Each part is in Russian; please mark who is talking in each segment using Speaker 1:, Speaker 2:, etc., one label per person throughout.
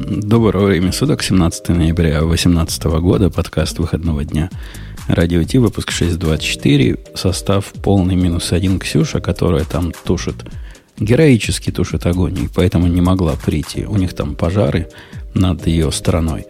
Speaker 1: Доброго времени суток, 17 ноября 2018 года, подкаст выходного дня. Радио Ти, выпуск 624, состав полный минус один Ксюша, которая там тушит, героически тушит огонь, и поэтому не могла прийти. У них там пожары над ее стороной.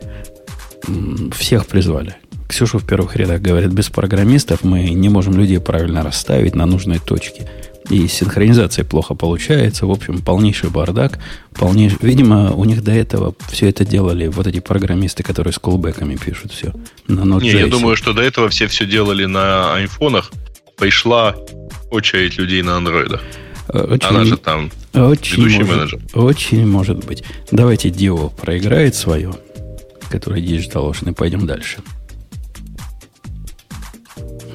Speaker 1: Всех призвали. Ксюша в первых рядах говорит, без программистов мы не можем людей правильно расставить на нужной точке и синхронизация плохо получается. В общем, полнейший бардак. Полнейший... Видимо, у них до этого все это делали вот эти программисты, которые с колбеками пишут все.
Speaker 2: На Node.js. Не, я думаю, что до этого все все делали на айфонах. Пришла очередь людей на андроидах. Очень, Она же там
Speaker 1: очень ведущий может, менеджер. Очень может быть. Давайте Дио проиграет свое, которое и пойдем дальше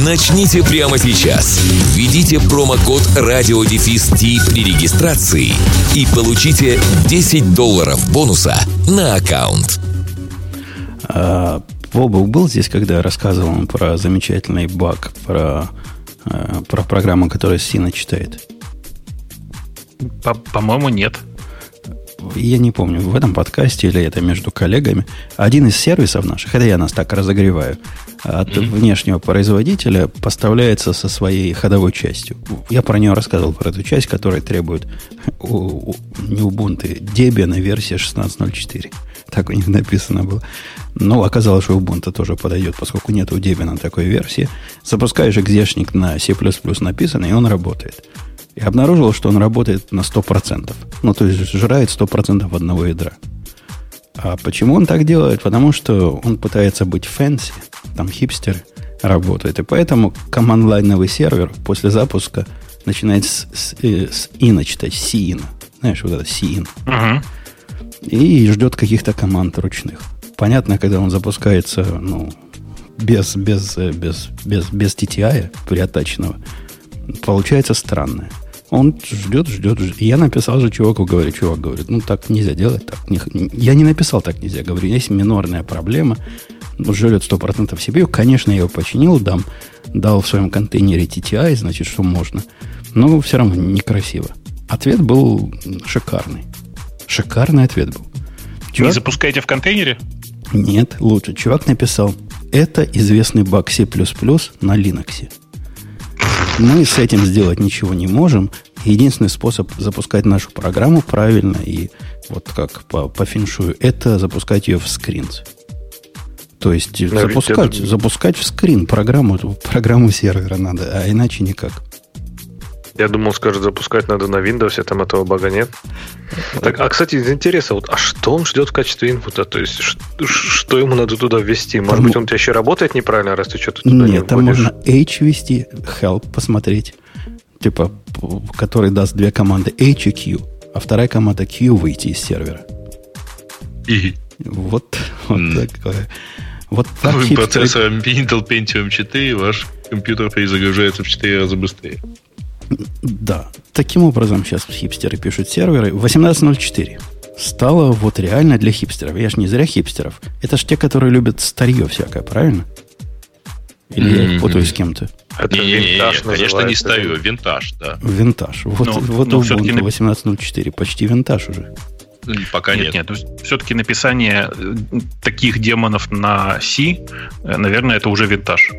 Speaker 3: Начните прямо сейчас. Введите промокод радиодефис при регистрации и получите 10 долларов бонуса на аккаунт.
Speaker 1: А, Бобок был здесь, когда я рассказывал про замечательный баг, про, а, про программу, которая Сина читает?
Speaker 4: По-моему, нет
Speaker 1: я не помню, в этом подкасте или это между коллегами, один из сервисов наших, это я нас так разогреваю, от mm-hmm. внешнего производителя поставляется со своей ходовой частью. Я про нее рассказывал, про эту часть, которая требует у, у, не Ubuntu, Debian версия 16.04. Так у них написано было. Но оказалось, что Ubuntu тоже подойдет, поскольку нет у Debian такой версии. Запускаешь экзешник на C++ написанный, и он работает. И обнаружил, что он работает на 100%. Ну, то есть жрает 100% одного ядра. А почему он так делает? Потому что он пытается быть fancy, там хипстеры работают. И поэтому command line-овый сервер после запуска начинает с, с, э, stdin-а читать, stdin. Знаешь, вот это stdin. Угу. И ждет каких-то команд ручных. Понятно, когда он запускается, ну, без, без, э, без, без, без TTY приаттаченного, получается странное. Он ждет, ждет, ждет. Я написал же чуваку, говорю, чувак говорит, ну так нельзя делать, так не, я не написал так нельзя, говорю, есть минорная проблема, ну, жрет 100% CPU, конечно, я его починил, дам, дал в своем контейнере TTI, значит, что можно, но все равно некрасиво. Ответ был шикарный. Шикарный ответ был.
Speaker 4: Чувак... Не запускаете в контейнере?
Speaker 1: Нет, лучше. Чувак написал, это известный баг C++ на Linux. Мы с этим сделать ничего не можем. Единственный способ запускать нашу программу правильно и вот как по, по феншую, это запускать ее в скринс. То есть Но запускать, это... запускать в скрин программу, программу сервера надо, а иначе никак.
Speaker 2: Я думал, скажет, запускать надо на Windows, там этого бага нет. Так, а, кстати, из интереса, вот, а что он ждет в качестве инпута? То есть, что, что ему надо туда ввести? Может там, быть, он у тебя еще работает неправильно, раз ты что-то туда
Speaker 1: нет, не там можно H ввести, help посмотреть, типа, который даст две команды H и Q, а вторая команда Q выйти из сервера. И? Вот, вот mm. такое. Вот так
Speaker 2: Новым процессором Intel Pentium 4 ваш компьютер перезагружается в 4 раза быстрее.
Speaker 1: Да. Таким образом сейчас хипстеры пишут серверы. 18.04 стало вот реально для хипстеров. Я же не зря хипстеров. Это же те, которые любят старье всякое, правильно? Или mm-hmm. я путаюсь с кем-то?
Speaker 2: Это не, винтаж не, не, конечно, не старье, винтаж, да.
Speaker 1: Винтаж. Вот, но, вот но Ubuntu на... 18.04, почти винтаж уже.
Speaker 4: Пока нет. Нет, нет. все-таки написание э, таких демонов на C, э, наверное, это уже винтаж.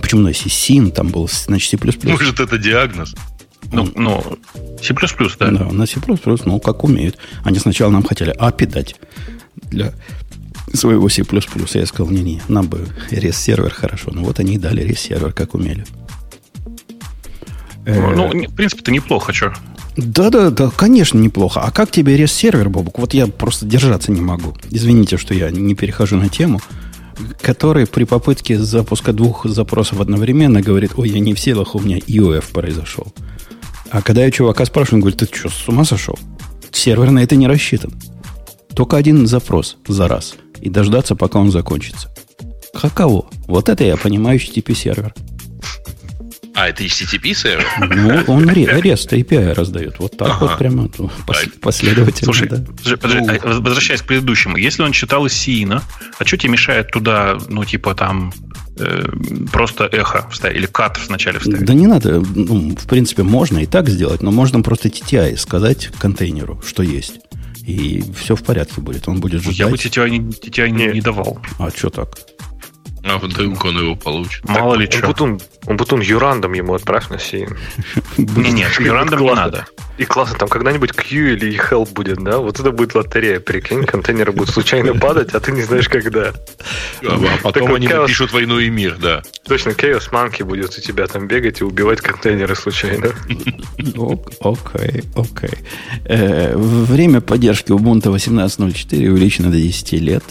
Speaker 1: Почему на C? Sin там был, значит, C++.
Speaker 2: Может, это диагноз?
Speaker 4: Ну, ну, C++, да?
Speaker 1: Да, на C++, ну, как умеют. Они сначала нам хотели API дать для своего C++. Я сказал, не-не, нам бы рес-сервер хорошо. Ну, вот они и дали рес-сервер, как умели.
Speaker 4: Ну, ну в принципе, это неплохо, что?
Speaker 1: Да, да, да, конечно, неплохо. А как тебе рес-сервер, Бобук? Вот я просто держаться не могу. Извините, что я не перехожу на тему который при попытке запуска двух запросов одновременно говорит, ой, я не в силах, у меня IOF произошел. А когда я чувака спрашиваю, он говорит, ты что, с ума сошел? Сервер на это не рассчитан. Только один запрос за раз. И дождаться, пока он закончится. Каково? Вот это я понимаю HTTP сервер.
Speaker 5: А, это HTTP сервер?
Speaker 1: Ну, он REST API раздает. Вот так ага. вот прямо ну, последовательно.
Speaker 4: Слушай, да. подожди, ну, а, возвращаясь к предыдущему. Если он читал из Сиина, а что тебе мешает туда, ну, типа там э, просто эхо вставить или кат вначале вставить?
Speaker 1: Да не надо. Ну, в принципе, можно и так сделать, но можно просто TTI сказать контейнеру, что есть. И все в порядке будет. Он будет ждать.
Speaker 4: Я бы TTI не, TTI не, не давал.
Speaker 1: А что так?
Speaker 5: А вдруг он его получит.
Speaker 2: Мало так, ли что. Бутун, он бутун юрандом ему отправь на си.
Speaker 4: Не, нет, юрандом не надо.
Speaker 2: И классно, там когда-нибудь Q или help будет, да? Вот это будет лотерея, прикинь, контейнеры будут случайно падать, а ты не знаешь когда.
Speaker 5: А, а потом они напишут войну и мир, да.
Speaker 2: Точно, Chaos Monkey будет у тебя там бегать и убивать контейнеры случайно.
Speaker 1: Окей, окей. Э, время поддержки Ubuntu 18.04 увеличено до 10 лет.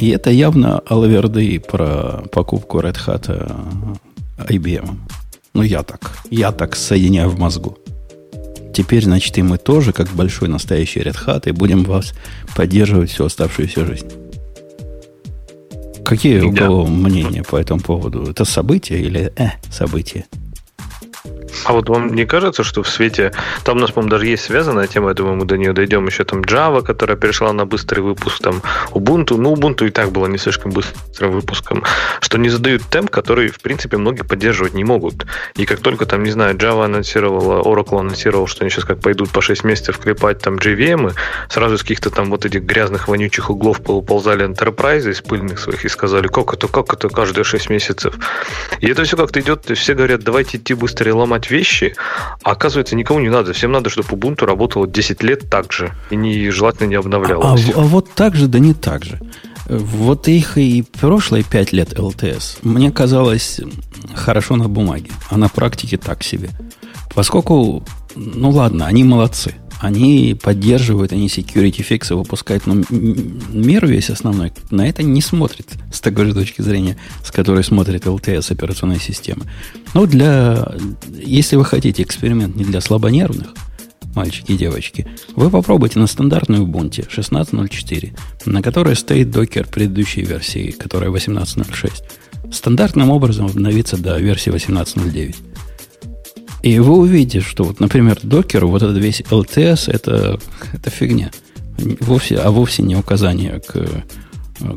Speaker 1: И это явно алаверды про покупку Red Hat э, IBM. Ну, я так. Я так соединяю в мозгу. Теперь, значит, и мы тоже, как большой настоящий Red Hat, и будем вас поддерживать всю оставшуюся жизнь. Какие у кого мнения по этому поводу? Это событие или э, событие?
Speaker 2: А вот вам не кажется, что в свете... Там у нас, по-моему, даже есть связанная тема, я думаю, мы до нее дойдем. Еще там Java, которая перешла на быстрый выпуск, там Ubuntu. Ну, Ubuntu и так было не слишком быстрым выпуском. Что не задают темп, который, в принципе, многие поддерживать не могут. И как только там, не знаю, Java анонсировала, Oracle анонсировал, что они сейчас как пойдут по 6 месяцев клепать там JVM, сразу с каких-то там вот этих грязных, вонючих углов ползали Enterprise из пыльных своих и сказали, как это, как это каждые 6 месяцев. И это все как-то идет, все говорят, давайте идти быстрее ломать вещи, а оказывается, никому не надо. Всем надо, чтобы Ubuntu работало 10 лет так же, и не, желательно не обновлялось.
Speaker 1: А, а, а вот так же, да не так же. Вот их и прошлые 5 лет LTS мне казалось хорошо на бумаге, а на практике так себе. Поскольку, ну ладно, они молодцы они поддерживают, они security фиксы выпускают, но мир весь основной на это не смотрит с такой же точки зрения, с которой смотрит LTS операционной системы. Но для, если вы хотите эксперимент не для слабонервных, мальчики и девочки, вы попробуйте на стандартную Ubuntu 16.04, на которой стоит докер предыдущей версии, которая 18.06. Стандартным образом обновиться до версии 18.09. И вы увидите, что, вот, например, докер, вот этот весь LTS, это, это фигня. Вовсе, а вовсе не указание к,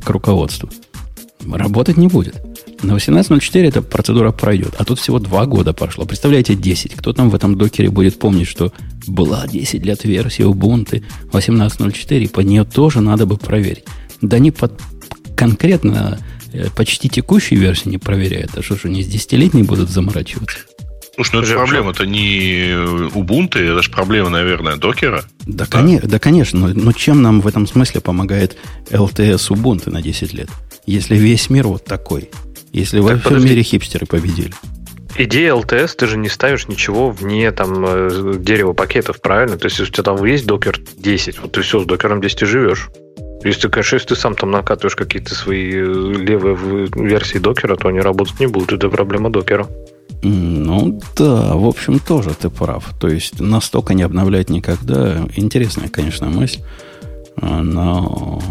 Speaker 1: к руководству. Работать не будет. На 18.04 эта процедура пройдет. А тут всего два года прошло. Представляете, 10. Кто там в этом докере будет помнить, что была 10 лет версии Ubuntu 18.04, под нее тоже надо бы проверить. Да не под конкретно э, почти текущей версии не проверяют. А что же, не с десятилетней будут заморачиваться?
Speaker 5: Слушай, ну это проблема это не Ubuntu, это же проблема, наверное, докера.
Speaker 1: Да, да. Коне, да конечно, но, но чем нам в этом смысле помогает LTS Ubuntu на 10 лет? Если весь мир вот такой. Если так, во всем подожди. мире хипстеры победили.
Speaker 2: Идея LTS, ты же не ставишь ничего вне там э, дерева пакетов, правильно? То есть, если у тебя там есть докер 10, вот ты все, с докером 10 и живешь. Если, конечно, если ты сам там накатываешь какие-то свои э, левые версии докера, то они работать не будут. Это проблема докера.
Speaker 1: Ну да, в общем, тоже ты прав. То есть настолько не обновлять никогда. Интересная, конечно, мысль. А, но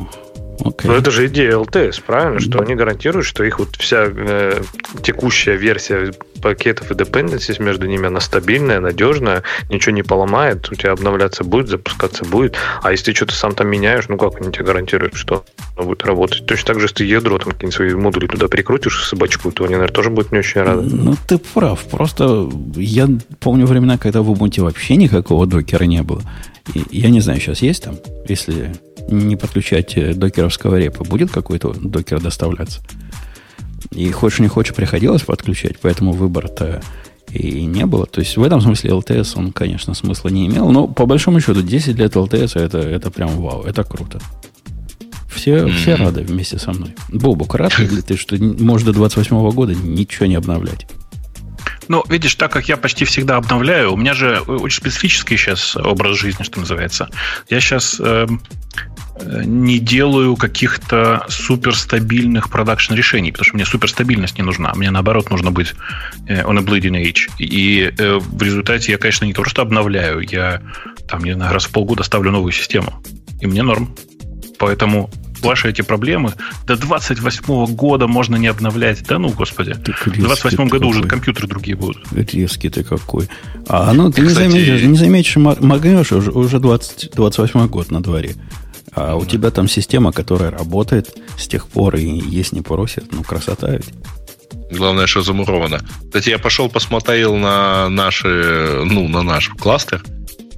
Speaker 2: Okay. Но это же идея LTS, правильно? Что они гарантируют, что их вот вся э, текущая версия пакетов и dependencies между ними, она стабильная, надежная, ничего не поломает, у тебя обновляться будет, запускаться будет. А если ты что-то сам там меняешь, ну как они тебе гарантируют, что оно будет работать? Точно так же, если ты ядро, там какие-нибудь свои модули туда прикрутишь, собачку, то они, наверное, тоже будут не очень рады.
Speaker 1: Ну, ты прав. Просто я помню времена, когда в Ubuntu вообще никакого докера не было. Я не знаю, сейчас есть там, если не подключать э, докеровского репа, будет какой-то докер доставляться? И хочешь не хочешь, приходилось подключать, поэтому выбора-то и не было. То есть в этом смысле LTS, он, конечно, смысла не имел. Но по большому счету 10 лет LTS это, это прям вау, это круто. Все, mm-hmm. все рады вместе со мной. Бобук, рад ли ты, что может до 28 года ничего не обновлять?
Speaker 4: Ну, видишь, так как я почти всегда обновляю, у меня же очень специфический сейчас образ жизни, что называется. Я сейчас э, не делаю каких-то суперстабильных продакшн решений, потому что мне суперстабильность не нужна. Мне, наоборот, нужно быть э, on a bleeding age. И э, в результате я, конечно, не то что обновляю, я там, не знаю, раз в полгода ставлю новую систему. И мне норм. Поэтому ваши эти проблемы до 28 года можно не обновлять. Да ну, господи. В 28 году какой. уже компьютеры другие будут.
Speaker 1: Резкий ты какой. А ну, ты Кстати, не заметишь, не заметишь, моргнешь, уже, уже 20, 28 год на дворе. А у тебя там система, которая работает с тех пор и есть не просит. Ну, красота ведь.
Speaker 5: Главное, что замуровано. Кстати, я пошел посмотрел на наши, ну, на наш кластер.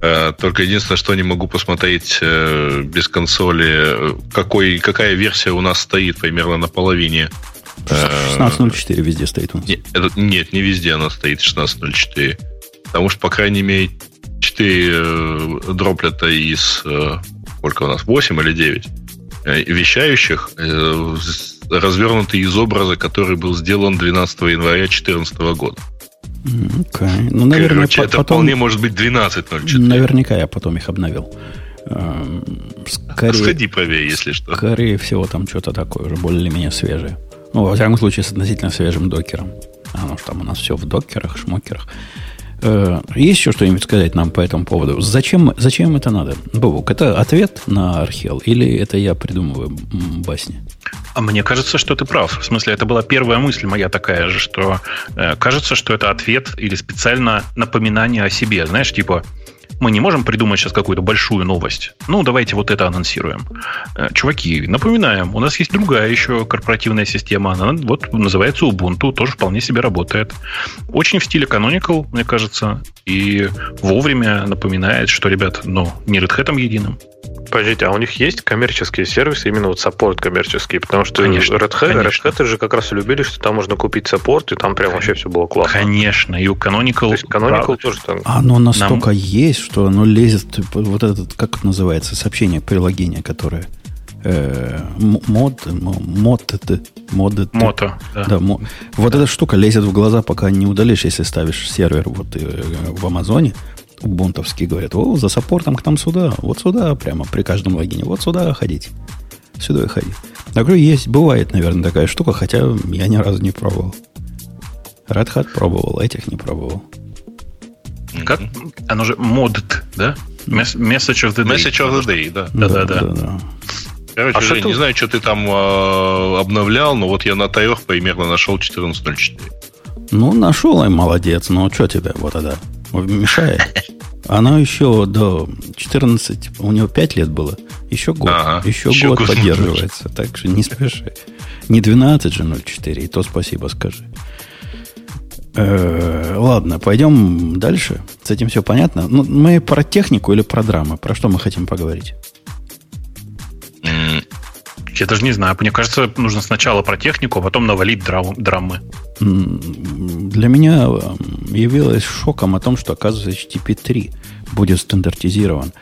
Speaker 5: Э, только единственное, что не могу посмотреть э, без консоли, какой, какая версия у нас стоит примерно на половине.
Speaker 1: 16.04 везде стоит у нас.
Speaker 5: Нет, нет, не везде она стоит 16.04. Потому что, по крайней мере, 4 э, дроплета из сколько у нас, 8 или 9 вещающих развернутый из образа, который был сделан 12 января 2014 года.
Speaker 1: Okay. Ну, наверное,
Speaker 5: Короче, по- это потом... вполне может быть 12.04.
Speaker 1: Наверняка я потом их обновил. Эм,
Speaker 5: скорее, Сходи проверь, если что.
Speaker 1: Скорее всего, там что-то такое уже более-менее свежее. Ну, во всяком случае, с относительно свежим докером. Оно что там у нас все в докерах, шмокерах. Э, есть еще что-нибудь сказать нам по этому поводу? Зачем, зачем это надо? Бобук, это ответ на Архел или это я придумываю басни?
Speaker 4: А мне кажется, что ты прав. В смысле, это была первая мысль моя такая же, что э, кажется, что это ответ или специально напоминание о себе. Знаешь, типа, мы не можем придумать сейчас какую-то большую новость. Ну, давайте вот это анонсируем. Э, чуваки, напоминаем, у нас есть другая еще корпоративная система. Она вот называется Ubuntu, тоже вполне себе работает. Очень в стиле Canonical, мне кажется, и вовремя напоминает, что, ребят, ну, не Red Hat единым.
Speaker 2: Подождите, а у них есть коммерческие сервисы, именно вот саппорт коммерческий? Потому что конечно, Red, Hat, конечно. Red Hat же как раз любили, что там можно купить саппорт, и там прям вообще все было классно.
Speaker 4: Конечно, и у Canonical... То есть
Speaker 2: Canonical тоже там...
Speaker 1: Оно настолько Нам... есть, что оно лезет, вот этот, как это называется, сообщение, приложение, которое... Э, мод, мод, это, мод,
Speaker 4: Мото,
Speaker 1: да. да мо, вот да. эта штука лезет в глаза, пока не удалишь, если ставишь сервер вот э, в Амазоне, бунтовские говорят, о, за саппортом к нам сюда, вот сюда, прямо при каждом логине, вот сюда ходить. Сюда и ходить. Так есть, бывает, наверное, такая штука, хотя я ни разу не пробовал. Red Hat пробовал, этих не пробовал.
Speaker 4: Как? Оно же модд, да? Message of the
Speaker 5: day. Message of the day, да. Да-да-да. Короче, а Жень, не знаю, что ты там э, обновлял, но вот я на трех примерно нашел 14.04.
Speaker 1: Ну, нашел, и молодец. Ну, что тебе вот это мешает? Оно еще до 14, у него 5 лет было. Еще год. Ага, еще, еще год, год поддерживается. Так что не спеши. Не 12 же 0,4, и то спасибо скажи. Э, ладно, пойдем дальше. С этим все понятно. Ну, мы про технику или про драмы? Про что мы хотим поговорить?
Speaker 4: Я даже не знаю. Мне кажется, нужно сначала про технику, а потом навалить драм- драмы.
Speaker 1: Для меня явилось шоком о том, что, оказывается, HTTP 3 будет стандартизирован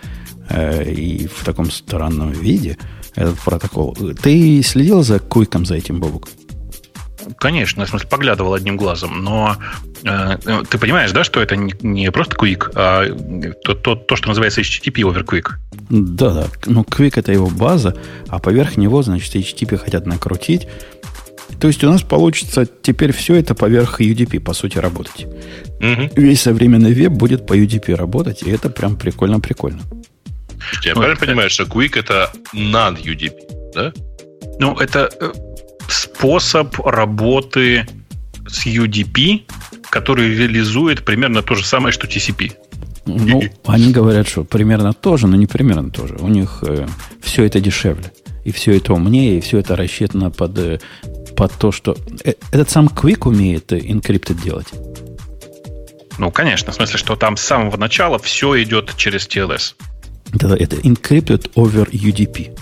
Speaker 1: э, и в таком странном виде этот протокол. Ты следил за куйком за этим, Бобук?
Speaker 4: Конечно, в смысле, поглядывал одним глазом, но э, ты понимаешь, да, что это не, не просто Quick, а то, то, то, что называется HTTP over Quick.
Speaker 1: Да, да. Ну, Quick это его база, а поверх него, значит, HTTP хотят накрутить. То есть у нас получится теперь все это поверх UDP, по сути, работать. Угу. Весь современный веб будет по UDP работать, и это прям прикольно-прикольно.
Speaker 5: Я ну, правильно это... понимаю, что Quick это над UDP, да?
Speaker 4: Ну, это э, способ работы с UDP, который реализует примерно то же самое, что TCP.
Speaker 1: Ну, они говорят, что примерно то же, но не примерно то же. У них э, все это дешевле. И все это умнее, и все это рассчитано под, э, под то, что... Э, этот сам Quick умеет encrypted э, делать.
Speaker 4: Ну, конечно, в смысле, что там с самого начала все идет через TLS.
Speaker 1: Да, это encrypted over UDP.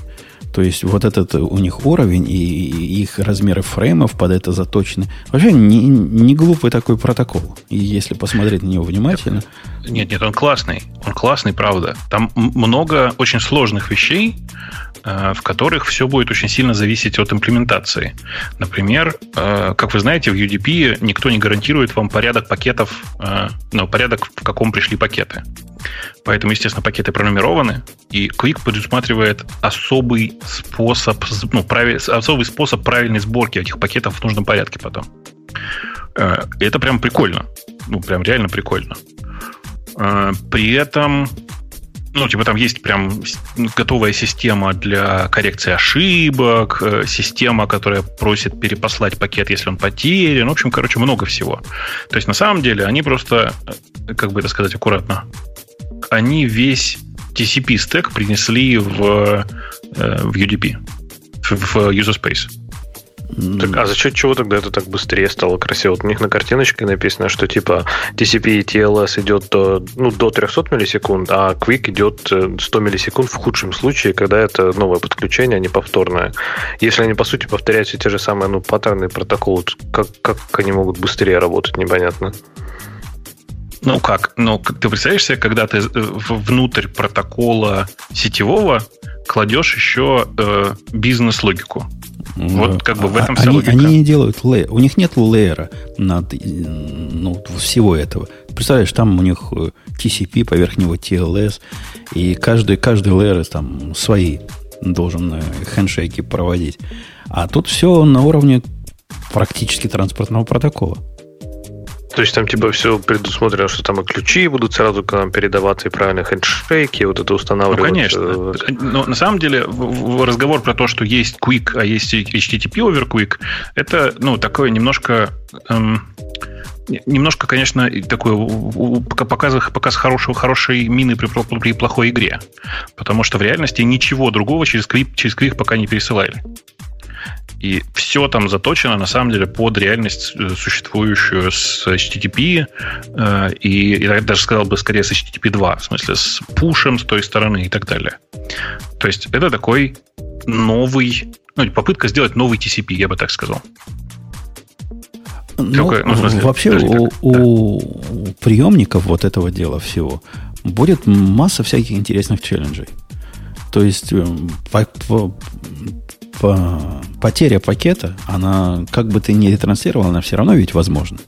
Speaker 1: То есть вот этот у них уровень и их размеры фреймов под это заточены. Вообще не, не глупый такой протокол. И если посмотреть на него внимательно...
Speaker 4: Нет, нет, он классный. Он классный, правда. Там много очень сложных вещей, э, в которых все будет очень сильно зависеть от имплементации. Например, э, как вы знаете, в UDP никто не гарантирует вам порядок пакетов, э, ну, порядок, в каком пришли пакеты. Поэтому, естественно, пакеты пронумерованы, и Quick предусматривает особый способ, ну, правиль, особый способ правильной сборки этих пакетов в нужном порядке потом. Э, это прям прикольно. Ну, прям реально прикольно. Э, при этом ну, типа там есть прям готовая система для коррекции ошибок, э, система, которая просит перепослать пакет, если он потерян. В общем, короче, много всего. То есть, на самом деле, они просто, э, как бы это сказать аккуратно, они весь TCP-стек принесли в, э, в UDP, в user space.
Speaker 2: Так, а за счет чего тогда это так быстрее стало красиво? Вот у них на картиночке написано, что типа TCP и TLS идет до, ну, до 300 миллисекунд, а Quick идет 100 э, миллисекунд в худшем случае, когда это новое подключение, а не повторное. Если они, по сути, повторяют все те же самые ну, паттерны протоколы, как, как они могут быстрее работать, непонятно.
Speaker 4: Ну как? Ну, ты представляешь себе, когда ты э, внутрь протокола сетевого кладешь еще э, бизнес-логику. Вот как бы в этом
Speaker 1: а, вся они, логика. Они не делают лейер. У них нет лейера над ну, всего этого. Представляешь, там у них э, TCP, поверх него TLS, и каждый, каждый лейер там свои должен э, хендшейки проводить. А тут все на уровне практически транспортного протокола.
Speaker 2: То есть там типа все предусмотрено, что там и ключи будут сразу к нам передаваться, и правильно хендшейки, вот это устанавливать.
Speaker 4: Ну, конечно. Э, Но на самом деле разговор про то, что есть Quick, а есть HTTP over Quick, это ну, такое немножко... Эм, немножко, конечно, такой показ, показ хорошего, хорошей мины при, при плохой игре. Потому что в реальности ничего другого через Quick, через Quick пока не пересылали. И все там заточено, на самом деле, под реальность, э, существующую с HTTP, э, и я даже сказал бы скорее с HTTP 2, в смысле с пушем с той стороны и так далее. То есть это такой новый, ну, попытка сделать новый TCP, я бы так сказал.
Speaker 1: Ну, Только, ну, смысле, вообще у, да. у приемников вот этого дела всего будет масса всяких интересных челленджей. То есть эм, по, по, потеря пакета, она, как бы ты ни ретранслировал, она все равно ведь возможна.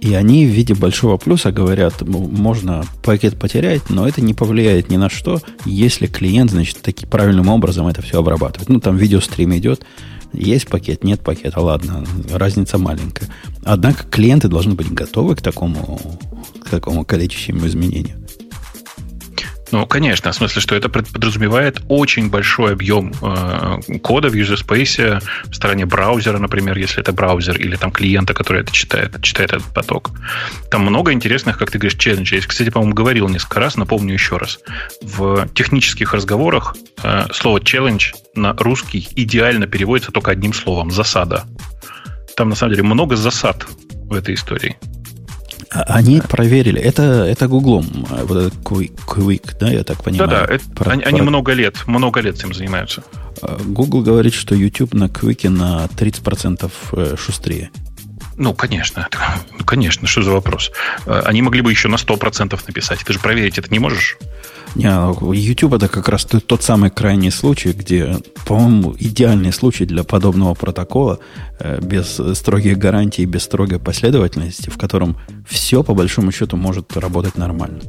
Speaker 1: И они в виде большого плюса говорят, можно пакет потерять, но это не повлияет ни на что, если клиент, значит, таки правильным образом это все обрабатывает. Ну, там видеострим идет, есть пакет, нет пакета, ладно, разница маленькая. Однако клиенты должны быть готовы к такому, к такому количественному изменению.
Speaker 4: Ну, конечно, в смысле, что это подразумевает очень большой объем э, кода в user space в стороне браузера, например, если это браузер, или там клиента, который это читает, читает этот поток. Там много интересных, как ты говоришь, челленджей. Кстати, по-моему, говорил несколько раз, напомню еще раз. В технических разговорах э, слово challenge на русский идеально переводится только одним словом – засада. Там, на самом деле, много засад в этой истории.
Speaker 1: А, они проверили. Это, это Гуглом. А, вот этот Quick, Quick, да, я так понимаю.
Speaker 4: Да-да, это, про, они, про... они много лет, много лет этим занимаются.
Speaker 1: А, Google говорит, что YouTube на Quick на 30% э, шустрее.
Speaker 4: Ну, конечно. Ну, конечно, что за вопрос? Они могли бы еще на 100% написать. Ты же проверить это не можешь?
Speaker 1: Не, YouTube это как раз тот самый крайний случай, где, по-моему, идеальный случай для подобного протокола э, без строгих гарантий, без строгой последовательности, в котором все, по большому счету, может работать нормально.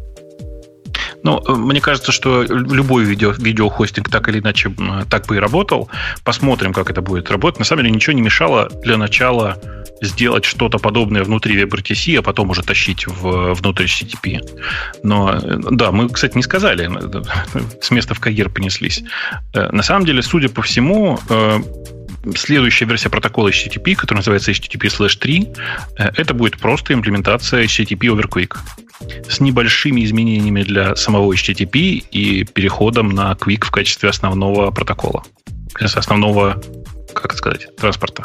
Speaker 4: Ну, э, мне кажется, что любой видео, видеохостинг так или иначе так бы и работал. Посмотрим, как это будет работать. На самом деле ничего не мешало для начала сделать что-то подобное внутри WebRTC, а потом уже тащить в, внутрь HTTP. Но, э, да, мы, кстати, не сказали, э, с места в Каир понеслись. На самом деле, судя по всему, следующая версия протокола HTTP, которая называется HTTP 3, это будет просто имплементация HTTP over Quick с небольшими изменениями для самого HTTP и переходом на Quick в качестве основного протокола. Основного, как сказать, транспорта.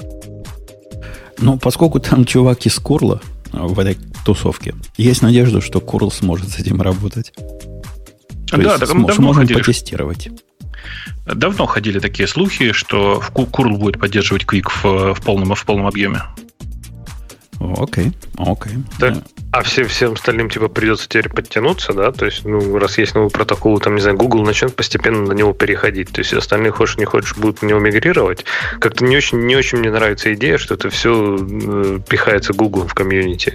Speaker 1: Ну, поскольку там чувак из Курла в этой тусовке, есть надежда, что Курл сможет с этим работать. То да, есть, см- давно ходили. потестировать.
Speaker 4: Давно ходили такие слухи, что Курл будет поддерживать Quick в, в, полном, в полном объеме.
Speaker 1: Окей, окей.
Speaker 2: Так, а всем, всем остальным типа придется теперь подтянуться, да? То есть, ну, раз есть новый протокол, там, не знаю, Google начнет постепенно на него переходить. То есть, остальные, хочешь не хочешь, будут на него мигрировать. Как-то не очень, не очень мне нравится идея, что это все э, пихается Google в комьюнити.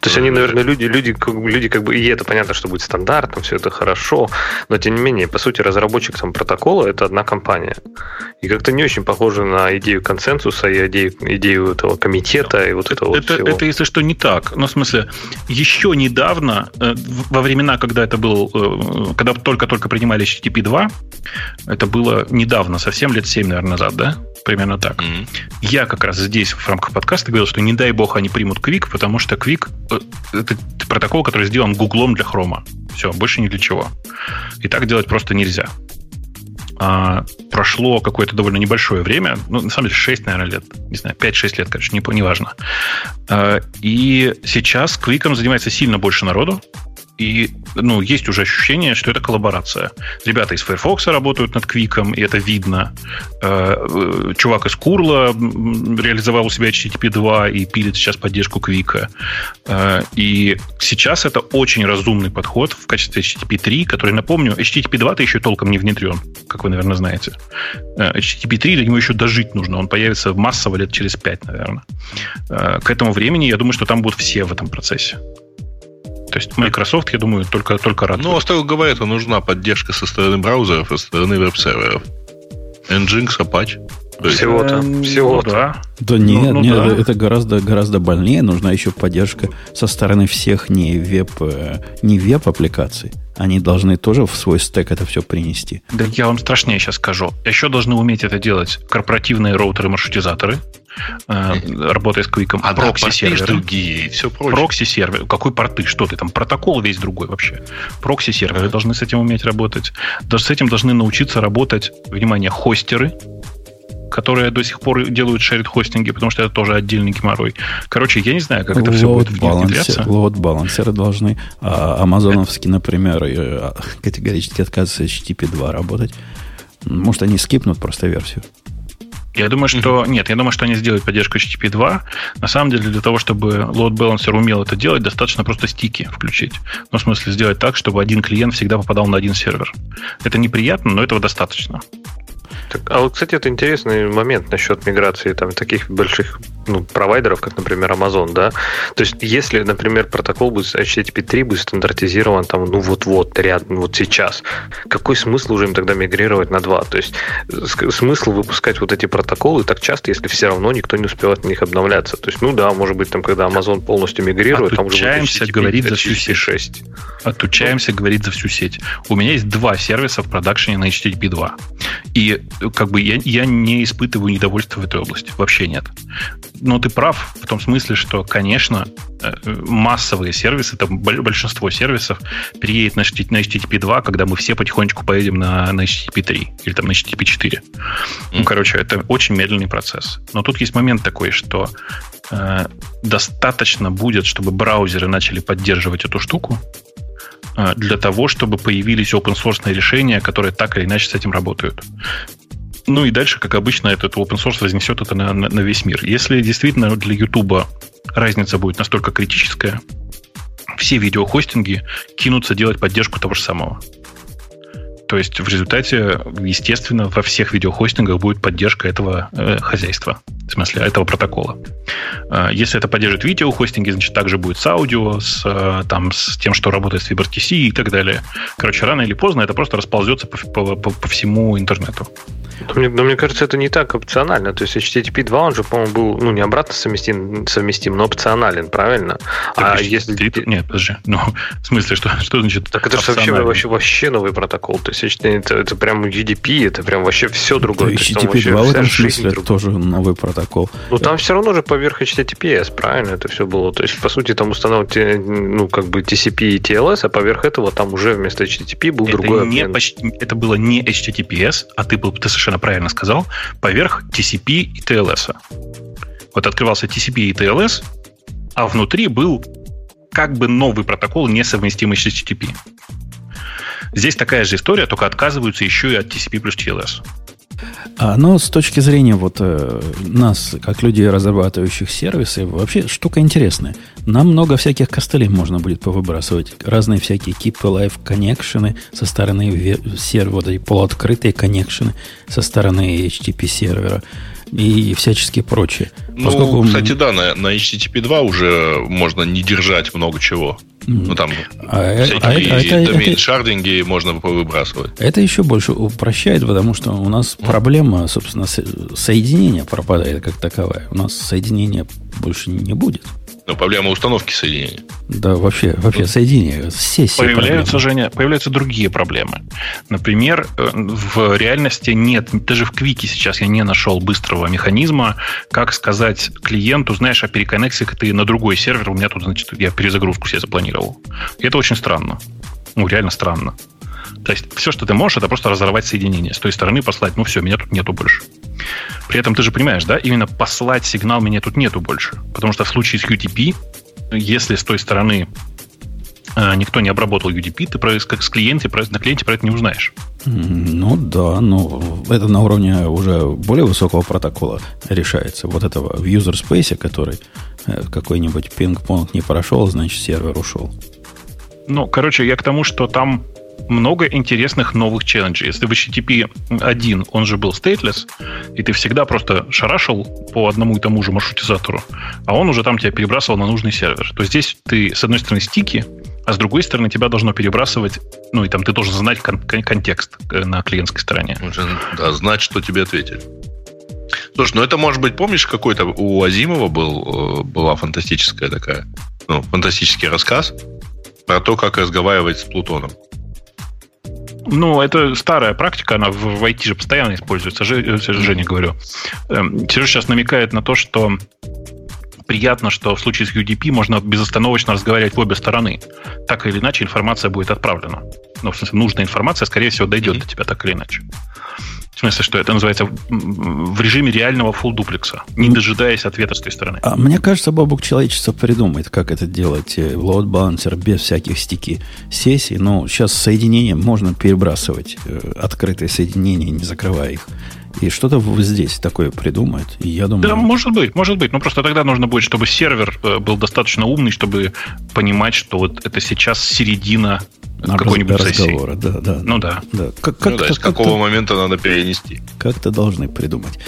Speaker 2: То есть, они, наверное, люди, люди, люди как бы, и это понятно, что будет стандартно, все это хорошо, но тем не менее, по сути, разработчик там протокола это одна компания. И как-то не очень похоже на идею консенсуса и идею, идею этого комитета и вот этого
Speaker 4: это,
Speaker 2: вот всего.
Speaker 4: Это, если что, не так. Ну, в смысле, еще недавно, э, во времена, когда это был, э, когда только-только принимали HTTP 2, это было недавно, совсем лет 7, наверное, назад, да? Примерно так. Mm-hmm. Я как раз здесь в рамках подкаста говорил, что не дай бог они примут Quick, потому что Quick э, это протокол, который сделан Гуглом для Хрома. Все, больше ни для чего. И так делать просто нельзя. А, прошло какое-то довольно небольшое время, ну, на самом деле, 6, наверное, лет, не знаю, 5-6 лет, короче, не, не важно. А, и сейчас Квиком занимается сильно больше народу, и ну, есть уже ощущение, что это коллаборация. Ребята из Firefox работают над Квиком, и это видно. Э, э, чувак из Курла реализовал у себя HTTP 2 и пилит сейчас поддержку Квика. Э, и сейчас это очень разумный подход в качестве HTTP 3, который, напомню, HTTP 2-то еще толком не внедрен, как вы, наверное, знаете. HTTP 3 для него еще дожить нужно. Он появится массово лет через 5, наверное. К этому времени, я думаю, что там будут все в этом процессе. То есть Microsoft, я думаю, только, только рад.
Speaker 5: Ну, строго говоря, это нужна поддержка со стороны браузеров и со стороны веб-серверов. Nginx, Apache.
Speaker 2: Всего-то. Эм, Всего-то.
Speaker 1: Да. Да нет, ну, ну, нет да. это гораздо, гораздо больнее. Нужна еще поддержка со стороны всех не веб, э, не веб-аппликаций. Они должны тоже в свой стек это все принести.
Speaker 4: Да я вам страшнее сейчас скажу. Еще должны уметь это делать корпоративные роутеры-маршрутизаторы, работая с QUIC,
Speaker 5: а прокси-серверы. другие, все прочее.
Speaker 4: Прокси-сервер. Какой порты? Что ты там? Протокол весь другой вообще. Прокси-серверы должны с этим уметь работать. Даже с этим должны научиться работать, внимание, хостеры, которые до сих пор делают shared хостинги, потому что это тоже отдельный геморрой. Короче, я не знаю, как это все будет внедряться.
Speaker 1: Load балансеры должны. А амазоновские, например, э, категорически отказываются HTTP 2 работать. Может, они скипнут просто версию.
Speaker 4: Я думаю, что... Mm-hmm. Нет, я думаю, что они сделают поддержку HTTP 2. На самом деле, для того, чтобы load balancer умел это делать, достаточно просто стики включить. Ну, в смысле, сделать так, чтобы один клиент всегда попадал на один сервер. Это неприятно, но этого достаточно.
Speaker 2: Так, а вот, кстати, это интересный момент насчет миграции там таких больших ну, провайдеров, как, например, Amazon, да. То есть, если, например, протокол будет HTTP 3 будет стандартизирован там, ну вот-вот, рядом, вот сейчас, какой смысл уже им тогда мигрировать на 2? То есть, смысл выпускать вот эти протоколы так часто, если все равно никто не успевает на них обновляться. То есть, ну да, может быть, там, когда Amazon полностью мигрирует,
Speaker 4: там уже будет HTTP, говорить за всю сеть. 6. Отучаемся говорить за всю сеть. У меня есть два сервиса в продакшене на HTTP 2. И как бы я, я не испытываю недовольства в этой области. Вообще нет. Но ты прав в том смысле, что, конечно, э, массовые сервисы, там большинство сервисов переедет на HTTP 2, когда мы все потихонечку поедем на, на HTTP 3 или там на HTTP 4. Mm. Ну, короче, это очень медленный процесс. Но тут есть момент такой, что э, достаточно будет, чтобы браузеры начали поддерживать эту штуку, для того, чтобы появились open source решения, которые так или иначе с этим работают. Ну и дальше, как обычно, этот open source разнесет это на, на, на весь мир. Если действительно для YouTube разница будет настолько критическая, все видеохостинги кинутся делать поддержку того же самого. То есть в результате, естественно, во всех видеохостингах будет поддержка этого э, хозяйства, в смысле этого протокола. Э, если это поддержит видеохостинги, значит, также будет с аудио, с, э, там, с тем, что работает с WebRTC и так далее. Короче, рано или поздно это просто расползется по, по, по, по всему интернету.
Speaker 2: Но мне, но мне кажется, это не так опционально. То есть HTTP 2, он же, по-моему, был, ну, не обратно совместим, совместим но опционален, правильно?
Speaker 4: Так, а если... Нет, подожди. Ну, в смысле, что, что значит
Speaker 2: Так это же вообще, вообще, вообще новый протокол. То есть это, это прям UDP, это прям вообще все другое.
Speaker 1: Да, HTTP 2 в этом смысле другая. тоже новый протокол.
Speaker 2: Ну, там все равно же поверх HTTPS, правильно, это все было. То есть, по сути, там установлен, ну, как бы TCP и TLS, а поверх этого там уже вместо HTTP был
Speaker 4: это
Speaker 2: другой
Speaker 4: не почти, Это было не HTTPS, а ты был, ты совершенно правильно сказал, поверх TCP и TLS. Вот открывался TCP и TLS, а внутри был как бы новый протокол, несовместимый с HTTP. Здесь такая же история, только отказываются еще и от TCP плюс TLS.
Speaker 1: А, но с точки зрения вот э, нас, как людей, разрабатывающих сервисы, вообще штука интересная. Нам много всяких костылей можно будет повыбрасывать. Разные всякие keep alive коннекшены со стороны сервера, вот полуоткрытые коннекшены со стороны HTTP сервера и всяческие прочие.
Speaker 5: Ну, Поскольку... кстати, да, на, на HTTP 2 уже можно не держать много чего. Mm. Ну, там а, всякие а, это, домен шардинги это, можно выбрасывать.
Speaker 1: Это еще больше упрощает, потому что у нас mm. проблема, собственно, соединения пропадает как таковая. У нас соединения больше не будет.
Speaker 5: Но проблема установки соединения.
Speaker 1: Да, вообще, вообще соединение. Все
Speaker 4: появляются, Женя, появляются другие проблемы. Например, э, в реальности нет, даже в Квике сейчас я не нашел быстрого механизма, как сказать клиенту, знаешь, а переконнекси-ка ты на другой сервер, у меня тут, значит, я перезагрузку себе запланировал. И это очень странно. Ну, реально странно. То есть все, что ты можешь, это просто разорвать соединение. С той стороны послать, ну все, меня тут нету больше. При этом ты же понимаешь, да, именно послать сигнал меня тут нету больше. Потому что в случае с UDP, если с той стороны э, никто не обработал UDP, ты про, как с клиенте, про, на клиенте про это не узнаешь.
Speaker 1: Ну да, но это на уровне уже более высокого протокола решается. Вот этого в user space, который э, какой-нибудь пинг-понг не прошел, значит сервер ушел.
Speaker 4: Ну, короче, я к тому, что там много интересных новых челленджей. Если в HTTP 1 он же был stateless, и ты всегда просто шарашил по одному и тому же маршрутизатору, а он уже там тебя перебрасывал на нужный сервер, то здесь ты, с одной стороны, стики, а с другой стороны, тебя должно перебрасывать, ну и там ты должен знать кон- контекст э, на клиентской стороне.
Speaker 5: Да, знать, что тебе ответили. Слушай, ну это может быть, помнишь, какой-то у Азимова был, э, была фантастическая такая, ну, фантастический рассказ про то, как разговаривать с Плутоном.
Speaker 4: Ну, это старая практика, она в IT же постоянно используется. Э, Женя говорю. Эм, Сережа сейчас намекает на то, что приятно, что в случае с UDP можно безостановочно разговаривать в обе стороны. Так или иначе информация будет отправлена. Ну, в смысле, нужная информация, скорее всего, дойдет mm-hmm. до тебя так или иначе. В смысле, что это называется в режиме реального full дуплекса, не дожидаясь ответа с той стороны.
Speaker 1: А мне кажется, Бабук человечество придумает, как это делать. Load balancer без всяких стики сессий. Но сейчас соединение можно перебрасывать, э, открытые соединения, не закрывая их. И что-то здесь такое придумает. И я думаю...
Speaker 4: Да, может быть, может быть. Но просто тогда нужно будет, чтобы сервер э, был достаточно умный, чтобы понимать, что вот это сейчас середина какой-нибудь
Speaker 1: разговора. Да, да.
Speaker 4: Ну да.
Speaker 5: да. Как, как ну, да, с какого момента надо перенести.
Speaker 1: Как-то должны придумать.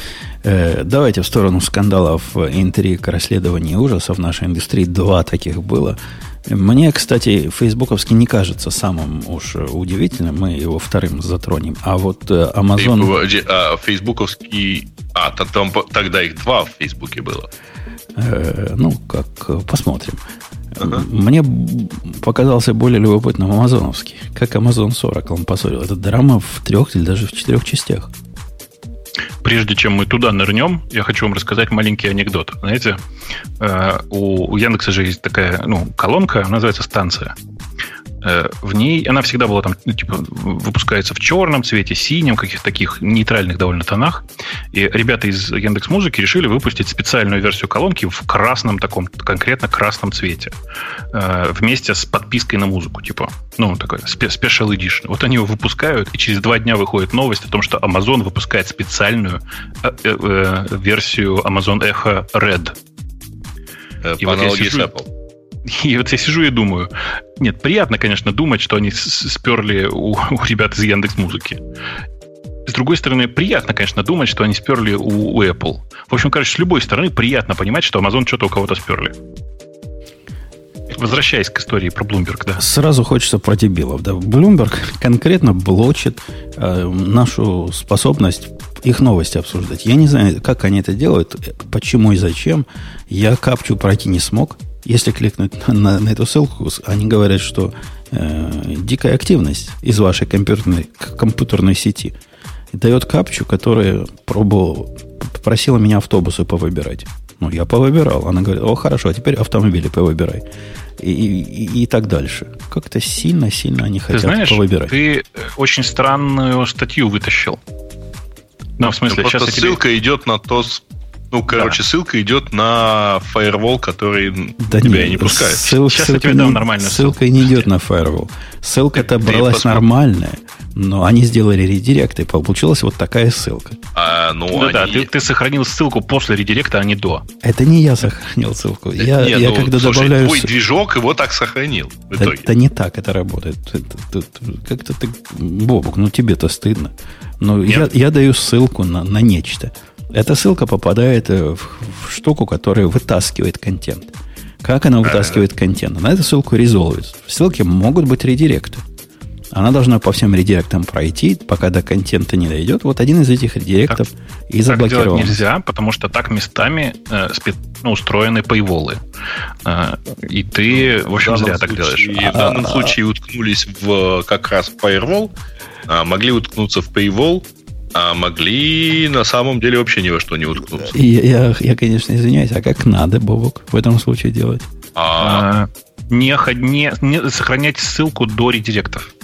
Speaker 1: Э, давайте в сторону скандалов, интриг, расследований ужасов в нашей индустрии. Два таких было. Мне, кстати, фейсбуковский не кажется самым уж удивительным. Мы его вторым затронем. А вот э, Amazon...
Speaker 5: А, фейсбуковский... А, там, тогда их два в Фейсбуке было.
Speaker 1: Э, ну, как, посмотрим. Ага. Мне показался более любопытным амазоновский. Как Amazon 40 он поссорил. Это драма в трех или даже в четырех частях.
Speaker 4: Прежде чем мы туда нырнем, я хочу вам рассказать маленький анекдот. Знаете, э, у, Яндекса же есть такая ну, колонка, называется станция. Э, в ней она всегда была там, ну, типа, выпускается в черном цвете, синем, каких-то таких нейтральных довольно тонах. И ребята из Яндекс Музыки решили выпустить специальную версию колонки в красном таком, конкретно красном цвете. Э, вместе с подпиской на музыку, типа, ну, такой special edition. Вот они его выпускают, и через два дня выходит новость о том, что Amazon выпускает специальную э, версию Amazon Echo Red.
Speaker 5: И вот я сижу, Apple.
Speaker 4: И вот я сижу и думаю, нет, приятно, конечно, думать, что они сперли у, у ребят из Яндекс Музыки. С другой стороны, приятно, конечно, думать, что они сперли у, у Apple. В общем, короче, с любой стороны приятно понимать, что Amazon что-то у кого-то сперли. Возвращаясь к истории про Bloomberg, да.
Speaker 1: Сразу хочется про дебилов. Да. Bloomberg конкретно блочит э, нашу способность их новости обсуждать. Я не знаю, как они это делают, почему и зачем. Я капчу пройти не смог. Если кликнуть на, на эту ссылку, они говорят, что э, дикая активность из вашей компьютерной, компьютерной сети дает капчу, которая пробовала, попросила меня автобусы повыбирать. Ну, я повыбирал. Она говорит, о, хорошо, а теперь автомобили повыбирай. И, и, и так дальше. Как-то сильно-сильно они хотят
Speaker 4: ты знаешь,
Speaker 1: повыбирать.
Speaker 4: Ты очень странную статью вытащил.
Speaker 5: Ну, в смысле, ну, сейчас ссылка тебе... идет на то, ну, короче, да. ссылка идет на фаервол, который да тебя нет, не пускает.
Speaker 1: Ссыл, Сейчас ссылка я тебе дам нормальную ссылка. Ссылка не идет на фаервол. Ссылка-то бралась посмотри. нормальная, но они сделали редирект, и получилась вот такая ссылка.
Speaker 4: А, ну, ну они... да, ты, ты сохранил ссылку после редиректа, а не до.
Speaker 1: Это не я сохранил ссылку. Я, Нет, я ну, когда слушай, добавляю...
Speaker 5: твой движок его так сохранил.
Speaker 1: Это, это не так это работает. как-то ты... Бобок, ну тебе-то стыдно. Но я, я даю ссылку на, на нечто. Эта ссылка попадает э, в, в штуку, которая вытаскивает контент. Как она вытаскивает контент? На эту ссылку резолвит. В ссылке могут быть редиректы. Она должна по всем редиректам пройти, пока до контента не дойдет. Вот один из этих редиректов так, и заблокировал.
Speaker 4: Так нельзя, потому что так местами э, ну, устроены пейволы. Э, и ты, в общем, в зря так делаешь.
Speaker 5: В данном случае уткнулись в как раз firewall, а могли уткнуться в paywall, а могли на самом деле вообще ни во что не уткнуться.
Speaker 1: Я, я, я конечно, извиняюсь, а как надо, Бобок, в этом случае делать?
Speaker 4: А... Не, не, не сохранять ссылку до редиректов.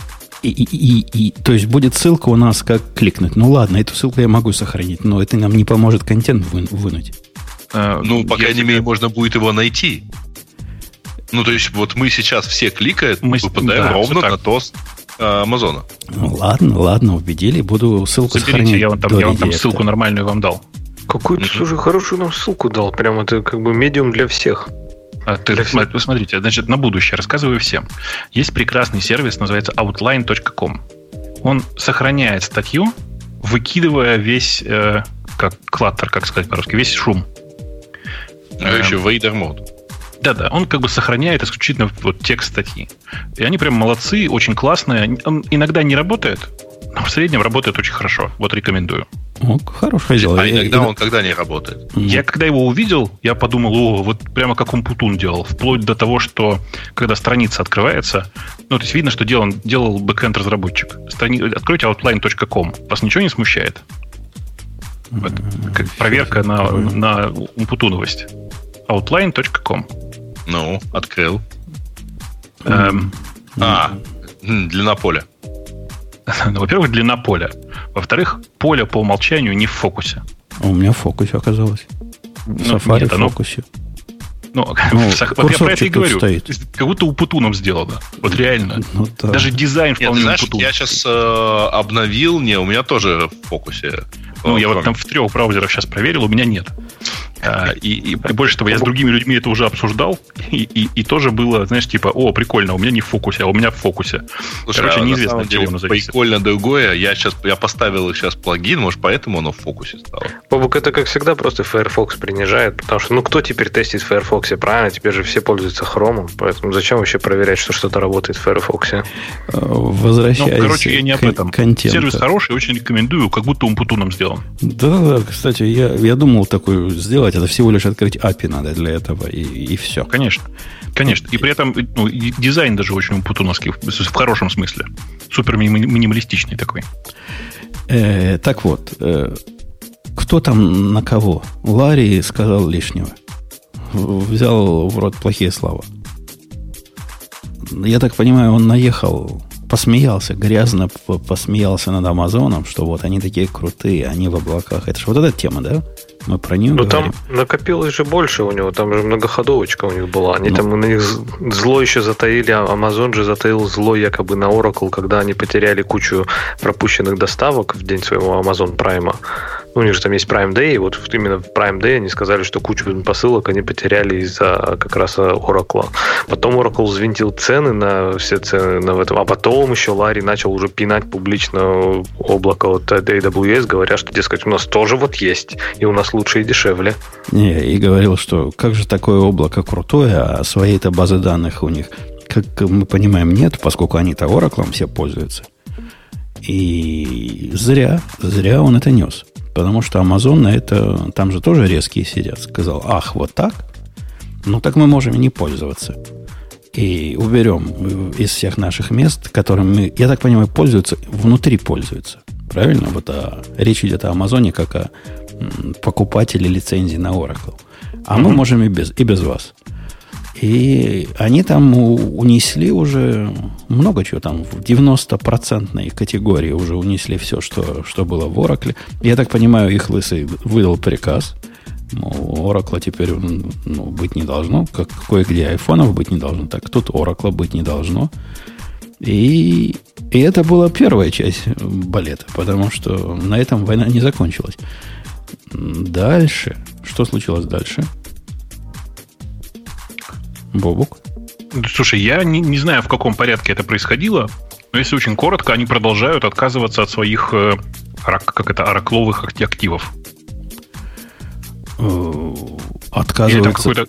Speaker 1: И, и, и, и, то есть будет ссылка у нас, как кликнуть. Ну ладно, эту ссылку я могу сохранить, но это нам не поможет контент вы, вынуть.
Speaker 5: А, ну, по крайней мере, можно будет его найти. Ну, то есть, вот мы сейчас все кликают, мы попадаем да, ровно на э, Амазона.
Speaker 1: Ну, ладно, ладно, убедили. Буду ссылку
Speaker 4: Заберите, сохранять. Я вам там, я вам там ссылку нормальную вам дал.
Speaker 2: Какую-то, mm-hmm. слушай, хорошую нам ссылку дал. Прям это как бы медиум для всех.
Speaker 4: А, ты, посмотрите, значит, на будущее рассказываю всем. Есть прекрасный сервис, называется outline.com. Он сохраняет статью, выкидывая весь, э, как клаттер, как сказать по-русски, весь шум.
Speaker 5: А еще Vader мод.
Speaker 4: Да-да, он как бы сохраняет исключительно вот текст статьи. И они прям молодцы, очень классные. Он иногда не работает, но в среднем работает очень хорошо. Вот рекомендую.
Speaker 1: О, хорошее дело.
Speaker 5: А иногда он когда не работает?
Speaker 4: Я когда его увидел, я подумал, о, вот прямо как он Путун делал. Вплоть до того, что когда страница открывается, ну, то есть видно, что делал, делал бэкэнд-разработчик. Страни... Откройте outline.com. Вас ничего не смущает? Вот, как проверка на, на умпутуновость. outline.com.
Speaker 5: Ну, открыл. Эм, а, длина поля.
Speaker 4: Ну, во-первых, длина поля. Во-вторых, поле по умолчанию не в фокусе.
Speaker 1: А у меня в фокусе оказалось. В ну, Safari нет, в фокусе.
Speaker 4: Ну, ну вот я про это и говорю. Стоит. Как будто у Путуном сделано. Вот реально. Ну, да. Даже дизайн вполне Нет,
Speaker 5: знаешь, Я сейчас э, обновил, не, у меня тоже в фокусе.
Speaker 4: Ну, я вот там в трех браузерах сейчас проверил, у меня нет. А, и, и, и больше того, я с другими людьми это уже обсуждал, и, и, и тоже было, знаешь, типа, о, прикольно, у меня не в фокусе, а у меня в фокусе.
Speaker 5: Слушай, Короче, а, неизвестно, чего оно зависит. Прикольно другое, я сейчас я поставил сейчас плагин, может, поэтому оно в фокусе стало.
Speaker 2: Бобук, это, как всегда, просто Firefox принижает, потому что, ну, кто теперь тестит в Firefox, правильно? Теперь же все пользуются хромом, поэтому зачем вообще проверять, что что-то работает в Firefox?
Speaker 1: Возвращаясь ну,
Speaker 4: короче, я не об этом. Контента. Сервис хороший, очень рекомендую, как будто Умпутуном сделан.
Speaker 1: Да, да, кстати, я, я думал такой сделать, это всего лишь открыть API надо для этого, и, и все.
Speaker 4: Конечно. Конечно. И при этом ну, дизайн даже очень путуновский, в хорошем смысле. Супер минималистичный такой.
Speaker 1: Э, так вот, э, кто там на кого? Ларри сказал лишнего. Взял в рот плохие слова. Я так понимаю, он наехал посмеялся, грязно посмеялся над Амазоном, что вот они такие крутые, они в облаках. Это же вот эта тема, да? Мы про нее
Speaker 2: Ну, там накопилось же больше у него, там же многоходовочка у них была. Они ну, там на них зло еще затаили, а Amazon же затаил зло якобы на Oracle, когда они потеряли кучу пропущенных доставок в день своего Amazon Prime. Ну, у них же там есть Prime Day, и вот именно в Prime Day они сказали, что кучу посылок они потеряли из-за как раз Oracle. Потом Oracle взвинтил цены на все цены на этом, а потом еще Ларри начал уже пинать публично облако от AWS, говоря, что, дескать, у нас тоже вот есть, и у нас лучше и дешевле.
Speaker 1: Не, и говорил, что как же такое облако крутое, а своей-то базы данных у них, как мы понимаем, нет, поскольку они-то Oracle все пользуются. И зря, зря он это нес. Потому что Amazon на это, там же тоже резкие сидят. Сказал, ах, вот так? Ну, так мы можем и не пользоваться. И уберем из всех наших мест, которым мы, я так понимаю, пользуются, внутри пользуются. Правильно? Вот а, речь идет о Амазоне как о покупателе лицензии на Oracle. А mm-hmm. мы можем и без, и без вас. И они там унесли уже много чего там, в 90% категории уже унесли все, что, что было в Oracle. Я так понимаю, их лысый выдал приказ. Мол, Oracle теперь ну, быть не должно, как кое-где айфонов быть не должно, так тут Oracle быть не должно. И, и это была первая часть балета, потому что на этом война не закончилась. Дальше. Что случилось дальше? Бобук?
Speaker 4: Слушай, я не, не знаю, в каком порядке это происходило, но если очень коротко, они продолжают отказываться от своих э, как это, оракловых активов.
Speaker 1: Э, отказываются.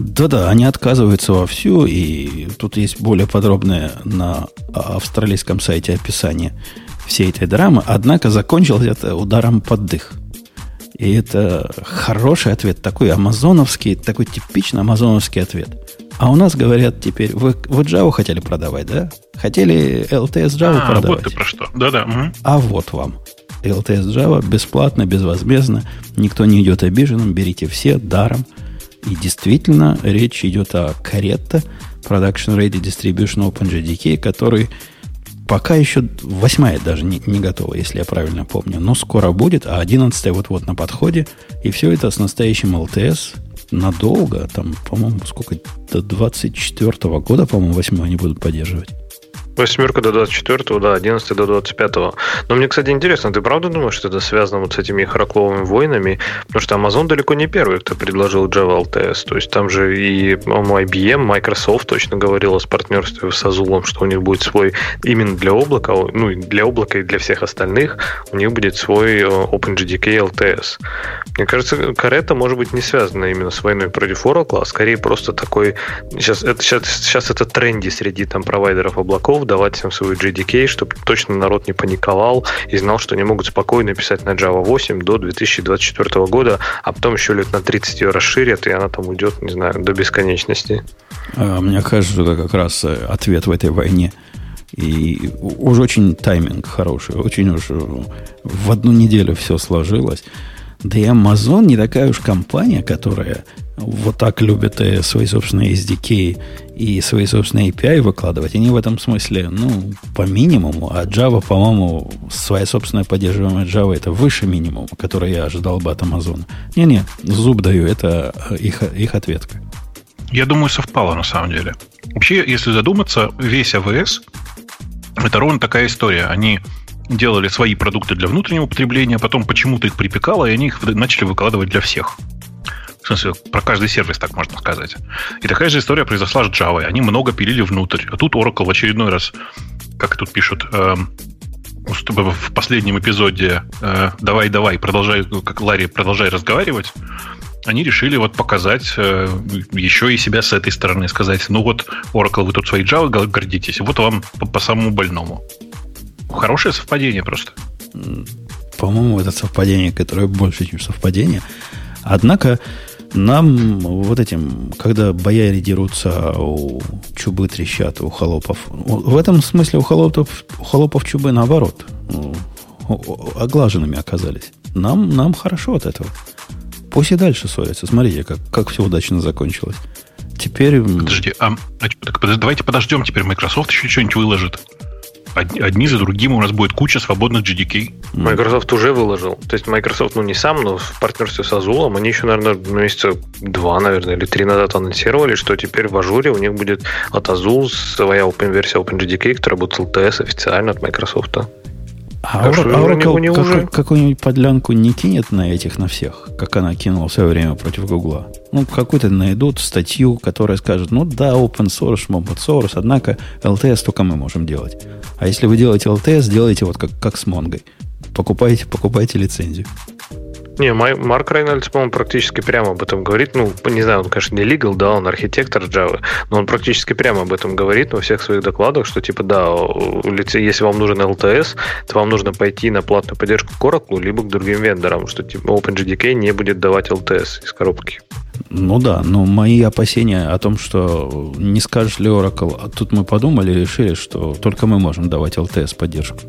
Speaker 1: Да-да, они отказываются вовсю, и тут есть более подробное на австралийском сайте описание всей этой драмы. Однако закончилось это ударом под дых. И это хороший ответ, такой амазоновский, такой типично амазоновский ответ. А у нас говорят теперь, вы, вы Java хотели продавать, да? Хотели LTS Java а, продавать?
Speaker 4: вот ты про что. Да-да. Угу.
Speaker 1: А вот вам. LTS Java бесплатно, безвозмездно. Никто не идет обиженным. Берите все даром. И действительно, речь идет о Caretta Production Ready Distribution OpenJDK, который пока еще восьмая даже не, не готова, если я правильно помню. Но скоро будет, а одиннадцатая вот-вот на подходе. И все это с настоящим LTS надолго. Там, по-моему, сколько? До 24 года, по-моему, восьмую они будут поддерживать.
Speaker 2: Восьмерка до 24, да, 11 до 25. Но мне, кстати, интересно, ты правда думаешь, что это связано вот с этими хорокловыми войнами? Потому что Amazon далеко не первый, кто предложил Java LTS. То есть там же и IBM, Microsoft точно говорила с партнерством с Azul, что у них будет свой именно для облака, ну, для облака и для всех остальных, у них будет свой OpenJDK LTS. Мне кажется, Карета может быть не связана именно с войной против Oracle, а скорее просто такой... Сейчас это, сейчас, сейчас это тренди среди там провайдеров облаков, давать всем свой JDK, чтобы точно народ не паниковал и знал, что они могут спокойно писать на Java 8 до 2024 года, а потом еще лет на 30 ее расширят, и она там уйдет, не знаю, до бесконечности.
Speaker 1: А, мне кажется, это как раз э, ответ в этой войне. И уже очень тайминг хороший, очень уж в одну неделю все сложилось. Да и Amazon не такая уж компания, которая вот так любит э, свои собственные SDK и свои собственные API выкладывать. Они в этом смысле, ну, по минимуму. А Java, по-моему, своя собственная поддерживаемая Java это выше минимума, который я ожидал бы от Amazon. Не-не, зуб даю, это э, их, их ответка.
Speaker 4: Я думаю, совпало на самом деле. Вообще, если задуматься, весь AWS это ровно такая история. Они делали свои продукты для внутреннего потребления, потом почему-то их припекало, и они их начали выкладывать для всех. В смысле, про каждый сервис, так можно сказать. И такая же история произошла с Java. Они много пилили внутрь. А тут Oracle в очередной раз, как тут пишут, э, в последнем эпизоде э, «давай, давай, продолжай, ну, как Ларри, продолжай разговаривать», они решили вот показать э, еще и себя с этой стороны, сказать, ну вот, Oracle, вы тут своей Java гордитесь, вот вам по, по самому больному. Хорошее совпадение просто.
Speaker 1: По-моему, это совпадение, которое больше, чем совпадение. Однако, нам вот этим, когда бояре дерутся, у чубы трещат, у холопов. В этом смысле у холопов, у холопов чубы наоборот. Оглаженными оказались. Нам, нам хорошо от этого. Пусть и дальше ссорятся. Смотрите, как, как все удачно закончилось. Теперь...
Speaker 4: Подожди, а, так, давайте подождем, теперь Microsoft еще что-нибудь выложит одни за другим у нас будет куча свободных GDK.
Speaker 2: Microsoft уже выложил. То есть Microsoft, ну не сам, но в партнерстве с Azul, они еще, наверное, месяца два, наверное, или три назад анонсировали, что теперь в Ажуре у них будет от Azul своя open версия OpenJDK, которая будет LTS официально от Microsoft.
Speaker 1: А Oracle не, как, какую-нибудь подлянку не кинет на этих, на всех, как она кинула в свое время против Гугла? Ну, какую-то найдут статью, которая скажет, ну да, open source, open source, однако LTS только мы можем делать. А если вы делаете LTS, делайте вот как, как с Монгой. Покупайте, покупайте лицензию.
Speaker 2: Не, Марк Рейнольдс, по-моему, практически прямо об этом говорит. Ну, не знаю, он, конечно, не legal, да, он архитектор Java, но он практически прямо об этом говорит во всех своих докладах, что, типа, да, если вам нужен LTS, то вам нужно пойти на платную поддержку к Oracle, либо к другим вендорам, что, типа, OpenJDK не будет давать LTS из коробки.
Speaker 1: Ну да, но мои опасения о том, что не скажешь ли Oracle, а тут мы подумали и решили, что только мы можем давать LTS поддержку.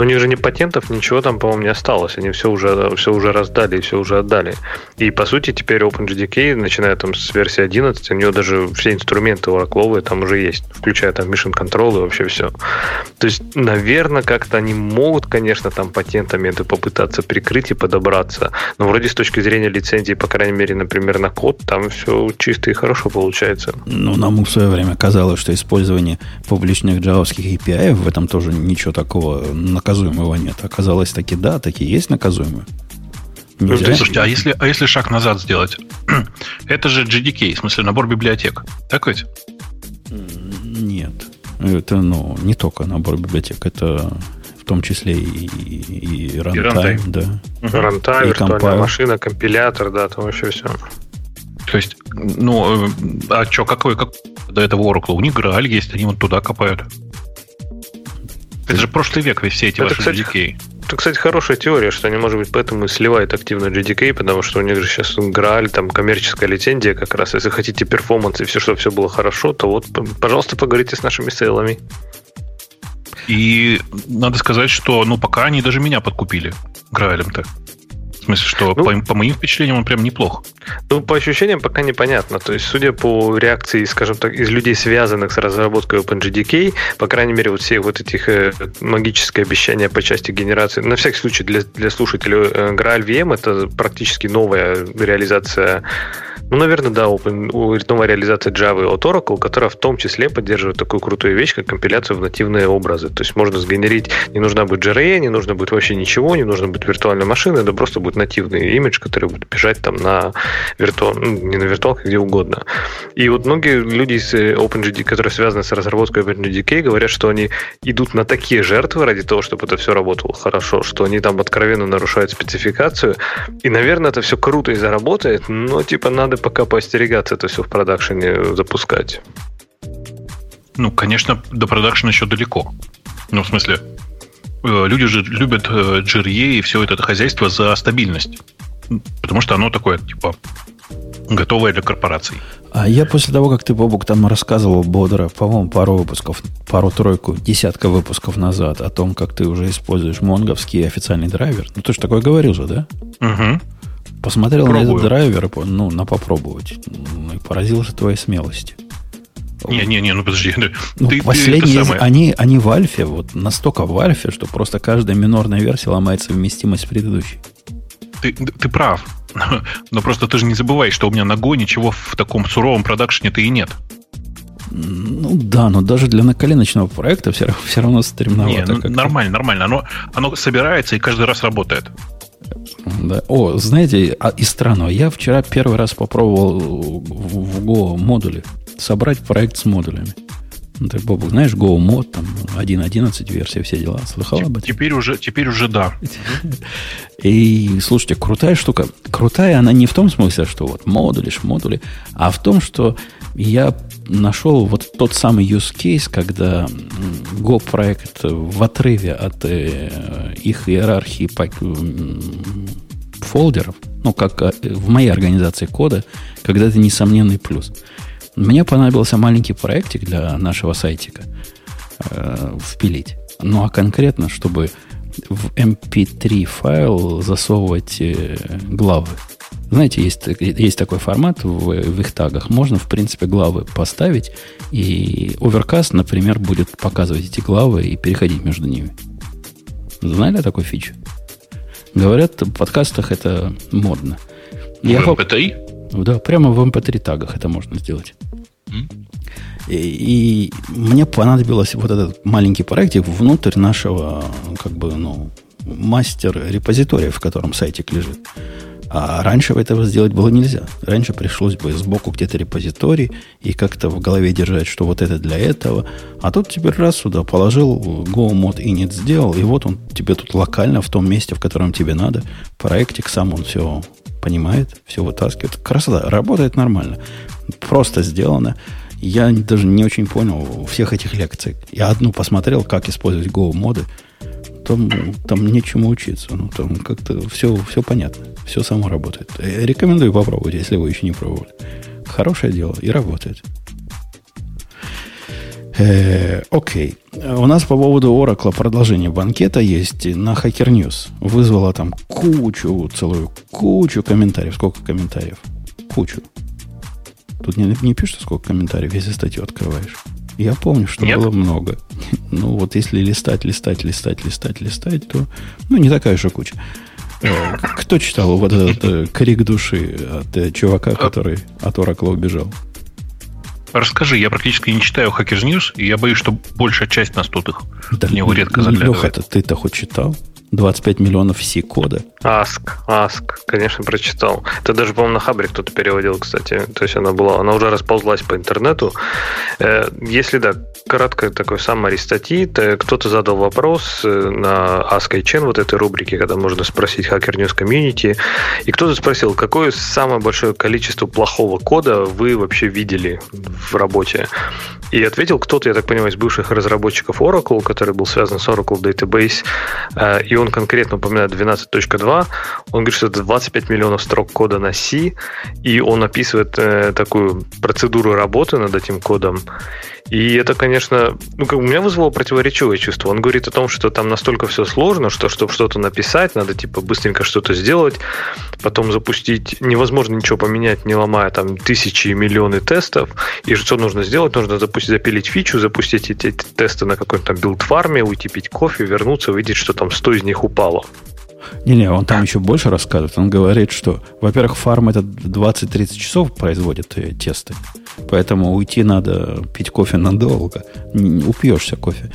Speaker 2: Но у них же ни патентов, ничего там, по-моему, не осталось. Они все уже, все уже раздали и все уже отдали. И, по сути, теперь OpenJDK, начиная там с версии 11, у него даже все инструменты Oracle там уже есть, включая там Mission Control и вообще все. То есть, наверное, как-то они могут, конечно, там патентами это попытаться прикрыть и подобраться. Но вроде с точки зрения лицензии, по крайней мере, например, на код, там все чисто и хорошо получается.
Speaker 1: Ну, нам в свое время казалось, что использование публичных джавовских API в этом тоже ничего такого на наказуемого нет. Оказалось, таки да, такие есть наказуемые.
Speaker 4: Нельзя. Слушайте, а если, а если шаг назад сделать? Это же GDK, в смысле набор библиотек. Так ведь?
Speaker 1: Нет. Это ну, не только набор библиотек, это в том числе и, и, и runtime, да.
Speaker 2: И виртуальная компайл. машина, компилятор, да, там вообще все.
Speaker 4: То есть, ну, э, а что, какой, как до этого Oracle? У них Graal есть, они вот туда копают. Это же прошлый век, все эти это, ваши кстати, JDK.
Speaker 2: Это, кстати, хорошая теория, что они, может быть, поэтому и сливают активно JDK, потому что у них же сейчас Graal, там коммерческая лицензия как раз. Если хотите performance и все, чтобы все было хорошо, то вот, пожалуйста, поговорите с нашими сейлами.
Speaker 4: И надо сказать, что ну пока они даже меня подкупили Граалем-то. Смысле, что ну, по, по моим впечатлениям он прям неплох.
Speaker 2: Ну, по ощущениям пока непонятно. То есть, судя по реакции, скажем так, из людей, связанных с разработкой OpenGDK, по крайней мере, вот все вот этих э, магические обещания по части генерации, на всякий случай для, для слушателей, э, Graal VM это практически новая реализация ну, наверное, да, новая реализация Java от Oracle, которая в том числе поддерживает такую крутую вещь, как компиляцию в нативные образы. То есть можно сгенерить, не нужна будет JRE, не нужно будет вообще ничего, не нужно будет виртуальной машины, это просто будет нативный имидж, который будет бежать там на виртуал, ну, не на виртуалке, где угодно. И вот многие люди из э, OpenGDK, которые связаны с разработкой OpenGDK, говорят, что они идут на такие жертвы ради того, чтобы это все работало хорошо, что они там откровенно нарушают спецификацию. И, наверное, это все круто и заработает, но типа надо пока поостерегаться это все в продакшене запускать.
Speaker 4: Ну, конечно, до продакшена еще далеко. Ну, в смысле, э, люди же любят GRE э, и все это, это хозяйство за стабильность. Потому что оно такое, типа, готовое для корпораций.
Speaker 1: А я после того, как ты, Бобук, там рассказывал бодро, по-моему, пару выпусков, пару-тройку, десятка выпусков назад о том, как ты уже используешь монговский официальный драйвер. Ну, ты же такое говорил же, да?
Speaker 4: Угу.
Speaker 1: Посмотрел Пробую. на этот драйвер, ну, на попробовать. Ну, и поразился твоей смелости.
Speaker 4: Не-не-не, ну подожди.
Speaker 1: Ну, ты, последние, ты они, они в альфе, вот настолько в альфе, что просто каждая минорная версия ломает совместимость с предыдущей.
Speaker 4: Ты, ты прав. Но просто ты же не забывай, что у меня на Go ничего в таком суровом продакшене-то и нет.
Speaker 1: Ну да, но даже для наколеночного проекта все, все равно стремновато.
Speaker 4: Не, ну, нормально, нормально. Оно, оно собирается и каждый раз работает.
Speaker 1: Да. О, знаете, а, из странного. Я вчера первый раз попробовал в Go модуле собрать проект с модулями. Ну, ты, Бобу, знаешь, Go мод, там 1.11 версия, все дела. Слыхал об этом?
Speaker 4: Теперь уже, теперь уже да.
Speaker 1: И, слушайте, крутая штука. Крутая она не в том смысле, что вот модули, модули, а в том, что я нашел вот тот самый use case, когда Go проект в отрыве от э, их иерархии фолдеров, ну, как э, в моей организации кода, когда это несомненный плюс. Мне понадобился маленький проектик для нашего сайтика э, впилить. Ну, а конкретно, чтобы в MP3 файл засовывать э, главы. Знаете, есть, есть такой формат в, в их тагах. Можно, в принципе, главы поставить, и Overcast, например, будет показывать эти главы и переходить между ними. Знали о такой фиче? Говорят, в подкастах это модно.
Speaker 4: В Я MP3?
Speaker 1: Да, прямо в MP3 тагах это можно сделать. Mm? И, и мне понадобился вот этот маленький проектик внутрь нашего, как бы, ну, мастер репозитория, в котором сайтик лежит. А раньше этого сделать было нельзя. Раньше пришлось бы сбоку где-то репозиторий и как-то в голове держать, что вот это для этого. А тут теперь раз сюда положил, go mod init сделал, и вот он тебе тут локально в том месте, в котором тебе надо. Проектик сам он все понимает, все вытаскивает. Красота, работает нормально. Просто сделано. Я даже не очень понял всех этих лекций. Я одну посмотрел, как использовать Go моды там, там нечему учиться. Ну, там как-то все, все понятно. Все само работает. Э, рекомендую попробовать, если вы еще не пробовали. Хорошее дело и работает. Э, окей. У нас по поводу Oracle продолжение банкета есть на Hacker News. Вызвала там кучу, целую кучу комментариев. Сколько комментариев? Кучу. Тут не, не пишется, сколько комментариев, если статью открываешь. Я помню, что Нет. было много. Ну, вот если листать, листать, листать, листать, листать, то ну, не такая же куча. Э, кто читал вот этот э, крик души от э, чувака, который от Oracle убежал?
Speaker 4: Расскажи, я практически не читаю Hackers News, и я боюсь, что большая часть нас тут их да, него редко заглядывает.
Speaker 1: Леха, ты-то хоть читал? 25 миллионов C-кода –
Speaker 2: Аск, Аск, конечно, прочитал. Это даже, по-моему, на Хабре кто-то переводил, кстати. То есть она была, она уже расползлась по интернету. Э, если, да, краткое такое саммари статьи, то кто-то задал вопрос э, на Ask ICHN, вот этой рубрике, когда можно спросить Hacker News Community, и кто-то спросил, какое самое большое количество плохого кода вы вообще видели в работе? И ответил кто-то, я так понимаю, из бывших разработчиков Oracle, который был связан с Oracle Database, э, и он конкретно упоминает 12.2. Он говорит, что это 25 миллионов строк кода на C, и он описывает э, такую процедуру работы над этим кодом. И это, конечно, ну, как у меня вызвало противоречивое чувство. Он говорит о том, что там настолько все сложно, что чтобы что-то написать, надо типа быстренько что-то сделать, потом запустить. Невозможно ничего поменять, не ломая там тысячи и миллионы тестов. И что нужно сделать? Нужно запустить, запилить фичу, запустить эти тесты на какой-то там build-фарме, уйти пить кофе, вернуться, увидеть, что там 100 из них упало.
Speaker 1: Не-не, он там еще больше рассказывает. Он говорит, что, во-первых, фарм это 20-30 часов производит э, тесты. Поэтому уйти надо пить кофе надолго. Упьешься кофе.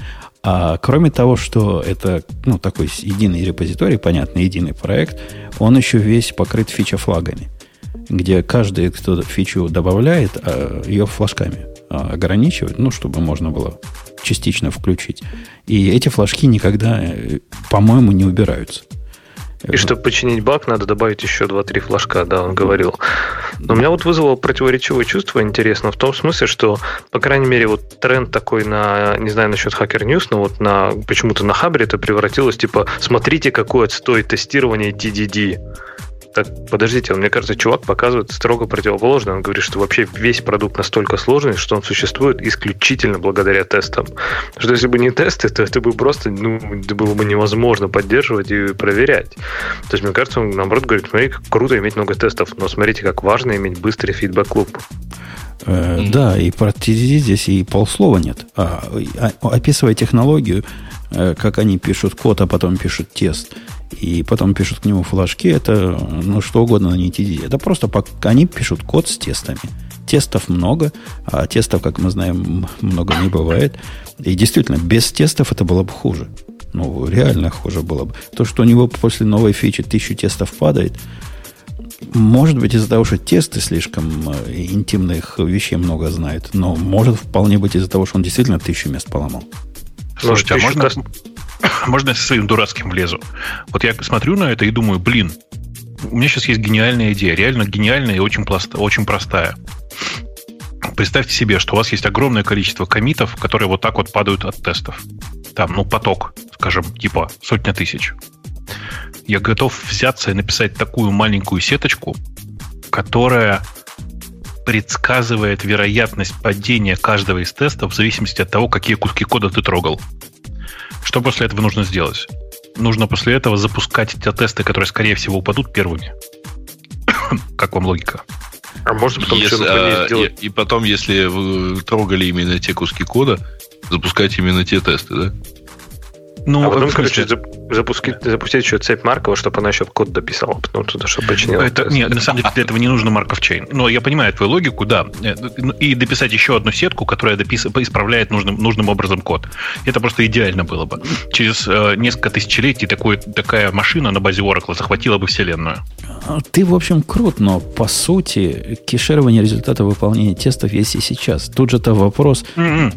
Speaker 1: А кроме того, что это ну, такой единый репозиторий, понятно, единый проект, он еще весь покрыт фича-флагами, где каждый, кто фичу добавляет, а ее флажками а, ограничивает, ну, чтобы можно было частично включить. И эти флажки никогда, э, по-моему, не убираются.
Speaker 2: И чтобы починить баг, надо добавить еще 2-3 флажка, да, он говорил. Но у меня вот вызвало противоречивое чувство, интересно, в том смысле, что, по крайней мере, вот тренд такой на, не знаю насчет Hacker News, но вот на почему-то на Хабре это превратилось, типа, смотрите, какое отстой тестирование TDD так, подождите, он, мне кажется, чувак показывает строго противоположное. Он говорит, что вообще весь продукт настолько сложный, что он существует исключительно благодаря тестам. Что если бы не тесты, то это бы просто, ну, это было бы невозможно поддерживать и проверять. То есть, мне кажется, он, наоборот, говорит, смотри, как круто иметь много тестов, но смотрите, как важно иметь быстрый фидбэк-клуб.
Speaker 1: Э, да, и про TDD здесь и полслова нет. А, а, описывая технологию, как они пишут код, а потом пишут тест – и потом пишут к нему флажки, это ну, что угодно на NTD. Это просто пока они пишут код с тестами. Тестов много, а тестов, как мы знаем, много не бывает. И действительно, без тестов это было бы хуже. Ну, реально хуже было бы. То, что у него после новой фичи тысячу тестов падает, может быть из-за того, что тесты слишком э, интимных вещей много знает, но может вполне быть из-за того, что он действительно тысячу мест поломал.
Speaker 4: Слушайте, а можно, можно я со своим дурацким влезу? Вот я смотрю на это и думаю, блин, у меня сейчас есть гениальная идея, реально гениальная и очень, пласт, очень простая. Представьте себе, что у вас есть огромное количество комитов, которые вот так вот падают от тестов. Там, ну, поток, скажем, типа сотня тысяч. Я готов взяться и написать такую маленькую сеточку, которая предсказывает вероятность падения каждого из тестов в зависимости от того, какие куски кода ты трогал. Что после этого нужно сделать? Нужно после этого запускать те тесты, которые, скорее всего, упадут первыми. как вам логика?
Speaker 5: А может потом если, а, сделать? И, и потом, если вы трогали именно те куски кода, запускать именно те тесты, да?
Speaker 2: Ну, а потом, короче, запустить, запустить еще цепь Маркова, чтобы она еще код дописала, потом туда, чтобы починила.
Speaker 4: Это, нет, на самом деле для этого не нужно Марков чейн. Но я понимаю твою логику, да. Ну, и дописать еще одну сетку, которая допис... исправляет нужным, нужным образом код. Это просто идеально было бы. Через э, несколько тысячелетий такой, такая машина на базе Oracle захватила бы вселенную.
Speaker 1: А, ты, в общем, крут, но по сути кеширование результата выполнения тестов есть и сейчас. Тут же это вопрос, mm-hmm.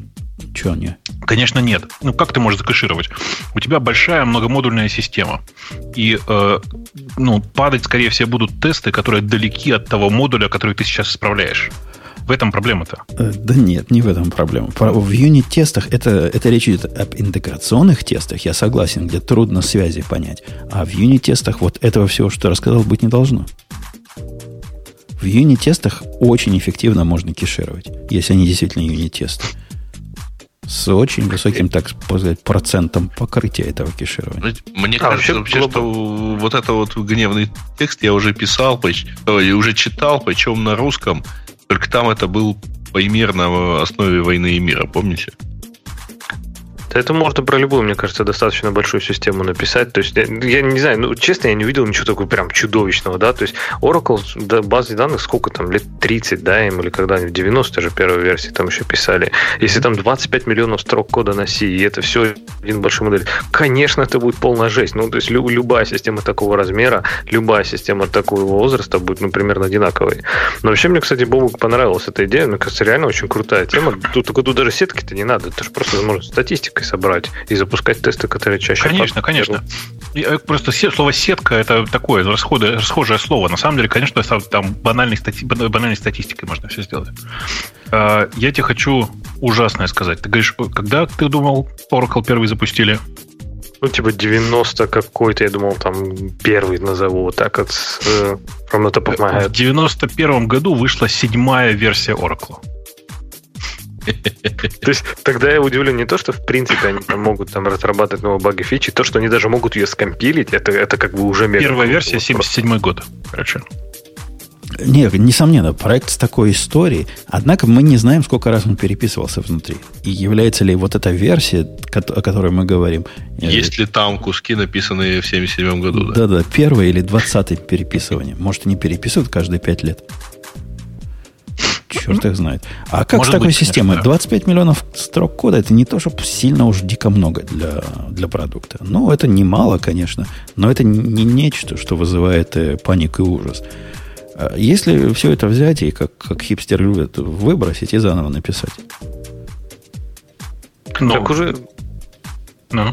Speaker 4: Чего не? Конечно, нет. Ну, как ты можешь закэшировать? У тебя большая многомодульная система. И, э, ну, падать, скорее всего, будут тесты, которые далеки от того модуля, который ты сейчас исправляешь. В этом проблема-то?
Speaker 1: Э, да нет, не в этом проблема. В юнит-тестах это, это речь идет об интеграционных тестах, я согласен, где трудно связи понять. А в юнит-тестах вот этого всего, что рассказал, быть не должно. В юнит-тестах очень эффективно можно кешировать, если они действительно юнит-тесты с очень высоким, так сказать, процентом покрытия этого кеширования.
Speaker 5: Мне а, кажется, вообще, вообще что вот это вот гневный текст я уже писал, и уже читал, причем на русском, только там это был примерно в основе войны и мира, помните?
Speaker 2: Это можно про любую, мне кажется, достаточно большую систему написать. То есть, я, я не знаю, ну, честно, я не видел ничего такого прям чудовищного, да. То есть, Oracle, да, базы данных сколько там, лет 30, да, им или когда-нибудь, 90 же первой версии там еще писали. Если там 25 миллионов строк кода на C, и это все один большой модель, конечно, это будет полная жесть. Ну, то есть, лю- любая система такого размера, любая система такого возраста будет, ну, примерно одинаковой. Но вообще, мне, кстати, Бобу понравилась эта идея. Мне кажется, реально очень крутая тема. Тут, тут, даже сетки-то не надо. Это же просто можно статистикой собрать и запускать тесты, которые чаще...
Speaker 4: Конечно, конечно. Э, просто слово сетка это такое расходы, расхожее слово. На самом деле, конечно, там банальной, стати, банальной статистикой можно все сделать. А, я тебе хочу ужасное сказать. Ты говоришь, когда ты думал, Oracle первый запустили?
Speaker 2: Ну, типа 90 какой-то, я думал, там первый назову, вот так вот, э, top of my
Speaker 4: head. В 91 году вышла седьмая версия Oracle.
Speaker 2: То есть тогда я удивлен не то, что в принципе они там могут там разрабатывать новые баги фичи, то, что они даже могут ее скомпилить, это, это как бы уже
Speaker 4: Первая версия 77 год, короче.
Speaker 1: Нет, несомненно, проект с такой историей. Однако мы не знаем, сколько раз он переписывался внутри. И является ли вот эта версия, о которой мы говорим...
Speaker 5: Э, Есть ли там куски, написанные в 77 году?
Speaker 1: Да, да, первое или двадцатое переписывание. Может, они переписывают каждые пять лет. Черт их знает. А как Может с такой быть, системой? Конечно, 25 миллионов строк кода это не то, чтобы сильно уж дико много для, для продукта. Ну, это немало, конечно, но это не нечто, что вызывает э, панику и ужас. А если все это взять и, как, как хипстер любит, выбросить и заново написать.
Speaker 2: Ну, так уже... Ну.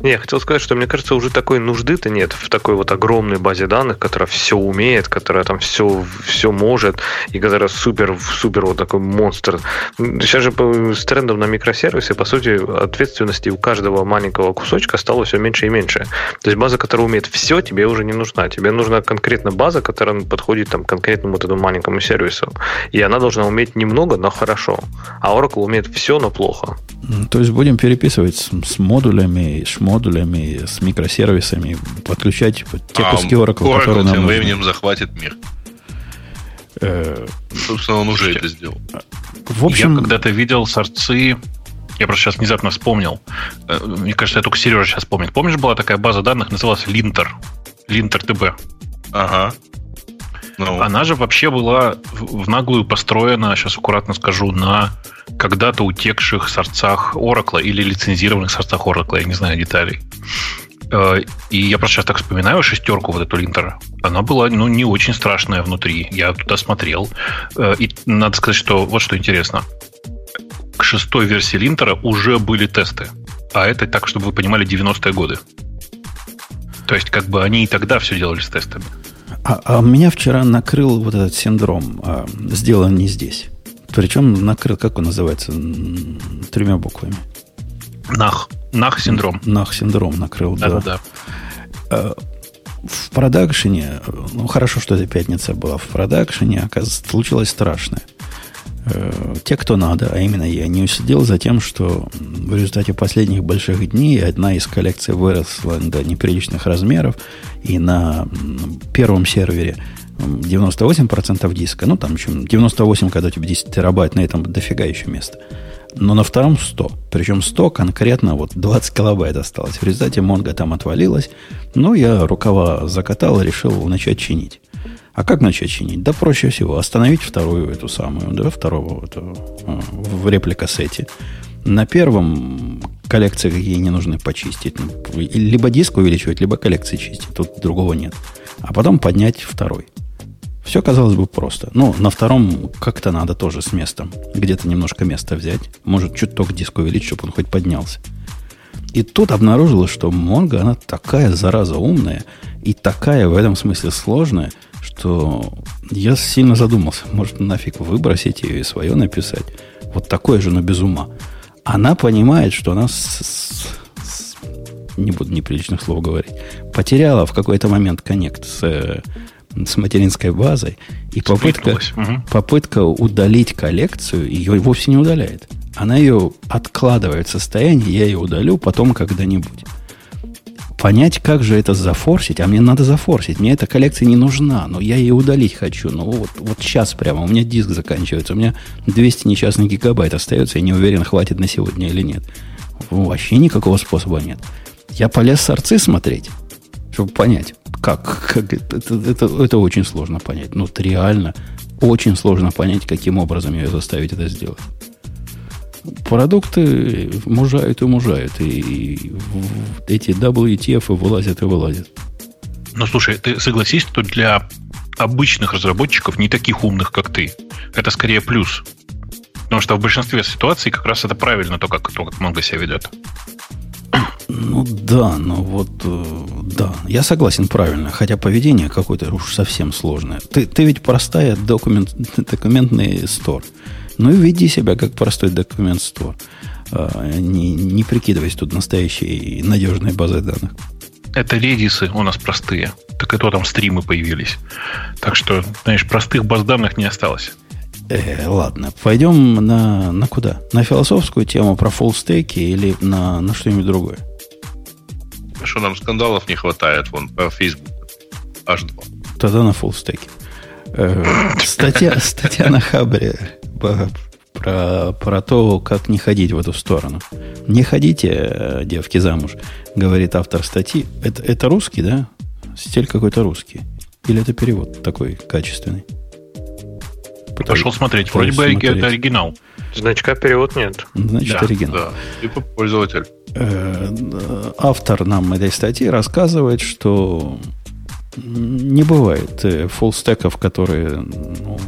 Speaker 2: Не, я хотел сказать, что мне кажется, уже такой нужды-то нет в такой вот огромной базе данных, которая все умеет, которая там все, все может, и которая супер, супер вот такой монстр. Сейчас же с трендом на микросервисы, по сути, ответственности у каждого маленького кусочка стало все меньше и меньше. То есть база, которая умеет все, тебе уже не нужна. Тебе нужна конкретно база, которая подходит там конкретному вот этому маленькому сервису. И она должна уметь немного, но хорошо. А Oracle умеет все, но плохо.
Speaker 1: То есть будем переписывать с, модулями, с модулями, с микросервисами, подключать те а куски Oracle,
Speaker 5: Oracle которые нам тем нужны. временем захватит мир. Э, Собственно, он уже это сделал.
Speaker 4: В общем, я когда-то видел сорцы я просто сейчас внезапно вспомнил. Э, мне кажется, я только Сережа сейчас помнит. Помнишь, была такая база данных, называлась Linter. Linter TB.
Speaker 5: Ага.
Speaker 4: Ну. Она же вообще была в наглую построена, сейчас аккуратно скажу, на когда-то утекших сорцах Oracle или лицензированных сорцах Oracle, я не знаю деталей. Э, и я просто сейчас так вспоминаю шестерку вот эту линтера. Она была, ну, не очень страшная внутри. Я туда смотрел. Э, и надо сказать, что вот что интересно. К шестой версии линтера уже были тесты. А это так, чтобы вы понимали, 90-е годы. То есть, как бы они и тогда все делали с тестами.
Speaker 1: А, а меня вчера накрыл вот этот синдром, а, сделан не здесь. Причем накрыл, как он называется, тремя буквами.
Speaker 4: Нах. Нах-синдром.
Speaker 1: Нах-синдром накрыл, да. Да, да. А, в продакшене, ну хорошо, что это пятница была, в продакшене, оказывается, случилось страшное. Э, те, кто надо, а именно я, не усидел за тем, что в результате последних больших дней одна из коллекций выросла до неприличных размеров, и на первом сервере 98% диска, ну там еще 98, когда у тебя 10 терабайт, на этом дофига еще места. Но на втором 100. Причем 100 конкретно вот 20 килобайт осталось. В результате Монго там отвалилась. Ну, я рукава закатал и решил начать чинить. А как начать чинить? Да проще всего. Остановить вторую эту самую, да, второго а, в репликассете. На первом коллекции какие не нужны почистить. Ну, либо диск увеличивать, либо коллекции чистить. Тут другого нет. А потом поднять второй. Все казалось бы просто. Ну, на втором как-то надо тоже с местом. Где-то немножко места взять. Может, чуток диск увеличить, чтобы он хоть поднялся. И тут обнаружилось, что Монго, она такая зараза умная и такая в этом смысле сложная, что я сильно задумался. Может, нафиг выбросить ее и свое написать. Вот такое же, но без ума. Она понимает, что она с, с, не буду неприличных слов говорить, потеряла в какой-то момент коннект с, с материнской базой, и попытка, угу. попытка удалить коллекцию ее вовсе не удаляет. Она ее откладывает в состояние, я ее удалю потом когда-нибудь понять, как же это зафорсить, а мне надо зафорсить. Мне эта коллекция не нужна, но я ее удалить хочу. Ну вот, вот сейчас прямо, у меня диск заканчивается, у меня 200 несчастных гигабайт остается, я не уверен, хватит на сегодня или нет. Вообще никакого способа нет. Я полез сорцы смотреть, чтобы понять, как, как это, это, это, очень сложно понять. Ну, реально очень сложно понять, каким образом ее заставить это сделать. Продукты мужают и мужают, и эти WTF вылазят и вылазят.
Speaker 4: Ну, слушай, ты согласись, что для обычных разработчиков, не таких умных, как ты, это скорее плюс. Потому что в большинстве ситуаций как раз это правильно, то, как, то, как Mongo себя ведет.
Speaker 1: Ну да, но вот э, да, я согласен правильно, хотя поведение какое-то уж совсем сложное. Ты, ты ведь простая документ, документный стор. Ну и веди себя как простой документ стор. А, не, не прикидываясь тут настоящей надежной базой данных.
Speaker 4: Это редисы у нас простые. Так и то там стримы появились. Так что, знаешь, простых баз данных не осталось.
Speaker 1: Э, ладно, пойдем на, на куда? На философскую тему про фуллстеки или на, на что-нибудь другое?
Speaker 5: Что нам скандалов не хватает, вон, по Facebook. Аж два.
Speaker 1: Тогда на фуллстеке. Э, статья, статья на Хабре про, про то, как не ходить в эту сторону. Не ходите, э, девки, замуж, говорит автор статьи. Это, это русский, да? Стиль какой-то русский. Или это перевод такой качественный?
Speaker 4: Пошел смотреть. Вроде бы смотреть. это оригинал.
Speaker 2: Значка перевод нет.
Speaker 1: Значит, да, оригинал. Да.
Speaker 5: Типа пользователь.
Speaker 1: Э, автор нам этой статьи рассказывает, что не бывает э, фуллстеков, которые ну,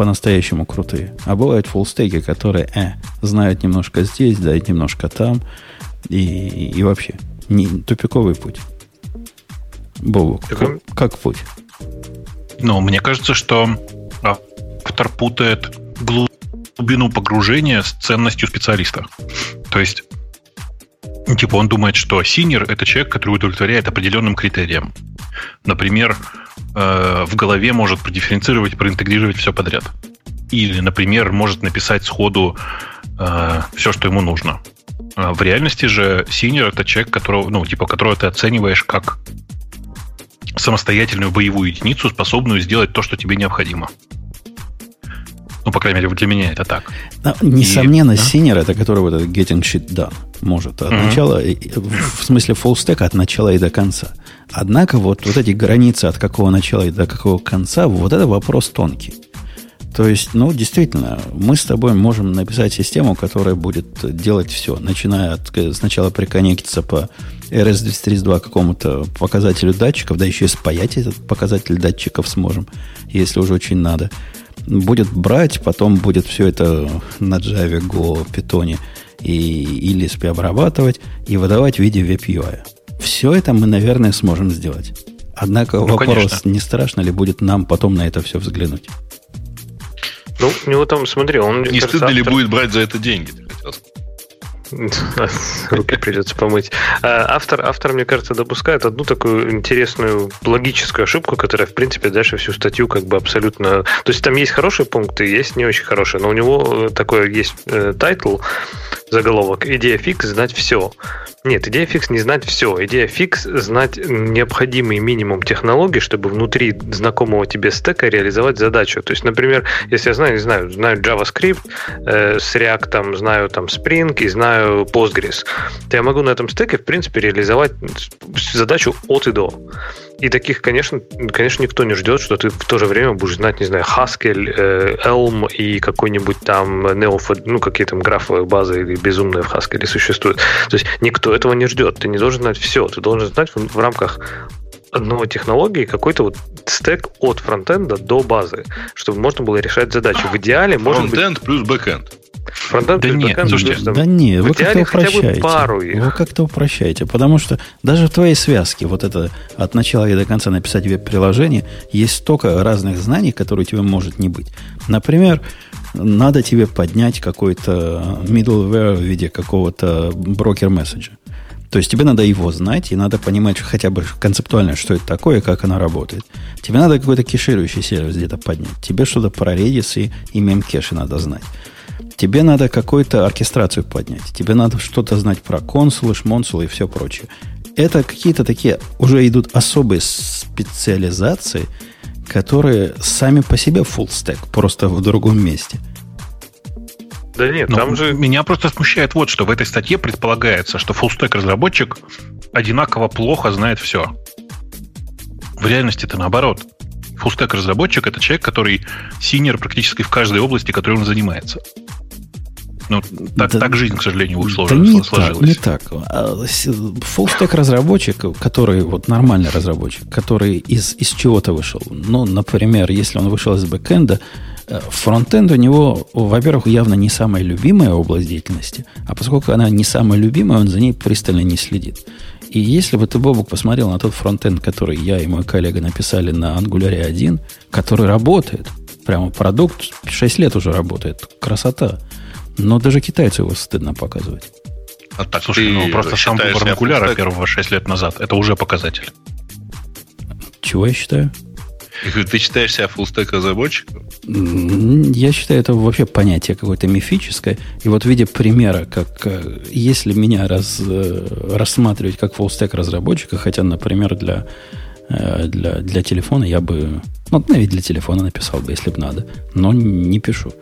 Speaker 1: по-настоящему крутые. А бывают фуллстеки, которые э, знают немножко здесь, да, и немножко там. И, и вообще, не, тупиковый путь. Бобок, как, как путь?
Speaker 4: Ну, мне кажется, что автор путает глубину погружения с ценностью специалиста. То есть, типа, он думает, что senior это человек, который удовлетворяет определенным критериям. Например, э, в голове может продифференцировать, проинтегрировать все подряд. Или, например, может написать сходу э, все, что ему нужно. А в реальности же senior это человек, которого, ну, типа, которого ты оцениваешь как самостоятельную боевую единицу, способную сделать то, что тебе необходимо. Ну, по крайней мере, для меня это так.
Speaker 1: Но, несомненно, и, да? это который вот этот getting shit done может. От mm-hmm. начала, в смысле full stack от начала и до конца. Однако вот, вот эти границы от какого начала и до какого конца, вот это вопрос тонкий. То есть, ну, действительно, мы с тобой можем написать систему, которая будет делать все, начиная от сначала приконнектиться по RS-232 какому-то показателю датчиков, да еще и спаять этот показатель датчиков сможем, если уже очень надо будет брать, потом будет все это на Java, Go, Python и, и Lisp обрабатывать и выдавать в виде WebUI. Все это мы, наверное, сможем сделать. Однако ну, вопрос, конечно. не страшно ли будет нам потом на это все взглянуть?
Speaker 2: Ну, у него там, смотри, он...
Speaker 5: Не стыдно ли будет брать за это деньги, ты хотел сказать?
Speaker 2: Руки придется помыть. А, автор, автор, мне кажется, допускает одну такую интересную логическую ошибку, которая, в принципе, дальше всю статью как бы абсолютно... То есть там есть хорошие пункты, есть не очень хорошие, но у него такой есть э, title, заголовок «Идея фикс знать все». Нет, идея фикс не знать все. Идея фикс знать необходимый минимум технологий, чтобы внутри знакомого тебе стека реализовать задачу. То есть, например, если я знаю, не знаю, знаю JavaScript э, с React, знаю там Spring и знаю Postgres, то я могу на этом стеке, в принципе, реализовать задачу от и до. И таких, конечно, конечно, никто не ждет, что ты в то же время будешь знать, не знаю, Haskell, э, Elm и какой-нибудь там Neo, ну, какие там графовые базы или безумные в Haskell существуют. То есть никто этого не ждет. Ты не должен знать все. Ты должен знать в, в рамках одной технологии какой-то вот стек от фронтенда до базы, чтобы можно было решать задачи. В идеале может быть...
Speaker 5: Фронтенд плюс бэкенд.
Speaker 1: Фронтенд да нет, слушайте, да нет, вы как-то упрощаете. Пару их. Вы как-то упрощаете, потому что даже в твоей связке, вот это от начала и до конца написать веб-приложение, есть столько разных знаний, которые у тебя может не быть. Например, надо тебе поднять какой-то middleware в виде какого-то брокер-месседжа. То есть тебе надо его знать, и надо понимать хотя бы концептуально, что это такое, как оно работает. Тебе надо какой-то кеширующий сервис где-то поднять. Тебе что-то про Redis и, и мемкеши надо знать. Тебе надо какую-то оркестрацию поднять. Тебе надо что-то знать про консулы, шмонсулы и все прочее. Это какие-то такие уже идут особые специализации, которые сами по себе full stack, просто в другом месте.
Speaker 4: Да нет, Но там же... Меня просто смущает вот, что в этой статье предполагается, что фуллстек разработчик одинаково плохо знает все. В реальности это наоборот. Фуллстек разработчик это человек, который senior практически в каждой области, которой он занимается. Ну, так, да, так жизнь, к сожалению, сложилась. Да
Speaker 1: не так, не так. Фуллстек разработчик, который вот нормальный разработчик, который из, из чего-то вышел. Ну, например, если он вышел из бэкэнда, фронтенд у него, во-первых, явно не самая любимая область деятельности, а поскольку она не самая любимая, он за ней пристально не следит. И если бы ты, Бобук, посмотрел на тот фронтенд, который я и мой коллега написали на Angular 1, который работает, прямо продукт 6 лет уже работает, красота – но даже китайцу его стыдно показывать.
Speaker 4: А так, Слушай, ну просто сам выбор Ангуляра первого 6 лет назад, это уже показатель.
Speaker 1: Чего я считаю?
Speaker 5: Ты считаешь себя фуллстек разработчиком?
Speaker 1: Я считаю, это вообще понятие какое-то мифическое. И вот в виде примера, как э, если меня раз, э, рассматривать как фуллстек разработчика, хотя, например, для, э, для, для телефона я бы... Ну, навіть для телефона написал бы, если бы надо. Но не пишу.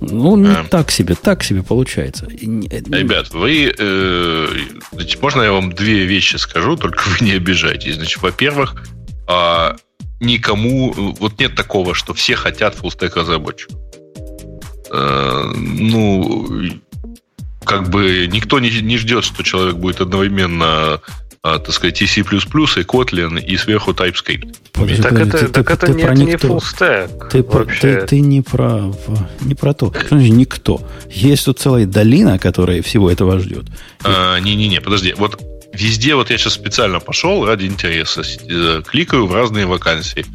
Speaker 1: Ну, не а. так себе, так себе получается.
Speaker 5: Ребят, вы... Э, значит, можно я вам две вещи скажу, только вы не обижайтесь. Значит, во-первых, э, никому... Вот нет такого, что все хотят фуллстек разработчика. Э, ну, как бы никто не, не ждет, что человек будет одновременно а, так сказать, и C++, и Kotlin, и сверху TypeScript.
Speaker 2: Подожди, так подожди, это, ты, так ты, это, ты не, это не full stack.
Speaker 1: Ты, ты, ты не про, не про то. Что значит никто? Есть тут целая долина, которая всего этого ждет.
Speaker 5: А, не-не-не, подожди. Вот везде, вот я сейчас специально пошел ради интереса, э, кликаю в разные вакансии.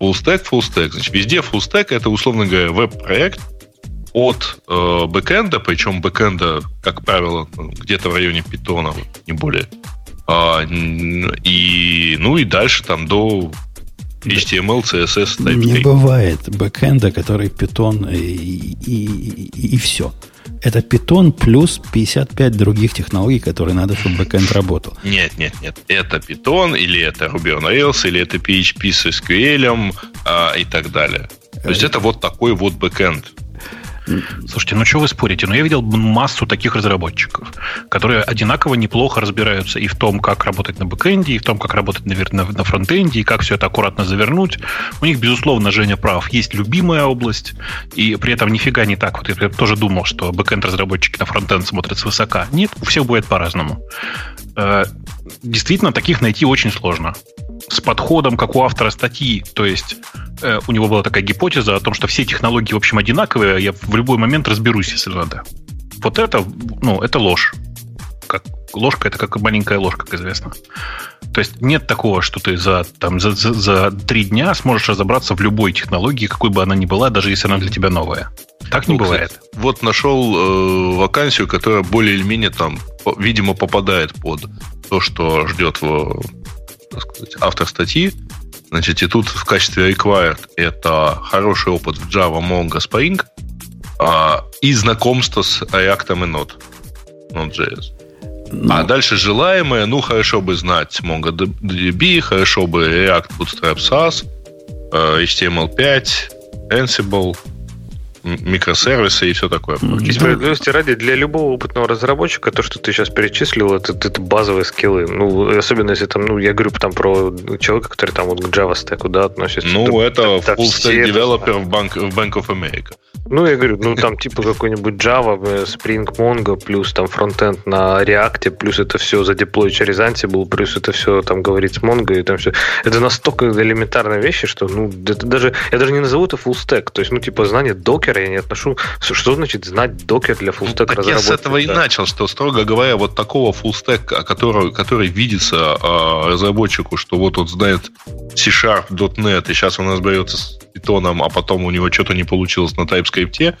Speaker 5: Full stack, full stack. Значит, везде full stack это, условно говоря, веб-проект от э, бэкэнда, причем бэкэнда, как правило, где-то в районе питона, не более а, и, ну и дальше там до HTML, CSS,
Speaker 1: TypeScript. Не бывает бэкэнда, который Python и, и, и, и все. Это Python плюс 55 других технологий, которые надо, чтобы бэкэнд работал.
Speaker 5: Нет, нет, нет. Это Python, или это Ruby on Rails, или это PHP с SQL а, и так далее. То есть это вот такой вот бэкэнд.
Speaker 4: Слушайте, ну что вы спорите? Ну я видел массу таких разработчиков, которые одинаково неплохо разбираются и в том, как работать на бэкэнде, и в том, как работать на, на, фронтенде, и как все это аккуратно завернуть. У них, безусловно, Женя прав. Есть любимая область, и при этом нифига не так. Вот я тоже думал, что бэкэнд-разработчики на фронтенд смотрят свысока. Нет, у всех будет по-разному. Э, действительно, таких найти очень сложно. С подходом, как у автора статьи, то есть э, у него была такая гипотеза о том, что все технологии, в общем, одинаковые, я в любой момент разберусь, если надо. Вот это, ну, это ложь. Как ложка это как маленькая ложка, как известно. То есть нет такого, что ты за, там, за, за, за три дня сможешь разобраться в любой технологии, какой бы она ни была, даже если она для тебя новая. Так не ну, бывает. Кстати,
Speaker 5: вот нашел э, вакансию, которая более или менее там, видимо, попадает под то, что ждет в, так сказать, автор статьи. Значит, и тут в качестве required это хороший опыт в Java, Mongo, Spring а, и знакомство с React и Node, Node.js. Ну, а дальше желаемое, ну, хорошо бы знать MongoDB, хорошо бы React Bootstrap SAS, HTML5, Ansible, микросервисы и все такое.
Speaker 2: И справедливости ради, для любого опытного разработчика то, что ты сейчас перечислил, это, это базовые скиллы. Ну, особенно если там, ну, я говорю там про человека, который там вот к Java Stack, да, относится.
Speaker 5: Ну, то, это full stack developer в Bank, в Bank of America.
Speaker 2: Ну, я говорю, ну, там типа какой-нибудь Java, э, Spring Mongo, плюс там фронтенд на React, плюс это все задеплой через Ansible, плюс это все там говорить с Mongo, и там все. Это настолько элементарные вещи, что, ну, это даже, я даже не назову это full stack. То есть, ну, типа, знание докера я не отношу. Что значит знать докер для stack ну,
Speaker 5: разработки? Я с этого да. и начал, что, строго говоря, вот такого stack, который, который видится э, разработчику, что вот он знает C-Sharp, .NET, и сейчас он разберется с питоном, а потом у него что-то не получилось на TypeScript,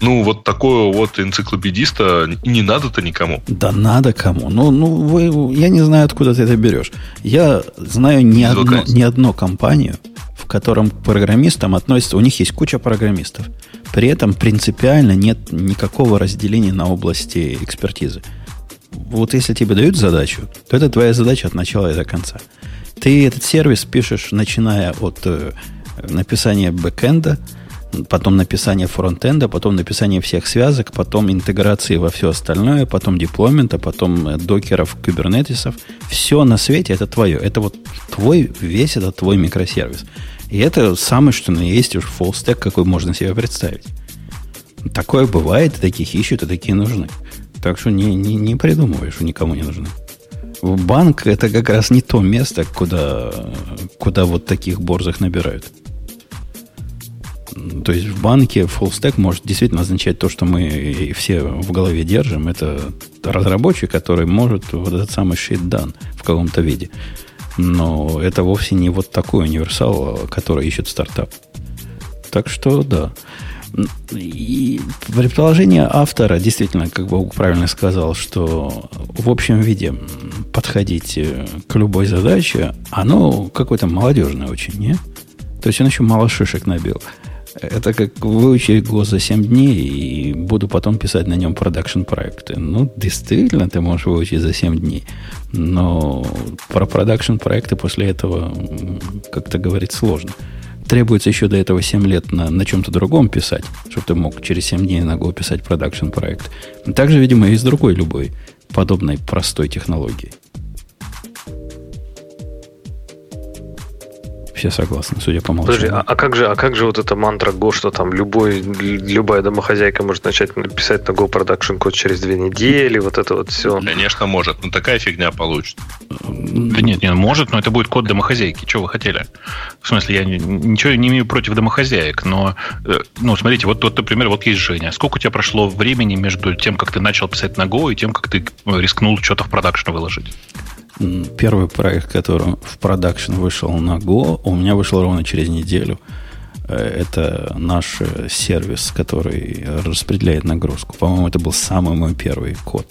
Speaker 5: ну, вот такого вот энциклопедиста не надо-то никому.
Speaker 1: Да надо кому. Ну, ну вы, я не знаю, откуда ты это берешь. Я знаю ни, одно, ни одну компанию, в котором к программистам относятся, у них есть куча программистов. При этом принципиально нет никакого разделения на области экспертизы. Вот если тебе дают задачу, то это твоя задача от начала и до конца. Ты этот сервис пишешь, начиная от э, написания бэкэнда, потом написание фронтенда, потом написание всех связок, потом интеграции во все остальное, потом деплоймента, потом э, докеров, кубернетисов. Все на свете это твое. Это вот твой, весь это твой микросервис. И это самое, что на есть уж stack, какой можно себе представить. Такое бывает, таких ищут, и такие нужны. Так что не, не, не придумываешь, что никому не нужны. Банк это как раз не то место, куда, куда вот таких борзых набирают. То есть в банке full stack может действительно означать то, что мы все в голове держим. Это разработчик, который может вот этот самый shit done в каком-то виде. Но это вовсе не вот такой универсал, который ищет стартап. Так что да. И предположение автора действительно, как бы правильно сказал, что в общем виде подходить к любой задаче, оно какое-то молодежное очень, не? То есть он еще мало шишек набил. Это как выучить Go за 7 дней и буду потом писать на нем продакшн проекты. Ну, действительно, ты можешь выучить за 7 дней. Но про продакшн проекты после этого как-то говорить сложно. Требуется еще до этого 7 лет на, на чем-то другом писать, чтобы ты мог через 7 дней на Go писать продакшн проект. Также, видимо, и с другой любой подобной простой технологией. Все согласны, судя по молчанию.
Speaker 2: Подожди, а, а как же, а как же вот эта мантра Go, что там любой, любая домохозяйка может начать написать на Go Production код через две недели, вот это вот все?
Speaker 5: Конечно, может, но такая фигня получится.
Speaker 4: Да нет, не может, но это будет код домохозяйки. Чего вы хотели? В смысле, я ничего не имею против домохозяек, но, э, ну, смотрите, вот, вот, например, вот есть Женя. Сколько у тебя прошло времени между тем, как ты начал писать на Go и тем, как ты э, рискнул что-то в production выложить?
Speaker 1: Первый проект, который в production вышел на Go, у меня вышел ровно через неделю. Э, это наш э, сервис, который распределяет нагрузку. По-моему, это был самый мой первый код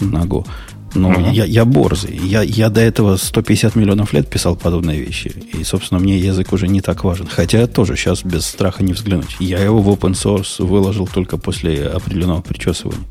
Speaker 1: на Go. Но uh-huh. я, я борзый. Я, я до этого 150 миллионов лет писал подобные вещи. И, собственно, мне язык уже не так важен. Хотя я тоже сейчас без страха не взглянуть. Я его в open source выложил только после определенного причесывания.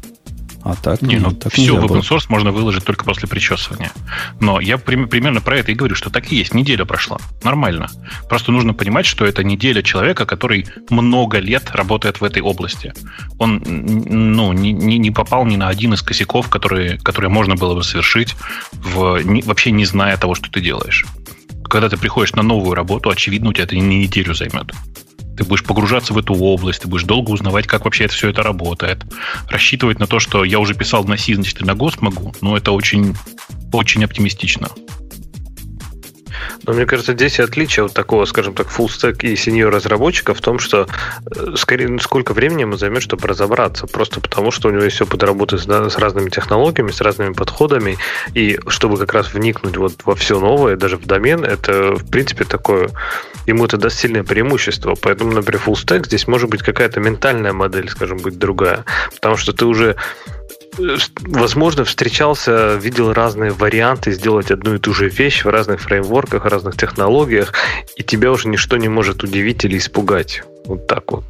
Speaker 4: А так, не, ну, так все в open source можно выложить только после причесывания. Но я при, примерно про это и говорю, что так и есть. Неделя прошла. Нормально. Просто нужно понимать, что это неделя человека, который много лет работает в этой области. Он ну, не, не попал ни на один из косяков, которые, которые можно было бы совершить, в, не, вообще не зная того, что ты делаешь. Когда ты приходишь на новую работу, очевидно, у тебя это не неделю займет. Ты будешь погружаться в эту область, ты будешь долго узнавать, как вообще это все это работает. Рассчитывать на то, что я уже писал на C, значит, и на ГОСТ могу, ну, это очень, очень оптимистично.
Speaker 2: Но мне кажется, здесь отличие от такого, скажем так, full stack и senior разработчика в том, что э, скорее сколько времени ему займет, чтобы разобраться. Просто потому, что у него есть опыт работы с, с разными технологиями, с разными подходами. И чтобы как раз вникнуть вот во все новое, даже в домен, это, в принципе, такое ему это даст сильное преимущество. Поэтому, например, full stack здесь может быть какая-то ментальная модель, скажем, быть другая. Потому что ты уже возможно, встречался, видел разные варианты сделать одну и ту же вещь в разных фреймворках, разных технологиях, и тебя уже ничто не может удивить или испугать. Вот так вот.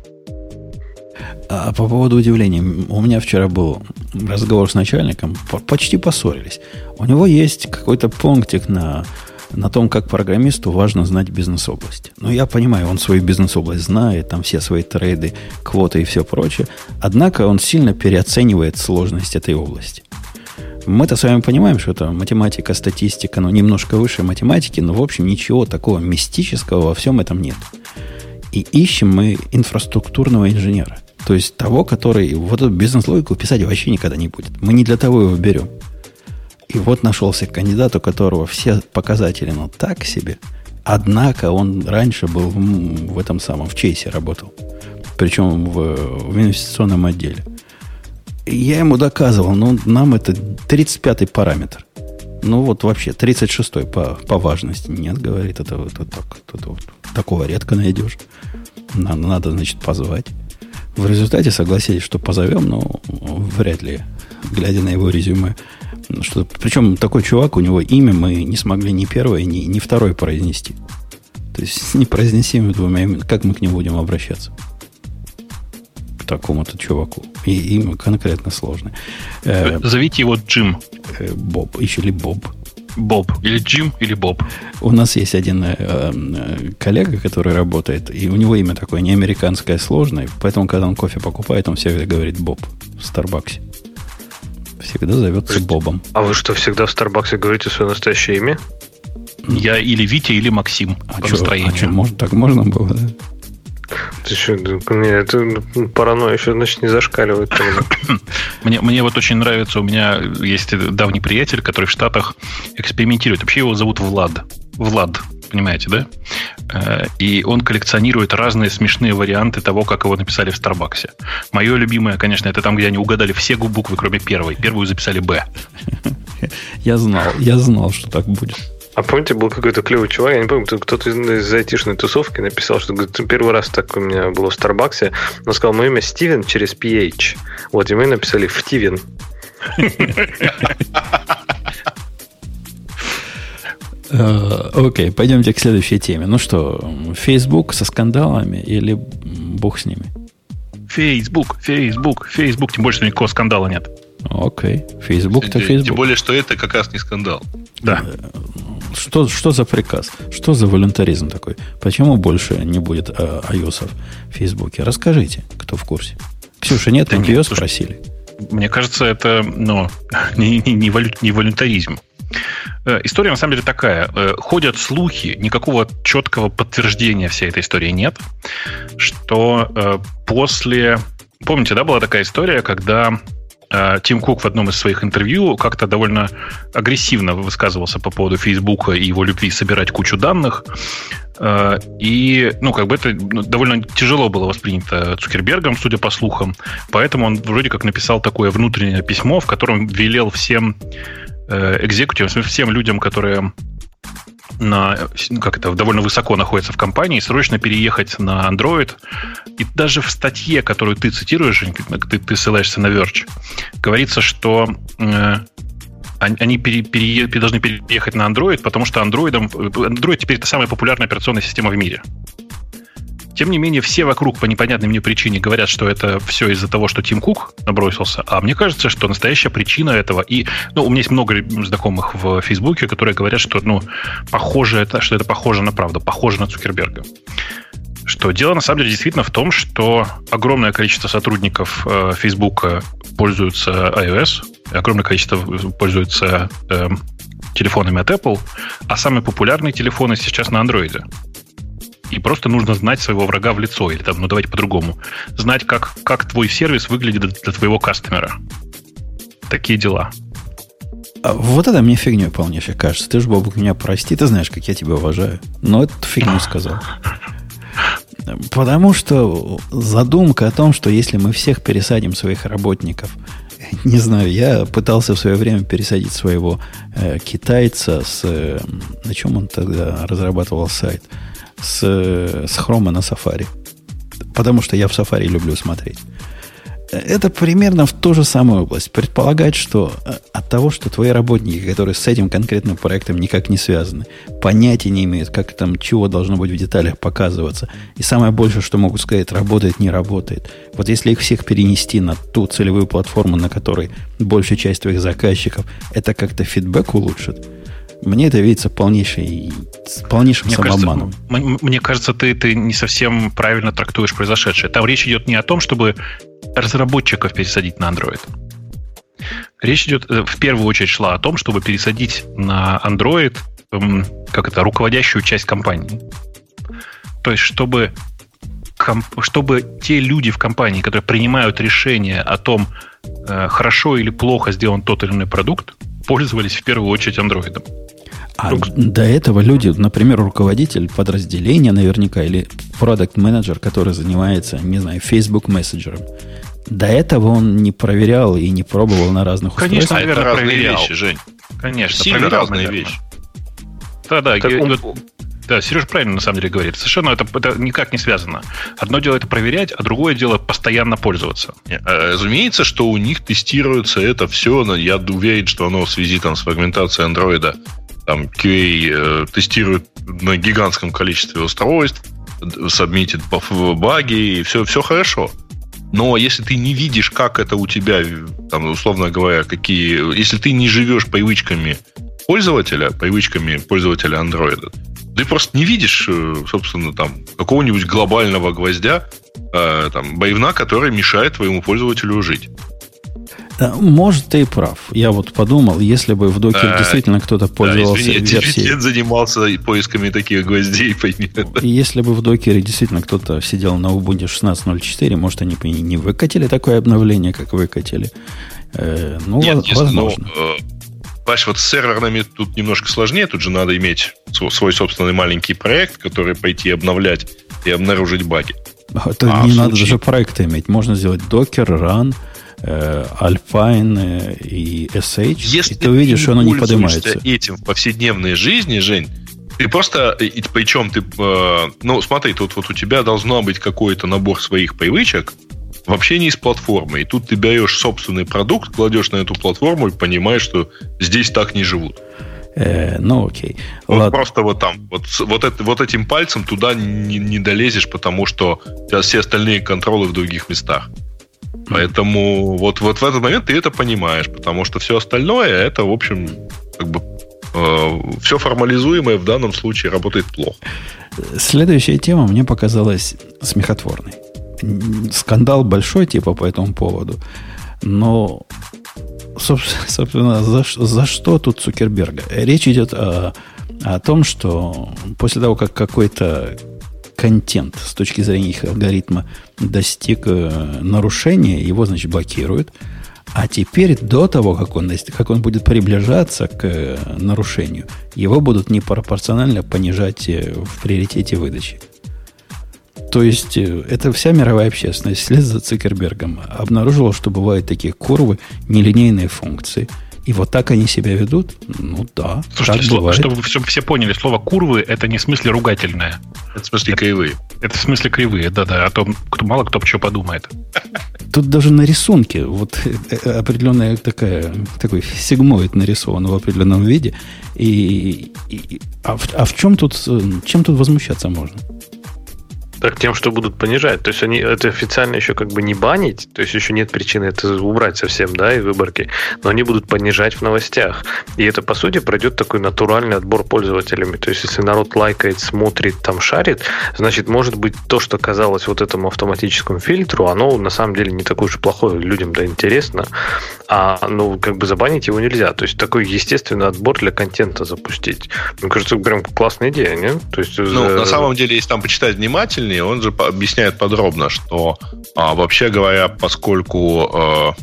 Speaker 1: А по поводу удивления, у меня вчера был разговор с начальником, почти поссорились. У него есть какой-то пунктик на на том, как программисту важно знать бизнес-область. Ну, я понимаю, он свою бизнес-область знает, там все свои трейды, квоты и все прочее. Однако он сильно переоценивает сложность этой области. Мы-то с вами понимаем, что это математика, статистика, ну, немножко выше математики, но, в общем, ничего такого мистического во всем этом нет. И ищем мы инфраструктурного инженера. То есть того, который вот эту бизнес-логику писать вообще никогда не будет. Мы не для того его берем. И вот нашелся кандидат, у которого все показатели, ну, так себе. Однако он раньше был в, в этом самом, в Чейсе работал. Причем в, в инвестиционном отделе. И я ему доказывал, ну, нам это 35-й параметр. Ну, вот вообще, 36-й по, по важности. Нет, говорит, это, это, так, это, вот, такого редко найдешь. Надо, надо, значит, позвать. В результате согласились, что позовем, но вряд ли, глядя на его резюме, что, причем такой чувак, у него имя мы не смогли ни первое, ни, ни второе произнести. То есть не произнесим двумя именами, как мы к нему будем обращаться? К такому-то чуваку. И имя конкретно сложное.
Speaker 4: Э, Зовите его Джим.
Speaker 1: Э, Боб. Еще ли Боб.
Speaker 4: Боб. Или Джим, или Боб.
Speaker 1: У нас есть один э, э, коллега, который работает, и у него имя такое не американское, сложное, поэтому, когда он кофе покупает, он всегда говорит Боб в Старбаксе. Всегда зовется Бобом.
Speaker 2: А вы что, всегда в Старбаксе говорите свое настоящее имя?
Speaker 4: Я или Витя, или Максим
Speaker 1: а по чё, настроению. А что, может, так можно было, да?
Speaker 2: Ты что, не, это ну, паранойя еще, значит, не зашкаливает.
Speaker 4: мне, мне вот очень нравится, у меня есть давний приятель, который в Штатах экспериментирует. Вообще его зовут Влад. Влад, понимаете, да? Э, и он коллекционирует разные смешные варианты того, как его написали в Старбаксе. Мое любимое, конечно, это там, где они угадали все буквы, кроме первой. Первую записали «Б».
Speaker 1: Я знал, я знал, что так будет.
Speaker 2: А помните, был какой-то клевый чувак, я не помню, кто-то из, айтишной тусовки написал, что говорит, первый раз так у меня было в Старбаксе, он сказал, мое имя Стивен через PH. Вот, и мы написали Втивен.
Speaker 1: Э, окей, пойдемте к следующей теме. Ну что, Facebook со скандалами или бог с ними?
Speaker 4: Facebook, Facebook, Facebook, тем более, что никакого скандала нет.
Speaker 1: Окей, Facebook-то Facebook.
Speaker 5: Тем более, что это как раз не скандал.
Speaker 4: Да.
Speaker 1: Э, что, что за приказ? Что за волюнтаризм такой? Почему больше не будет э, iOS в Фейсбуке? Расскажите, кто в курсе. Ксюша, нет, да iOS спросили.
Speaker 4: Мне кажется, это ну, не, не, не, волю, не волюнтаризм. Э, история на самом деле такая. Э, ходят слухи, никакого четкого подтверждения всей этой истории нет, что э, после... Помните, да, была такая история, когда Тим Кук в одном из своих интервью как-то довольно агрессивно высказывался по поводу Фейсбука и его любви собирать кучу данных. Э, и, ну, как бы это ну, довольно тяжело было воспринято Цукербергом, судя по слухам. Поэтому он вроде как написал такое внутреннее письмо, в котором велел всем э, экзекутивам, всем людям, которые на, как это, довольно высоко находится в компании, срочно переехать на Android. И даже в статье, которую ты цитируешь, ты, ты ссылаешься на Verge, говорится, что э, они пере, пере, должны переехать на Android, потому что Android, Android теперь это самая популярная операционная система в мире. Тем не менее, все вокруг по непонятной мне причине говорят, что это все из-за того, что Тим Кук набросился. А мне кажется, что настоящая причина этого... И, ну, у меня есть много знакомых в Фейсбуке, которые говорят, что, ну, похоже это, что это похоже на правду, похоже на Цукерберга. Что дело на самом деле действительно в том, что огромное количество сотрудников э, Facebook пользуются iOS, огромное количество пользуются э, телефонами от Apple, а самые популярные телефоны сейчас на Android и просто нужно знать своего врага в лицо, или там, ну давайте по-другому, знать, как, как твой сервис выглядит для твоего кастомера. Такие дела.
Speaker 1: А вот это мне фигней полнейшей кажется. Ты же, Бобук, меня прости, ты знаешь, как я тебя уважаю. Но эту фигню сказал. Потому что задумка о том, что если мы всех пересадим своих работников, не знаю, я пытался в свое время пересадить своего э, китайца с... Э, на чем он тогда разрабатывал сайт? С, с хрома на Safari. Потому что я в Safari люблю смотреть. Это примерно в ту же самую область. Предполагать, что э, от того, что твои работники, которые с этим конкретным проектом никак не связаны, понятия не имеют, как там, чего должно быть в деталях показываться. И самое большее, что могут сказать, работает, не работает. Вот если их всех перенести на ту целевую платформу, на которой большая часть твоих заказчиков, это как-то фидбэк улучшит – мне это видится полнейшей, полнейшим мне самообманом.
Speaker 4: Кажется, мне кажется, ты, ты не совсем правильно трактуешь произошедшее. Там речь идет не о том, чтобы разработчиков пересадить на Android. Речь идет, э, в первую очередь шла о том, чтобы пересадить на Android, эм, как это, руководящую часть компании. То есть, чтобы, чтобы те люди в компании, которые принимают решение о том, э, хорошо или плохо сделан тот или иной продукт, пользовались в первую очередь андроидом.
Speaker 1: А до этого люди, например, руководитель подразделения наверняка или продукт менеджер который занимается, не знаю, Facebook мессенджером, до этого он не проверял и не пробовал на разных
Speaker 4: Конечно,
Speaker 5: устройствах.
Speaker 4: Конечно,
Speaker 5: разные проверял. вещи, Жень.
Speaker 4: Конечно,
Speaker 5: Сильно проверял, разные наверное. вещи.
Speaker 4: Да, да. Так он... Да, Сереж правильно на самом деле говорит. Совершенно это, это никак не связано. Одно дело это проверять, а другое дело постоянно пользоваться.
Speaker 5: А, разумеется, что у них тестируется это все. но Я уверен, что оно в связи там, с фрагментацией андроида там QA э, тестирует на гигантском количестве устройств, сабмитит баги, и все, все хорошо. Но если ты не видишь, как это у тебя, там, условно говоря, какие... Если ты не живешь привычками пользователя, привычками пользователя Android, ты просто не видишь, э, собственно, там какого-нибудь глобального гвоздя, э, там, боевна, который мешает твоему пользователю жить.
Speaker 1: Может, ты и прав. Я вот подумал, если бы в докере а, действительно кто-то пользовался да, извини, версией...
Speaker 5: лет занимался поисками таких гвоздей.
Speaker 1: Если бы в докере действительно кто-то сидел на Ubuntu 16.04, может, они бы не выкатили такое обновление, как выкатили. Э, ну, Нет, возможно.
Speaker 5: Ну, э, Понимаешь, вот с серверными тут немножко сложнее. Тут же надо иметь свой собственный маленький проект, который пойти обновлять и обнаружить баги.
Speaker 1: Это а не надо случае... даже проекта иметь. Можно сделать Docker, Run, э, Alpine и SH,
Speaker 5: Если
Speaker 1: и ты увидишь, что оно не поднимается.
Speaker 5: этим в повседневной жизни, Жень, ты просто, и, причем ты, э, ну, смотри, тут вот у тебя должно быть какой-то набор своих привычек, в общении с платформой. И тут ты берешь собственный продукт, кладешь на эту платформу и понимаешь, что здесь так не живут.
Speaker 1: Э, ну, окей.
Speaker 5: Вот Ладно. просто вот там, вот, вот, это, вот этим пальцем туда не, не долезешь, потому что у тебя все остальные контролы в других местах. Поэтому вот, вот в этот момент ты это понимаешь, потому что все остальное, это, в общем, как бы э, все формализуемое в данном случае работает плохо.
Speaker 1: Следующая тема мне показалась смехотворной скандал большой типа по этому поводу. Но, собственно, за, за что тут Цукерберга? Речь идет о, о том, что после того, как какой-то контент с точки зрения их алгоритма достиг э, нарушения, его, значит, блокируют. А теперь до того, как он, как он будет приближаться к э, нарушению, его будут непропорционально понижать э, в приоритете выдачи. То есть это вся мировая общественность вслед за Цукербергом обнаружила, что бывают такие курвы, нелинейные функции. И вот так они себя ведут? Ну да.
Speaker 4: Слушайте, слово, чтобы все, все поняли, слово курвы это не в смысле ругательное.
Speaker 5: Это в смысле кривые.
Speaker 4: Это в смысле кривые, да-да. А то кто, мало кто что подумает.
Speaker 1: Тут даже на рисунке вот э, э, определенная такая, такой сигмоид нарисован в определенном виде. И, и, а, в, а в чем тут, чем тут возмущаться можно?
Speaker 2: Так тем, что будут понижать. То есть они это официально еще как бы не банить, то есть еще нет причины это убрать совсем, да, и выборки, но они будут понижать в новостях. И это, по сути, пройдет такой натуральный отбор пользователями. То есть если народ лайкает, смотрит, там шарит, значит, может быть, то, что казалось вот этому автоматическому фильтру, оно на самом деле не такое уж плохое, людям да интересно, а ну, как бы забанить его нельзя. То есть такой естественный отбор для контента запустить. Мне кажется, прям классная идея, не? То есть,
Speaker 5: ну, за... на самом деле, если там почитать внимательнее, исследовании он же объясняет подробно, что а, вообще говоря, поскольку а,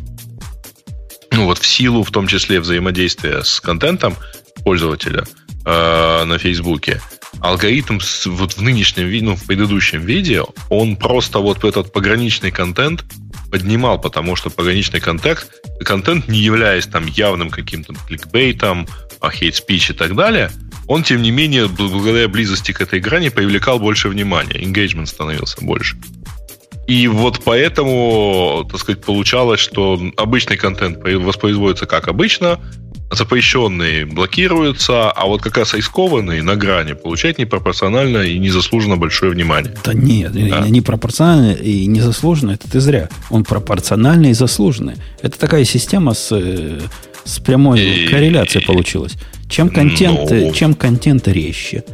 Speaker 5: ну вот в силу, в том числе взаимодействия с контентом пользователя а, на Фейсбуке, алгоритм с, вот в нынешнем виде, ну, в предыдущем видео, он просто вот этот пограничный контент поднимал, потому что пограничный контент, контент не являясь там явным каким-то кликбейтом, хейт-спич и так далее – он, тем не менее, благодаря близости к этой грани, привлекал больше внимания. Engagement становился больше. И вот поэтому, так сказать, получалось, что обычный контент воспроизводится как обычно, запрещенные блокируются, а вот как раз рискованные на грани получают непропорционально и незаслуженно большое внимание.
Speaker 1: Да нет, да? непропорционально и незаслуженно, это ты зря. Он пропорциональный и заслуженный. Это такая система с, э, с прямой корреляцией и, получилась. Чем контент, но... чем контент резче,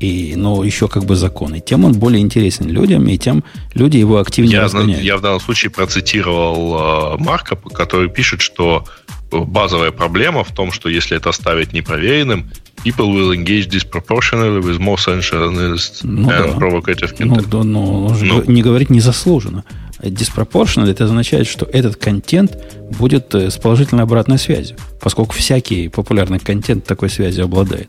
Speaker 1: и, но еще как бы законы, тем он более интересен людям, и тем люди его активнее я, разгоняют.
Speaker 5: Я в данном случае процитировал э, Марка, который пишет, что базовая проблема в том, что если это оставить непроверенным, people will engage disproportionately with more sensationalist ну, and
Speaker 1: да. provocative content. Ну, да, но он же ну. не говорит незаслуженно. Disproportional это означает, что этот контент будет э, с положительной обратной связью, поскольку всякий популярный контент такой связью обладает.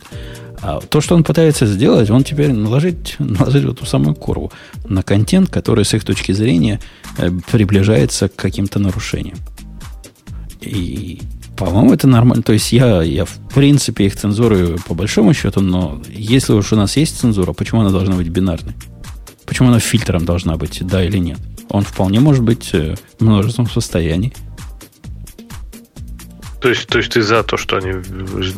Speaker 1: А то, что он пытается сделать, он теперь наложить, наложить вот эту самую курву на контент, который с их точки зрения э, приближается к каким-то нарушениям. И, по-моему, это нормально. То есть я, я в принципе их цензурую по большому счету, но если уж у нас есть цензура, почему она должна быть бинарной? Почему она фильтром должна быть, да или нет? Он вполне может быть э, в множественном состоянии.
Speaker 2: То есть, то есть ты за то, что они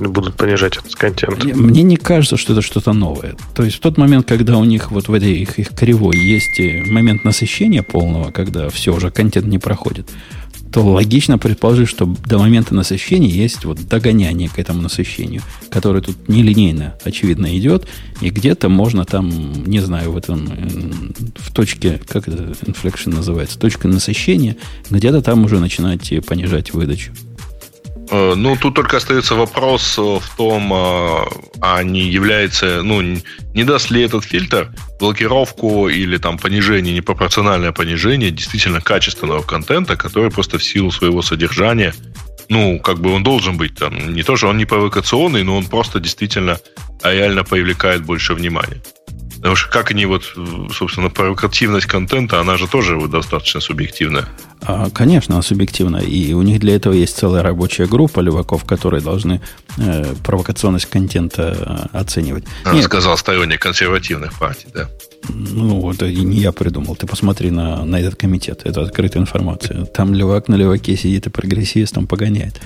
Speaker 2: будут понижать этот контент?
Speaker 1: Мне не кажется, что это что-то новое. То есть в тот момент, когда у них вот в этой их, их кривой есть э, момент насыщения полного, когда все уже контент не проходит, то логично предположить, что до момента насыщения есть вот догоняние к этому насыщению, которое тут нелинейно, очевидно, идет, и где-то можно там, не знаю, в этом, в точке, как это, inflection называется, точка насыщения, где-то там уже начинать понижать выдачу.
Speaker 5: Э, ну, тут только остается вопрос в том, а, а не является, ну, не даст ли этот фильтр блокировку или там понижение, непропорциональное понижение действительно качественного контента, который просто в силу своего содержания, ну, как бы он должен быть там, не то, что он не провокационный, но он просто действительно реально привлекает больше внимания. Потому что как они вот, собственно, провокативность контента, она же тоже достаточно субъективная.
Speaker 1: А, конечно, она субъективна. И у них для этого есть целая рабочая группа леваков, которые должны э, провокационность контента э, оценивать.
Speaker 5: Она Нет, сказал сторонник консервативных партий, да.
Speaker 1: Ну, это не я придумал. Ты посмотри на, на этот комитет. Это открытая информация. Там левак на леваке сидит и прогрессивистом погоняет.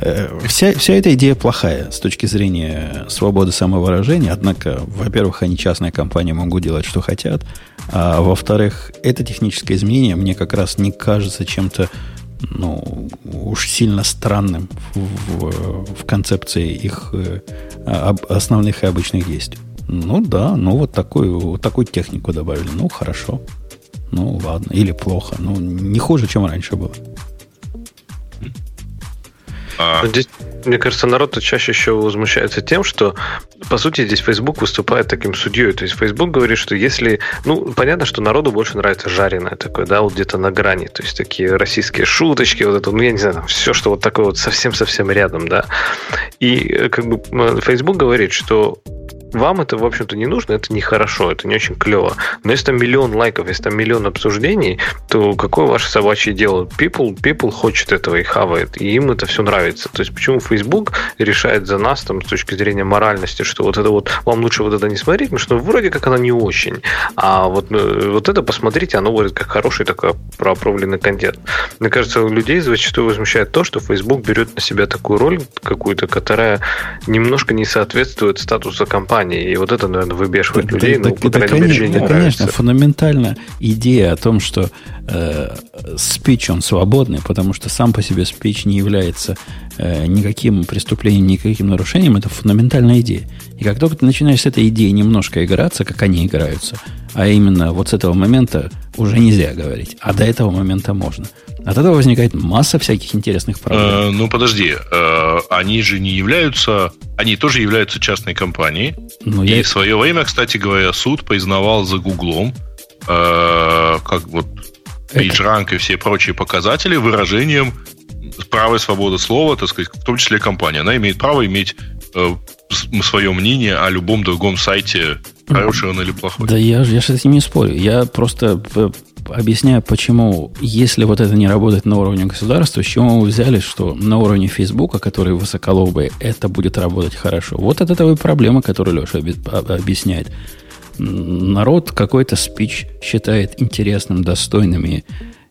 Speaker 1: Э, вся, вся эта идея плохая с точки зрения свободы самовыражения. Однако, во-первых, они частная компания могут делать, что хотят. А во-вторых, это техническое изменение мне как раз не кажется чем-то ну, уж сильно странным в, в, в концепции их э, основных и обычных действий. Ну да, ну вот такую, вот такую технику добавили. Ну хорошо. Ну ладно. Или плохо. Ну не хуже, чем раньше было.
Speaker 2: А... Здесь, мне кажется, народ чаще еще возмущается тем, что, по сути, здесь Facebook выступает таким судьей. То есть Facebook говорит, что если... Ну, понятно, что народу больше нравится жареное такое, да, вот где-то на грани. То есть такие российские шуточки, вот это, ну, я не знаю, все, что вот такое вот совсем-совсем рядом, да. И э, как бы Facebook говорит, что вам это, в общем-то, не нужно, это нехорошо, это не очень клево. Но если там миллион лайков, если там миллион обсуждений, то какое ваше собачье дело? People, people хочет этого и хавает, и им это все нравится. То есть почему Facebook решает за нас там, с точки зрения моральности, что вот это вот, вам лучше вот это не смотреть, потому что вроде как она не очень. А вот, э, вот это посмотрите, оно будет как хороший такой проправленный контент. Мне кажется, людей зачастую возмущает то, что Facebook берет на себя такую роль какую-то, которая немножко не соответствует статусу компании компании. И вот это, наверное, выбешивает так, людей. Так, ну,
Speaker 1: так, конечно, мере, да, конечно, фундаментально идея о том, что э, спич, он свободный, потому что сам по себе спич не является э, никаким преступлением, никаким нарушением, это фундаментальная идея. И как только ты начинаешь с этой идеей немножко играться, как они играются, а именно вот с этого момента уже нельзя говорить, а до этого момента можно. От этого возникает масса всяких интересных проблем.
Speaker 5: Э, ну, подожди, э, они же не являются, они тоже являются частной компанией. Ну, и я... в свое время, кстати говоря, суд признавал за Гуглом, э, как вот PageRank и все прочие показатели выражением права и свободы слова, так сказать, в том числе компания. Она имеет право иметь э, свое мнение о любом другом сайте, хороший он или плохой.
Speaker 1: Да я, я с этим не спорю. Я просто э, объясняю, почему, если вот это не работает на уровне государства, с чего мы взяли, что на уровне Фейсбука, который высоколобый, это будет работать хорошо. Вот от этого и проблема, которую Леша объясняет. Народ какой-то спич считает интересным, достойным и,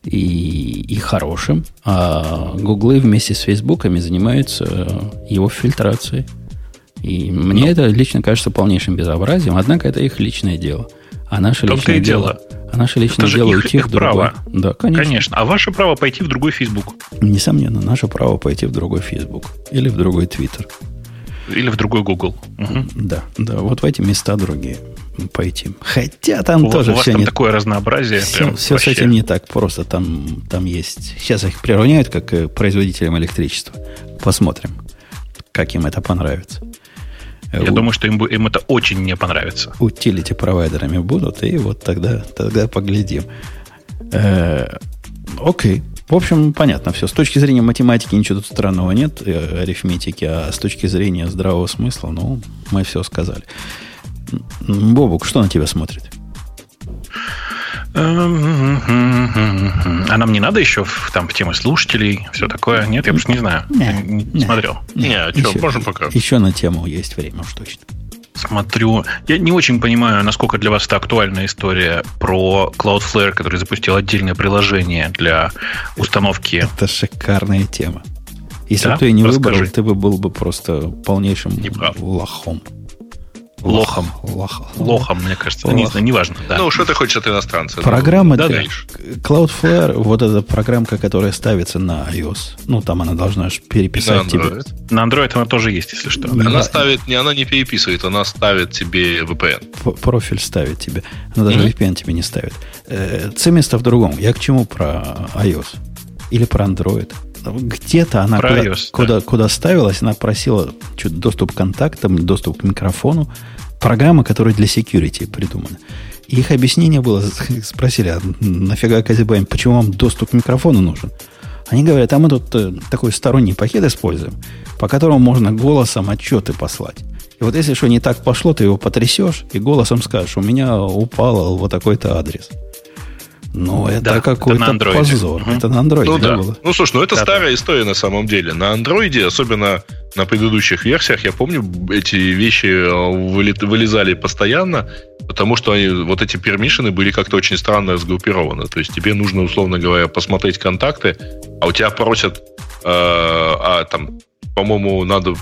Speaker 1: и, и хорошим, а Гуглы вместе с Фейсбуками занимаются его фильтрацией. И мне ну, это лично кажется полнейшим безобразием, однако это их личное дело. А наше личное дело, дело, а наше личное дело их, уйти их в другой. Право.
Speaker 4: Да, конечно. Конечно. А ваше право пойти в другой Facebook.
Speaker 1: Несомненно, наше право пойти в другой Facebook. Или в другой Twitter.
Speaker 4: Или в другой Google.
Speaker 1: Угу. Да, да, вот в эти места другие пойти. Хотя там у тоже
Speaker 4: у вас
Speaker 1: все
Speaker 4: там
Speaker 1: не
Speaker 4: такое разнообразие.
Speaker 1: Все, все вообще... с этим не так просто. Там, там есть. Сейчас их приравняют как э, производителям электричества. Посмотрим, как им это понравится.
Speaker 4: Я у, думаю, что им, им это очень не понравится.
Speaker 1: Утилити провайдерами будут, и вот тогда, тогда поглядим. Э, окей. В общем, понятно все. С точки зрения математики ничего тут странного нет, э, арифметики, а с точки зрения здравого смысла, ну, мы все сказали. Бобук, что на тебя смотрит?
Speaker 4: А нам не надо еще в, там в тему слушателей, все такое? Нет, я просто не знаю. Не, не, не смотрел.
Speaker 5: Не, а что, еще, можем пока.
Speaker 1: Еще на тему есть время уж точно.
Speaker 4: Смотрю. Я не очень понимаю, насколько для вас это актуальная история про Cloudflare, который запустил отдельное приложение для установки.
Speaker 1: Это шикарная тема. Если да? бы ты не Расскажи. выбрал, ты бы был бы просто полнейшим лохом.
Speaker 4: Лохом. Лох. Лохом, мне кажется. Лох. Не знаю, неважно.
Speaker 5: Да. Ну, что ты хочешь от иностранца?
Speaker 1: Программа да, для... Cloudflare, вот эта программка, которая ставится на iOS. Ну, там она должна переписать на тебе.
Speaker 4: На Android она тоже есть, если что.
Speaker 5: Она да. ставит, не, она не переписывает, она ставит тебе VPN.
Speaker 1: Профиль ставит тебе. Она даже mm-hmm. VPN тебе не ставит. Э, цеместо в другом. Я к чему про iOS? Или про Android? Где-то она куда, iOS, куда, да. куда ставилась, она просила доступ к контактам, доступ к микрофону. Программа, которая для security придумана. И их объяснение было, спросили, а нафига Казибайм, почему вам доступ к микрофону нужен? Они говорят, а мы тут э, такой сторонний пакет используем, по которому можно голосом отчеты послать. И вот если что не так пошло, ты его потрясешь и голосом скажешь, у меня упал вот такой-то адрес. Ну, это да, какой-то это позор. Угу. Это на андроиде
Speaker 5: ну, да. было. Ну, слушай, ну это да, старая да. история на самом деле. На андроиде, особенно на предыдущих версиях, я помню, эти вещи э, вылезали постоянно, потому что они, вот эти пермишины были как-то очень странно сгруппированы. То есть тебе нужно, условно говоря, посмотреть контакты, а у тебя просят, э, а там, по-моему, надо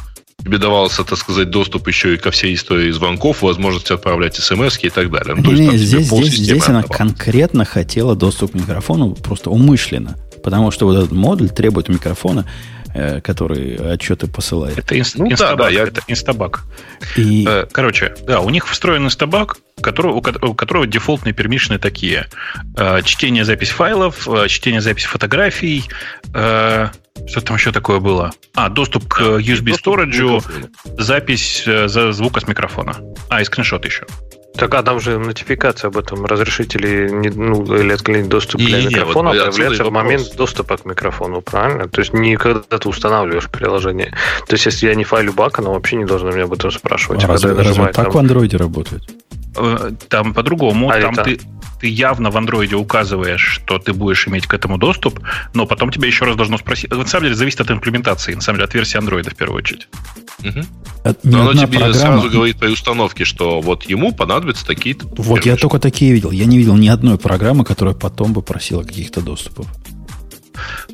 Speaker 5: тебе давался, так сказать, доступ еще и ко всей истории звонков, возможность отправлять смс и так далее.
Speaker 1: Ну, то не, есть, здесь, здесь, здесь она конкретно хотела доступ к микрофону просто умышленно. Потому что вот этот модуль требует микрофона, который отчеты посылает.
Speaker 4: Это инст, ну, инстабак. Да, да, я... Это инстабак. И... Э, короче, да, у них встроен инстабак, который, у которого дефолтные пермишины такие. Э, чтение, запись файлов, чтение, запись фотографий, что там еще такое было? А, доступ к USB storage, запись э, за звука с микрофона. А, и скриншот еще.
Speaker 2: Так, а там же нотификация об этом разрешителе не, ну, или отклонить доступ не, для не, микрофона вот появляется в момент доступа к микрофону, правильно? То есть не когда ты устанавливаешь приложение. То есть если я не файлю бак, оно вообще не должно меня об этом спрашивать.
Speaker 1: А разве, разве так там... в андроиде работает?
Speaker 4: Э, там по-другому. А там это? ты, ты явно в андроиде указываешь, что ты будешь иметь к этому доступ, но потом тебя еще раз должно спросить. На самом деле зависит от имплементации, на самом деле от версии андроида в первую очередь.
Speaker 5: Угу. Но оно тебе программа... сразу говорит при установке, что вот ему понадобятся такие-то.
Speaker 1: Вот я только такие видел. Я не видел ни одной программы, которая потом бы просила каких-то доступов.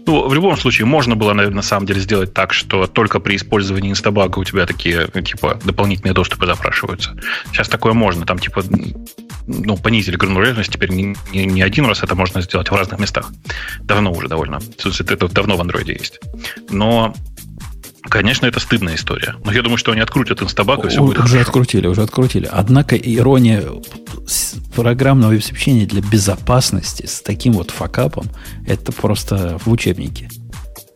Speaker 4: Ну, в любом случае, можно было, наверное, на самом деле сделать так, что только при использовании инстабага у тебя такие, типа, дополнительные доступы запрашиваются. Сейчас такое можно, там, типа, ну, понизили гранулярность, теперь не, не, не один раз это можно сделать в разных местах. Давно уже довольно. Это давно в андроиде есть. Но Конечно, это стыдная история. Но я думаю, что они открутят инстабак, и все будет
Speaker 1: Уже
Speaker 4: хорошо.
Speaker 1: открутили, уже открутили. Однако ирония программного обеспечения для безопасности с таким вот факапом, это просто в учебнике.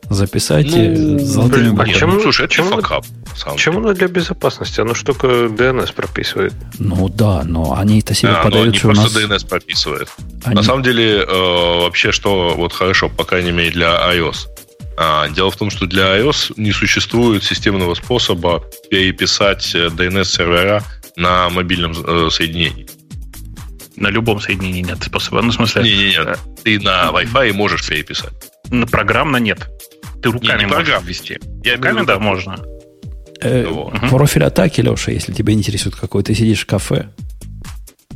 Speaker 1: Записать ну, золотыми
Speaker 2: буквами. Почему, слушай, это факап. Почему оно для безопасности? Оно что только DNS прописывает.
Speaker 1: Ну да, но они это себе
Speaker 5: а,
Speaker 1: подают,
Speaker 5: они просто нас... DNS прописывает. Они... На самом деле, э, вообще, что вот хорошо, по крайней мере, для iOS. А, дело в том, что для iOS не существует системного способа переписать DNS-сервера на мобильном э, соединении.
Speaker 4: На любом соединении нет способа. Ну, в смысле...
Speaker 5: Не, не, нет. Ты на Wi-Fi можешь переписать.
Speaker 4: На программно нет. Ты руками не, не можешь ввести. Я руками, да, можно.
Speaker 1: Э, вот. Профиль атаки, Леша, если тебя интересует какой, ты сидишь в кафе,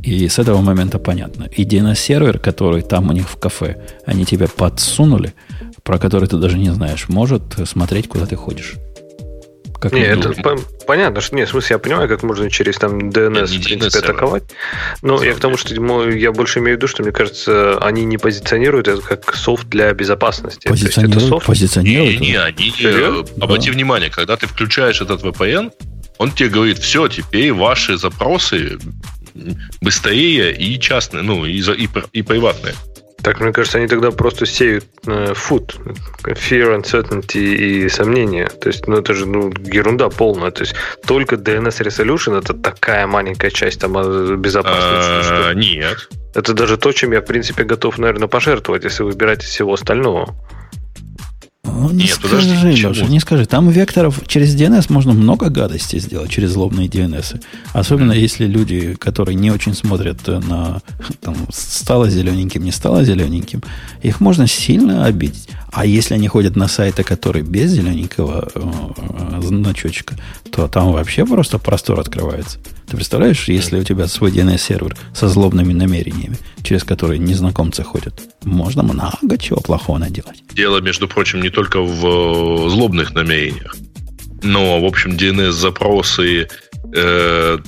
Speaker 1: и с этого момента понятно. И DNS-сервер, который там у них в кафе, они тебе подсунули, про который ты даже не знаешь, может смотреть, куда ты ходишь.
Speaker 2: Как не, это по- понятно, что нет, в смысле, я понимаю, как можно через там DNS, в принципе, атаковать. Но я к тому, что я больше имею в виду, что, мне кажется, они не позиционируют это как софт для безопасности.
Speaker 1: Позиционируют, софт... позиционируют.
Speaker 5: Не, не, они, Серьезно? обрати да. внимание, когда ты включаешь этот VPN, он тебе говорит, все, теперь ваши запросы быстрее и частные, ну, и, и, и приватные.
Speaker 2: Так, мне кажется, они тогда просто сеют э, food, fear, uncertainty и сомнения. То есть, ну, это же ну, ерунда полная. То есть, только DNS Resolution это такая маленькая часть там э, безопасности.
Speaker 5: А, нет.
Speaker 2: Это даже то, чем я, в принципе, готов, наверное, пожертвовать, если выбирать из всего остального.
Speaker 1: Ну, не Нет, скажи, подожди, Леша, не скажи. Там векторов через DNS можно много гадостей сделать, через злобные DNS. Особенно если люди, которые не очень смотрят на там, стало зелененьким, не стало зелененьким, их можно сильно обидеть. А если они ходят на сайты, которые без зелененького э, значочка, то там вообще просто простор открывается. Ты представляешь, если у тебя свой DNS-сервер со злобными намерениями, через которые незнакомцы ходят, можно много чего плохого наделать.
Speaker 5: Дело, между прочим, не только в э, злобных намерениях, но, в общем, DNS-запросы, э,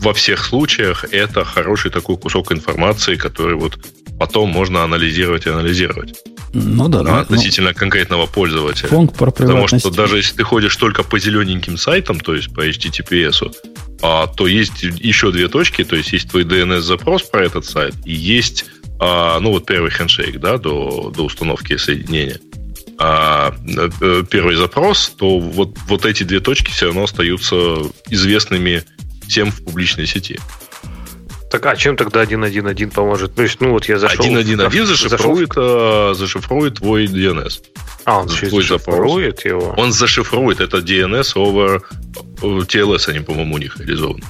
Speaker 5: во всех случаях это хороший такой кусок информации, который вот потом можно анализировать и анализировать.
Speaker 1: Ну да, да.
Speaker 5: Относительно ну, конкретного пользователя.
Speaker 1: Фонг про
Speaker 5: Потому что даже если ты ходишь только по зелененьким сайтам, то есть по HTTPS, а, то есть еще две точки, то есть есть твой DNS-запрос про этот сайт, и есть, а, ну вот первый хендшейк, да, до, до установки соединения. А, э, первый запрос, то вот, вот эти две точки все равно остаются известными всем в публичной сети.
Speaker 2: Так, а чем тогда 1.1.1 поможет? То есть, ну вот я зашел...
Speaker 5: 1.1.1 зашифрует, зашел... зашифрует твой DNS.
Speaker 2: А, он твой зашифрует запрос. его?
Speaker 5: Он зашифрует это DNS over TLS, они, по-моему, у них реализованы.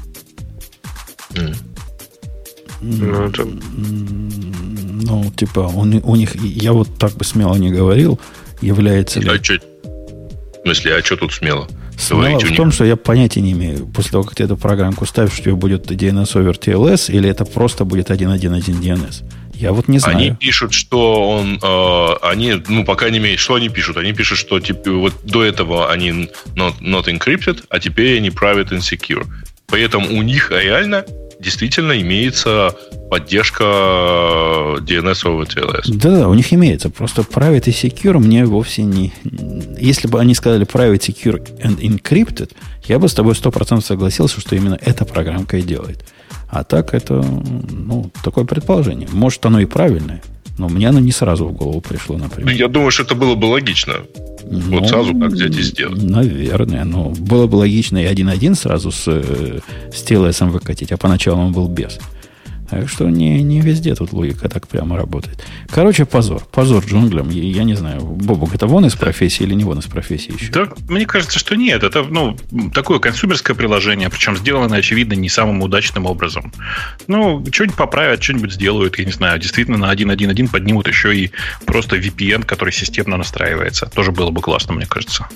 Speaker 1: Ну, это... ну, типа, он, у них, я вот так бы смело не говорил, является ли...
Speaker 5: А что, в смысле, а что тут смело?
Speaker 1: Смело в том, что я понятия не имею, после того, как ты эту программку ставишь, что у тебя будет DNS over TLS, или это просто будет 1.1.1 DNS. Я вот не знаю.
Speaker 5: Они пишут, что он, э, они, ну, пока не имеют, что они пишут? Они пишут, что типа вот до этого они not, not encrypted, а теперь они private and secure. Поэтому у них реально действительно имеется поддержка DNS over TLS.
Speaker 1: Да-да, у них имеется. Просто private и secure мне вовсе не... Если бы они сказали private, secure and encrypted, я бы с тобой 100% согласился, что именно эта программка и делает. А так это, ну, такое предположение. Может, оно и правильное, но мне оно не сразу в голову пришло, например.
Speaker 5: Ну, я думаю, что это было бы логично. Ну, вот сразу так взять и сделать.
Speaker 1: Наверное. Но было бы логично и 1.1 сразу с, э, с TLS выкатить, а поначалу он был без. Так что не, не везде тут логика так прямо работает. Короче, позор. Позор джунглям. Я, я не знаю, Бобок, это вон из профессии или не вон из профессии еще?
Speaker 4: Да, мне кажется, что нет. Это ну, такое консумерское приложение, причем сделано, очевидно, не самым удачным образом. Ну, что-нибудь поправят, что-нибудь сделают, я не знаю. Действительно, на 1.1.1 поднимут еще и просто VPN, который системно настраивается. Тоже было бы классно, мне кажется.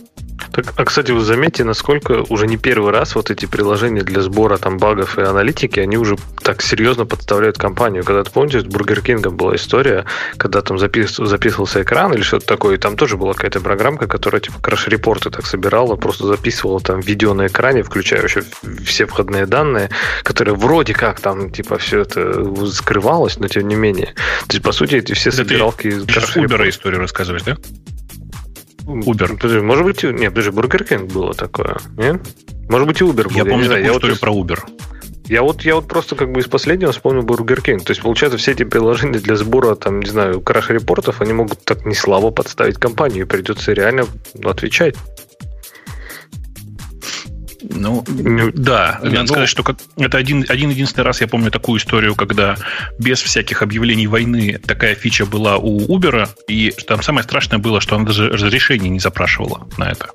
Speaker 2: Так, а, кстати, вы заметите, насколько уже не первый раз вот эти приложения для сбора там багов и аналитики, они уже так серьезно подставляют компанию. Когда, ты помните, с Бургер Кингом была история, когда там запис, записывался экран или что-то такое, и там тоже была какая-то программка, которая типа crash-репорты так собирала, просто записывала там видео на экране, включая вообще все входные данные, которые вроде как там типа все это скрывалось, но тем не менее. То есть, по сути, эти все собиралки...
Speaker 4: Ты сейчас Uber историю рассказываешь, да?
Speaker 2: Uber. Подожди, может быть, нет, подожди, Burger King было такое, нет? Может быть, и Uber был.
Speaker 4: Я, я помню такую знаю, историю вот про Uber.
Speaker 2: Я вот, я вот просто как бы из последнего вспомнил Burger King. То есть, получается, все эти приложения для сбора, там, не знаю, краш-репортов, они могут так не слабо подставить компанию. Придется реально отвечать.
Speaker 4: Ну, да. Надо ну, сказать, что как, это один, один единственный раз я помню такую историю, когда без всяких объявлений войны такая фича была у Uber, и там самое страшное было, что она даже разрешение не запрашивала на это.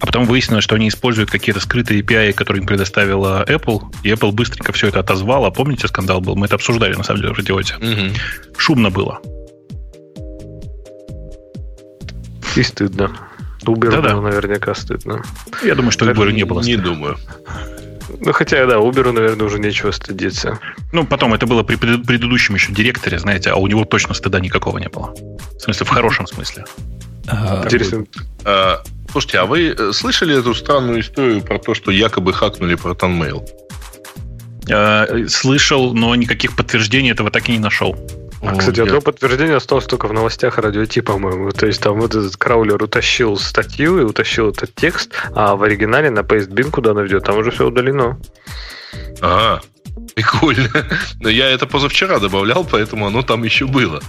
Speaker 4: А потом выяснилось, что они используют какие-то скрытые API, которые им предоставила Apple, и Apple быстренько все это отозвала. Помните, скандал был? Мы это обсуждали, на самом деле, в радиоте. Угу. Шумно было.
Speaker 2: И стыдно. Uber Да-да. было наверняка стыдно.
Speaker 4: Я думаю, что Uber не было
Speaker 5: стыдно. Не думаю.
Speaker 2: Ну, хотя, да, Uber, наверное, уже нечего стыдиться.
Speaker 4: Ну, потом, это было при предыдущем еще директоре, знаете, а у него точно стыда никакого не было. В смысле, в хорошем смысле.
Speaker 5: А, Интересно. А, слушайте, а вы э, слышали эту странную историю про то, что якобы хакнули ProtonMail?
Speaker 4: А, слышал, но никаких подтверждений этого так и не нашел.
Speaker 2: А, кстати, одно подтверждение осталось только в новостях радио Ти, по-моему. То есть там вот этот краулер утащил статью и утащил этот текст, а в оригинале на PasteBin, куда она ведет, там уже все удалено.
Speaker 5: А, прикольно. Но я это позавчера добавлял, поэтому оно там еще было.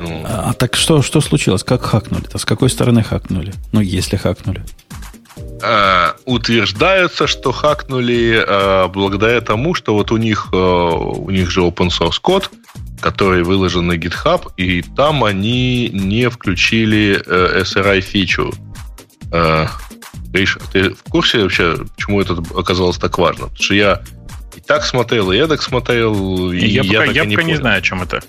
Speaker 1: Ну. А, а так что, что случилось? Как хакнули-то? С какой стороны хакнули? Ну, если хакнули.
Speaker 5: Uh, утверждается, что хакнули uh, благодаря тому, что вот у них, uh, у них же open source код, который выложен на GitHub, и там они не включили э, SRI фичу. Э, Гриш, ты в курсе вообще, почему это оказалось так важно? Потому что я и так смотрел, и я так смотрел, и
Speaker 4: я, я пока, так я и не, пока не знаю, о чем это.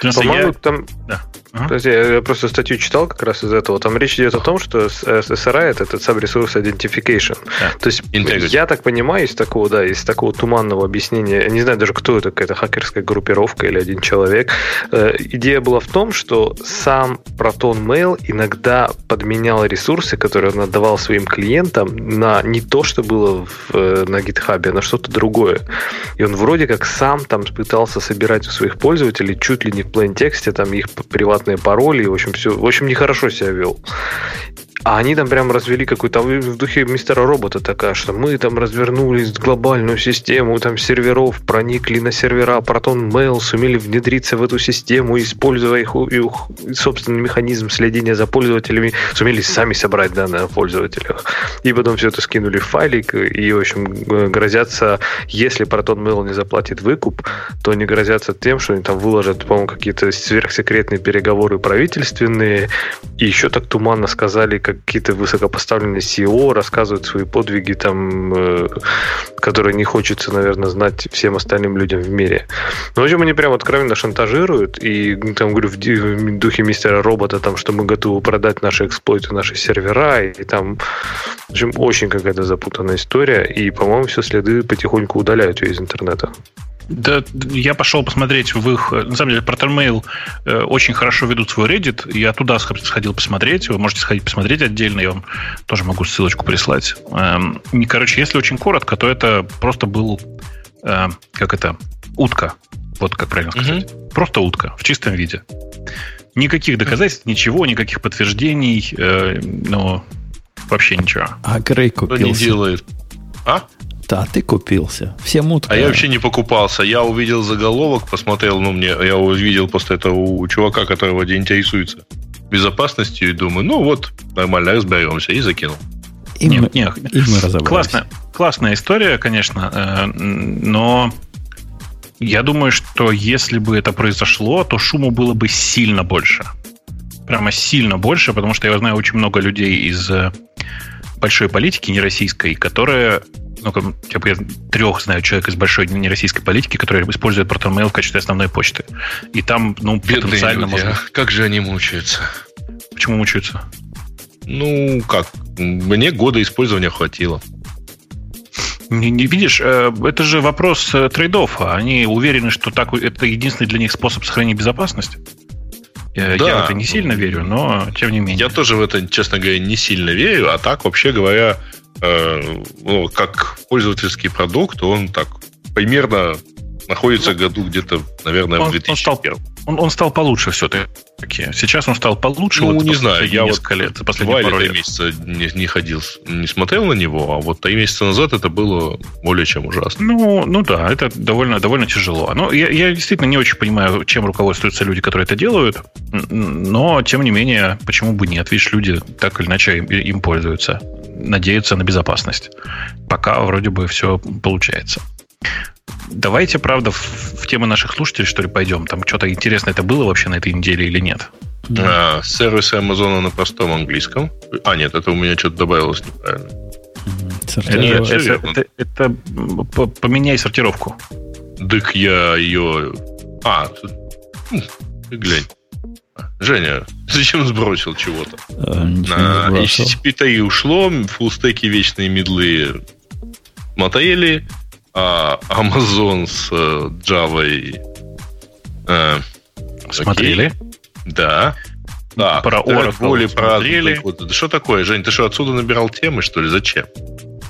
Speaker 2: По-моему, я... там... Да. Ага. Подожди, я просто статью читал как раз из этого. Там речь идет о том, что SRI это этот Sub-Resource Identification. Да. То есть, Integrity. я так понимаю, из такого, да, из такого туманного объяснения, я не знаю даже, кто это, какая-то хакерская группировка или один человек. Э, идея была в том, что сам Proton Mail иногда подменял ресурсы, которые он отдавал своим клиентам на не то, что было в, э, на GitHub, а на что-то другое. И он вроде как сам там пытался собирать у своих пользователей чуть ли не в plain тексте там их приватные пароли, в общем, все, в общем, нехорошо себя вел. А они там прям развели какую-то в духе мистера робота такая, что мы там развернули глобальную систему там серверов, проникли на сервера Proton Mail, сумели внедриться в эту систему, используя их, их собственный механизм следения за пользователями, сумели сами собрать данные о пользователях. И потом все это скинули в файлик и, в общем, грозятся, если Proton Mail не заплатит выкуп, то они грозятся тем, что они там выложат, по-моему, какие-то сверхсекретные переговоры правительственные, и еще так туманно сказали, как какие-то высокопоставленные CEO рассказывают свои подвиги, там, э, которые не хочется, наверное, знать всем остальным людям в мире. Ну, в общем, они прям откровенно шантажируют, и, там, говорю, в духе мистера робота, там, что мы готовы продать наши эксплойты, наши сервера, и, и там, в общем, очень какая-то запутанная история, и, по-моему, все следы потихоньку удаляют ее из интернета.
Speaker 4: Да, я пошел посмотреть в их... На самом деле, ProtonMail э, очень хорошо ведут свой Reddit. Я туда сходил посмотреть. Вы можете сходить посмотреть отдельно. Я вам тоже могу ссылочку прислать. Эм, короче, если очень коротко, то это просто был... Э, как это? Утка. Вот как правильно сказать. Угу. Просто утка в чистом виде. Никаких доказательств, ничего, никаких подтверждений. Э, ну, вообще ничего.
Speaker 1: А Грей купился. Что не делает? А? Да, ты купился. Все мутка.
Speaker 5: А я вообще не покупался. Я увидел заголовок, посмотрел, ну, мне, я увидел после этого у чувака, которого интересуется безопасностью, и думаю, ну вот, нормально, разберемся, и закинул.
Speaker 4: И, нет, мы, нет. и мы разобрались. Классная, классная история, конечно, э, но я думаю, что если бы это произошло, то шуму было бы сильно больше. Прямо сильно больше, потому что я знаю очень много людей из э, большой политики, не российской, которые ну, типа, я трех знаю человек из большой нероссийской политики, которые используют ProtonMail в качестве основной почты. И там, ну,
Speaker 5: Бедные потенциально люди, можно... А? Как же они мучаются?
Speaker 4: Почему мучаются?
Speaker 5: Ну, как? Мне года использования хватило.
Speaker 4: Не, не видишь, э, это же вопрос э, трейдофа. Они уверены, что так, это единственный для них способ сохранить безопасность. Я, да. я в это не сильно верю, но тем не менее.
Speaker 5: Я тоже в это, честно говоря, не сильно верю, а так, вообще говоря, э, ну, как пользовательский продукт, он так примерно находится ну, году где-то, наверное, он, в 2001.
Speaker 4: Он стал, он, он стал получше все-таки. Сейчас он стал получше.
Speaker 5: Ну, вот не знаю, я
Speaker 4: вот лет, последние
Speaker 5: пару лет. месяца не, не ходил, не смотрел на него, а вот три месяца назад это было более чем ужасно.
Speaker 4: Ну, ну да, это довольно, довольно тяжело. Но я, я действительно не очень понимаю, чем руководствуются люди, которые это делают, но, тем не менее, почему бы нет? Видишь, люди так или иначе им, им пользуются, надеются на безопасность. Пока вроде бы все получается. Давайте, правда, в, в темы наших слушателей, что ли, пойдем. Там что-то интересное это было вообще на этой неделе или нет?
Speaker 5: Да. А, сервисы Амазона на простом английском. А, нет, это у меня что-то добавилось неправильно.
Speaker 4: Нет, это, это, это поменяй сортировку.
Speaker 5: Дык я ее... А, ты глянь. Женя, зачем сбросил чего-то? А, на HTTP-3 ушло, фуллстеки вечные медлы мотели, а Amazon с э, Java
Speaker 4: э, Смотрели?
Speaker 5: Окей. Да.
Speaker 4: Да. Про Oracle
Speaker 5: смотрели. Да что такое, Жень, ты что, отсюда набирал темы, что ли? Зачем?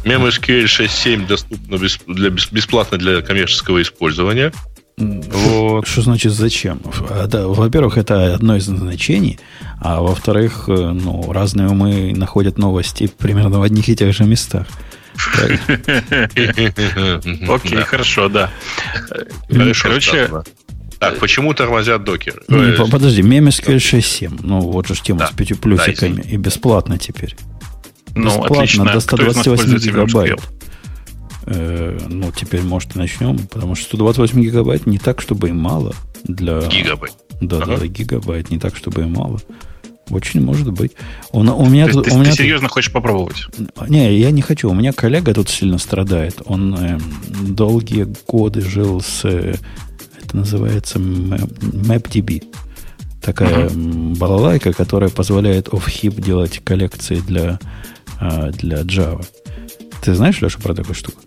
Speaker 5: MemSQL 6.7 доступно для, бесплатно для коммерческого использования.
Speaker 1: Вот. Что значит зачем? во-первых, это одно из назначений, а во-вторых, э, ну, разные умы находят новости примерно в одних и тех же местах.
Speaker 4: Окей, хорошо, да.
Speaker 5: Короче, так, почему тормозят докеры?
Speaker 1: Подожди, MemSQL 6.7. Ну, вот же тема с 5 плюсиками. И бесплатно теперь.
Speaker 4: Ну, бесплатно
Speaker 1: до 128 гигабайт. Э, ну, теперь, может, и начнем, потому что 128 гигабайт не так, чтобы и мало для...
Speaker 5: Гигабайт.
Speaker 1: Да, да, гигабайт не так, чтобы и мало. Очень может быть. Он, у меня,
Speaker 4: ты,
Speaker 1: у меня
Speaker 4: ты серьезно хочешь попробовать?
Speaker 1: Не, я не хочу. У меня коллега тут сильно страдает. Он э, долгие годы жил с... Э, это называется MapDB. Такая uh-huh. балалайка, которая позволяет off-hip делать коллекции для, а, для Java. Ты знаешь, Леша, про такую штуку?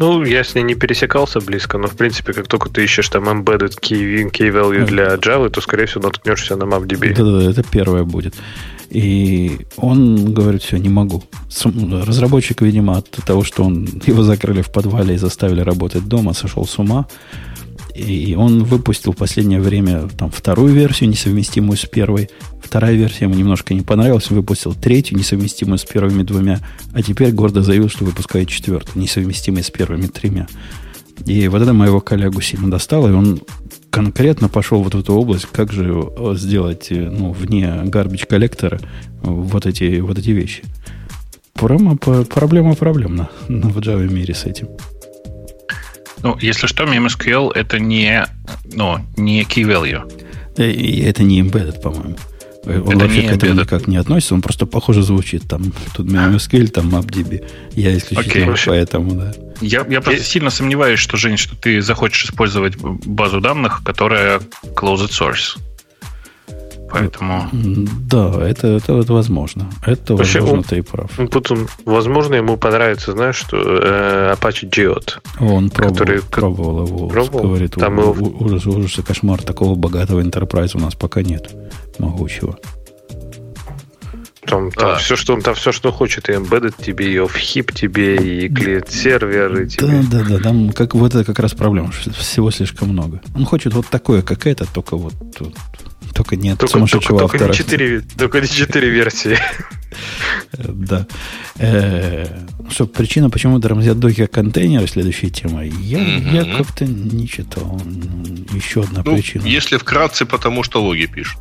Speaker 2: Ну, я с ней не пересекался близко, но, в принципе, как только ты ищешь там embedded key, key value для Java, то, скорее всего, наткнешься на MapDB.
Speaker 1: Да-да, это первое будет. И он говорит, все, не могу. Разработчик, видимо, от того, что он его закрыли в подвале и заставили работать дома, сошел с ума. И он выпустил в последнее время там, вторую версию, несовместимую с первой. Вторая версия ему немножко не понравилась. Выпустил третью, несовместимую с первыми двумя. А теперь гордо заявил, что выпускает четвертую, несовместимую с первыми тремя. И вот это моего коллегу сильно достало, и он конкретно пошел вот в эту область, как же сделать ну, вне garbage коллектора вот эти, вот эти вещи. Прямо проблема проблемна в Java мире с этим.
Speaker 4: Ну, если что, MemSQL это не, ну, не key value.
Speaker 1: Э, и это не embedded, по-моему. Он это вообще не к этому embedded. никак не относится, он просто похоже звучит. Там тут MemSQL, там MapDB. Я исключительно okay. поэтому, да.
Speaker 4: Я, я просто сильно сомневаюсь, что, Жень, что ты захочешь использовать базу данных, которая closed source. Поэтому...
Speaker 1: Да, это, это, это возможно. Это Вообще, возможно, он, ты и прав.
Speaker 2: Он потом, возможно, ему понравится, знаешь, что э, Apache Geode.
Speaker 1: Он пробовал, который, пробовал его. Пробовал? Говорит, Там у, его... ужас, ужас и кошмар. Такого богатого enterprise у нас пока нет. Могучего.
Speaker 2: Там, там, а. все, что, там все, что хочет, и embedded тебе, и off-hip тебе, и клиент-сервер, и тебе.
Speaker 1: Да, да, да, там как, вот это как раз проблема, всего слишком много. Он хочет вот такое, как это, только вот, вот только нет
Speaker 2: только, сумасшедшего только, автора. Только не, 4, только не 4 версии.
Speaker 1: Да. Э, что, причина, почему тормозят докер контейнеры, следующая тема, я, как-то не читал. Еще одна ну, причина.
Speaker 5: Если вкратце, потому что логи пишут.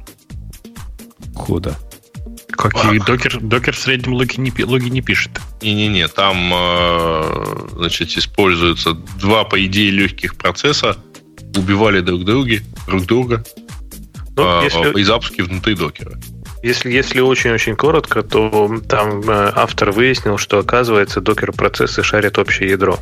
Speaker 1: Куда?
Speaker 4: Какие? Докер, докер в среднем логи не, логи не пишет.
Speaker 5: Не-не-не, там э, значит, используются два, по идее, легких процесса. Убивали друг друга, друг друга ну, а, если... и запуски внутри докера.
Speaker 2: Если, если очень-очень коротко, то там э, автор выяснил, что оказывается докер-процессы шарят общее ядро.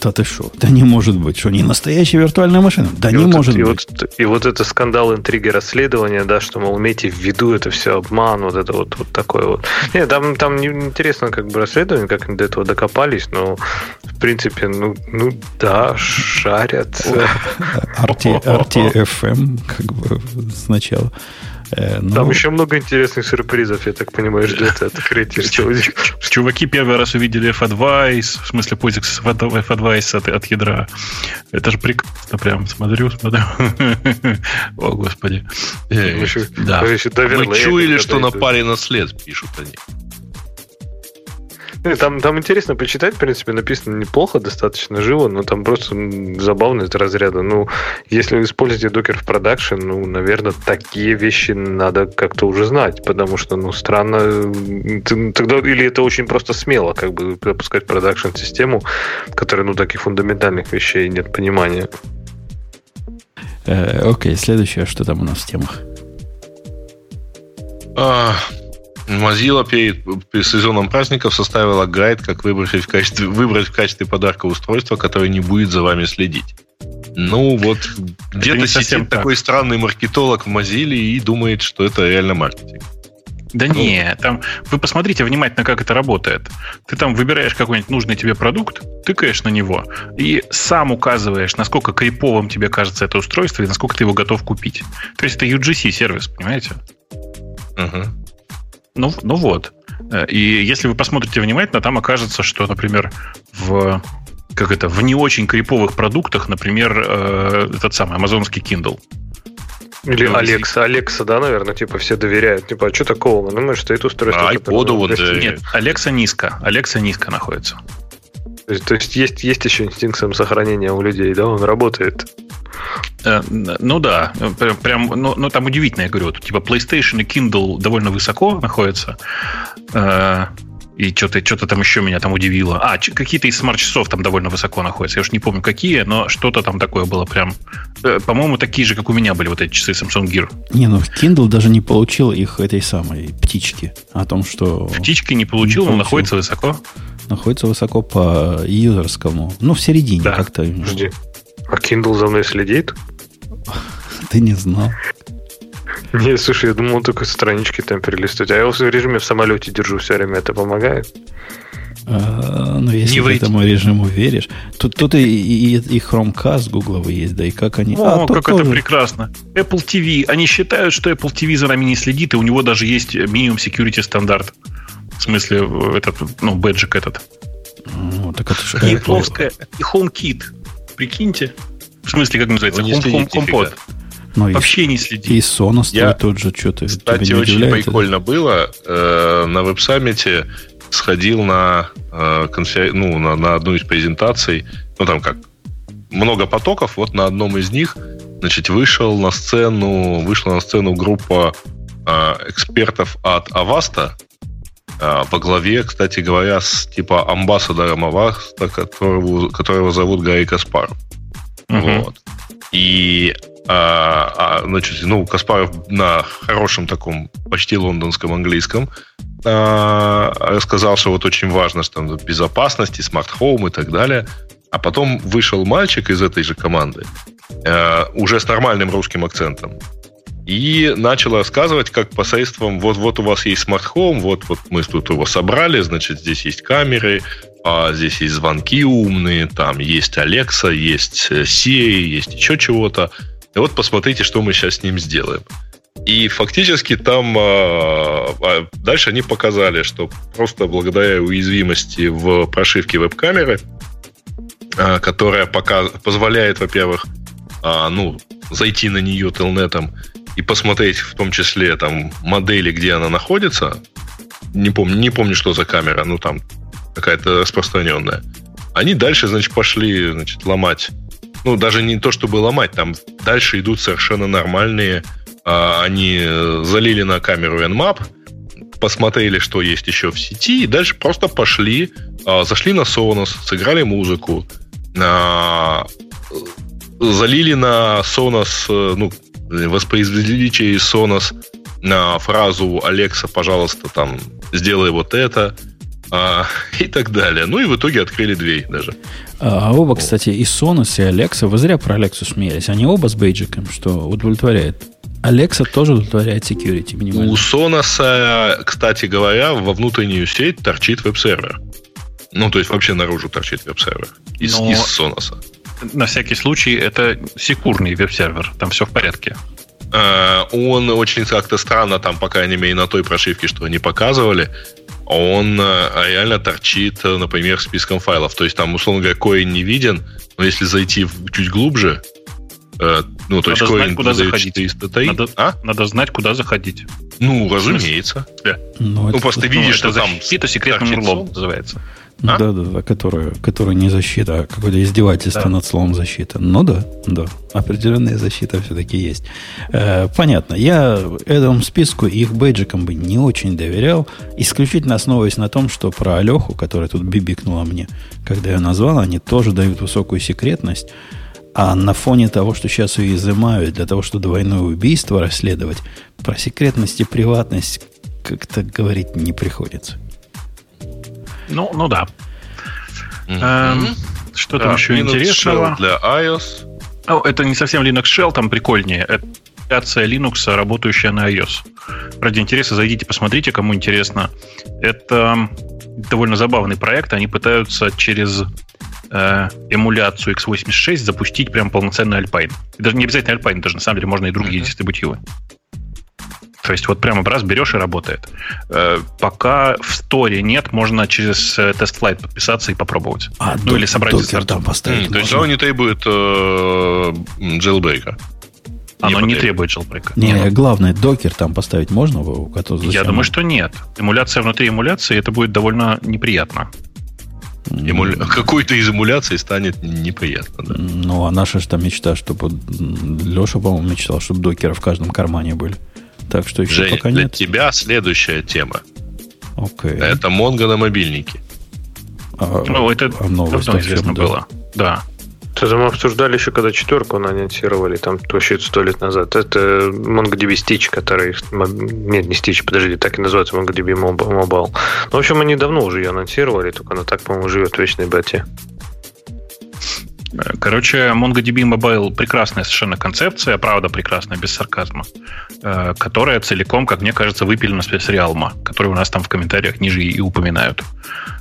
Speaker 1: Да ты что? Да не может быть. Что, не настоящая виртуальная машина? Да и не вот может
Speaker 2: это,
Speaker 1: быть.
Speaker 2: И вот, и вот это скандал, интриги, расследования, да, что, мол, имейте в виду, это все обман, вот это вот, вот такое вот. Нет, там, там не интересно как бы расследование, как они до этого докопались, но, в принципе, ну, ну да, шарят.
Speaker 1: RTFM, как бы, сначала.
Speaker 2: Э, ну... Там еще много интересных сюрпризов, я так понимаю, ждет от открытия.
Speaker 4: Чуваки первый раз увидели F-Advice, в смысле POSIX F-Advice от, от ядра. Это же прекрасно, прям смотрю, смотрю. О, господи.
Speaker 5: Да. Мы чуяли, что напали на след, пишут они.
Speaker 2: Там, там интересно почитать, в принципе, написано неплохо, достаточно живо, но там просто забавно из разряда. Ну, если вы используете докер в продакшн, ну, наверное, такие вещи надо как-то уже знать, потому что, ну, странно, тогда или это очень просто смело, как бы запускать продакшн-систему, которая, ну, таких фундаментальных вещей нет понимания.
Speaker 1: Э, окей, следующее, что там у нас в темах?
Speaker 5: Mozilla перед, сезоном праздников составила гайд, как выбрать в качестве, выбрать в качестве подарка устройство, которое не будет за вами следить. Ну, вот где-то сидит такой странный маркетолог в Mozilla и думает, что это реально маркетинг.
Speaker 4: Да ну. не, там вы посмотрите внимательно, как это работает. Ты там выбираешь какой-нибудь нужный тебе продукт, тыкаешь на него и сам указываешь, насколько криповым тебе кажется это устройство и насколько ты его готов купить. То есть это UGC сервис, понимаете? Угу. Ну, ну вот. Э, и если вы посмотрите внимательно, там окажется, что, например, в как это, в не очень криповых продуктах, например, э, этот самый амазонский Kindle.
Speaker 2: Или ну, Алекса, Алекса, да, наверное, типа все доверяют. Типа, а что такого? Ну, может, стоит устройство.
Speaker 4: А iPod вот... Э, Нет, Алекса низко. Алекса низко находится.
Speaker 2: То есть, то есть есть, есть еще инстинкт самосохранения у людей, да, он работает.
Speaker 4: Э, ну да, прям, ну, ну там удивительно, я говорю, типа PlayStation и Kindle довольно высоко находятся. Э, и что-то что там еще меня там удивило. А, какие-то из смарт-часов там довольно высоко находятся. Я уж не помню, какие, но что-то там такое было прям... Э, по-моему, такие же, как у меня были вот эти часы Samsung Gear.
Speaker 1: Не, ну Kindle даже не получил их этой самой птички. О том, что...
Speaker 4: Птички не получил, не но находится высоко.
Speaker 1: Находится высоко по юзерскому. Ну, в середине
Speaker 2: да.
Speaker 1: как-то.
Speaker 2: Жди. А Kindle за мной следит?
Speaker 1: Ты не знал.
Speaker 2: Не, слушай, я думал только странички там перелистывать. А я его в режиме в самолете держу все время. Это помогает?
Speaker 1: А, ну, если не ты этому режиму веришь. Тут, тут и, и, и Chromecast гугловый есть, да и как они...
Speaker 4: О, а, как тоже... это прекрасно. Apple TV. Они считают, что Apple TV за нами не следит, и у него даже есть минимум security стандарт. В смысле, этот, ну, бэджик этот. Ну, так это же и плоская, и HomeKit. Прикиньте. В смысле, как называется? Home, home, HomePod.
Speaker 1: Ну, Вообще и, не следи. И Sonos Я, тут же что-то.
Speaker 5: Кстати, очень прикольно было. Э, на веб-саммите сходил на, э, конфер... ну, на, на одну из презентаций. Ну, там как много потоков. Вот на одном из них значит, вышел на сцену, вышла на сцену группа э, экспертов от Avasta, во главе, кстати говоря, с типа амбассадором Avasta, которого, которого зовут Гарри Каспаров. Uh-huh. Вот. И а, а, значит, ну, Каспаров на хорошем таком, почти лондонском английском а, рассказал, что вот очень важно, что там безопасность и smart home и так далее. А потом вышел мальчик из этой же команды, а, уже с нормальным русским акцентом, и начал рассказывать, как посредством, вот, вот у вас есть smart home, вот, вот мы тут его собрали, значит, здесь есть камеры, а здесь есть звонки умные, там есть Alexa, есть Siri, есть еще чего-то. И вот посмотрите, что мы сейчас с ним сделаем. И фактически там а, а, дальше они показали, что просто благодаря уязвимости в прошивке веб-камеры, а, которая пока позволяет, во-первых, а, ну, зайти на нее телнетом и посмотреть в том числе там модели, где она находится. Не помню, не помню, что за камера, ну там какая-то распространенная. Они дальше, значит, пошли, значит, ломать ну, даже не то, чтобы ломать, там дальше идут совершенно нормальные. А, они залили на камеру Nmap, посмотрели, что есть еще в сети, и дальше просто пошли, а, зашли на Sonos, сыграли музыку, а, залили на Sonos, ну, воспроизвели через Sonos на фразу «Alexa, пожалуйста, там, сделай вот это», а, и так далее. Ну и в итоге открыли дверь даже.
Speaker 1: А, а оба, кстати, и Sonos, и Alexa, вы зря про Alexa смеялись, они оба с бейджиком, что удовлетворяет. Alexa тоже удовлетворяет security минимально.
Speaker 5: У Sonos, кстати говоря, во внутреннюю сеть торчит веб-сервер. Ну, то есть вообще наружу торчит веб-сервер. Из, Но... из Sonos.
Speaker 4: На всякий случай, это секурный веб-сервер. Там все в порядке.
Speaker 5: А, он очень как-то странно, там, по крайней мере, на той прошивке, что они показывали, он э, реально торчит, э, например, списком файлов. То есть там, условно говоря, коин не виден, но если зайти чуть глубже,
Speaker 4: э, ну, то надо есть знать, куда заходить. 403, надо, а? надо знать, куда заходить.
Speaker 5: Ну, разумеется. Да.
Speaker 4: Ну, ну просто видишь, что там... Это секретным урлом называется.
Speaker 1: А? Да, да, да, которая, которая не защита, а какое-то издевательство да. над словом защита. Ну да, да, определенная защита все-таки есть. Э, понятно. Я этому списку их бейджикам бы не очень доверял, исключительно основываясь на том, что про Алеху, которая тут бибикнула мне, когда я назвал, они тоже дают высокую секретность. А на фоне того, что сейчас ее изымают для того, чтобы двойное убийство расследовать, про секретность и приватность как-то говорить не приходится.
Speaker 4: Ну, ну да. Mm-hmm. Эм, что да, там еще Linux интересного?
Speaker 5: Shell для iOS.
Speaker 4: Oh, это не совсем Linux Shell, там прикольнее. Это аппликация Linux, работающая на iOS. Ради интереса зайдите, посмотрите, кому интересно. Это довольно забавный проект. Они пытаются через э, эмуляцию x86 запустить прям полноценный Alpine. даже не обязательно Alpine, даже на самом деле можно и другие mm-hmm. дистрибутивы. То есть вот прямо раз берешь и работает. Э, пока в сторе нет, можно через э, тест-флайт подписаться и попробовать.
Speaker 1: А, ну или собрать докер там
Speaker 5: поставить. Mm, то есть оно не требует э, jailbreak.
Speaker 4: Оно не, не требует jailbreak.
Speaker 1: Не, не, главное, докер там поставить можно?
Speaker 4: Я думаю, что нет. Эмуляция внутри эмуляции, это будет довольно неприятно.
Speaker 5: Эмуля... Какой-то из эмуляций станет неприятно. Да?
Speaker 1: Ну, а наша же там мечта, чтобы... Леша, по-моему, мечтал, чтобы докеры в каждом кармане были. Так что еще
Speaker 5: Жень,
Speaker 1: пока
Speaker 5: для
Speaker 1: нет.
Speaker 5: тебя следующая тема.
Speaker 1: Окей.
Speaker 5: Это Монго на мобильнике.
Speaker 4: А, ну, это а новость давно известно да. было. Да.
Speaker 2: Это мы обсуждали еще, когда четверку анонсировали, там вообще сто лет назад. Это MongoDB Stitch, который... Нет, не Stitch, подожди, так и называется MongoDB Mobile. Ну, в общем, они давно уже ее анонсировали, только она так, по-моему, живет в вечной бете.
Speaker 4: Короче, MongoDB Mobile прекрасная совершенно концепция, правда прекрасная, без сарказма, э, которая целиком, как мне кажется, выпилена с Realm, который у нас там в комментариях ниже и упоминают.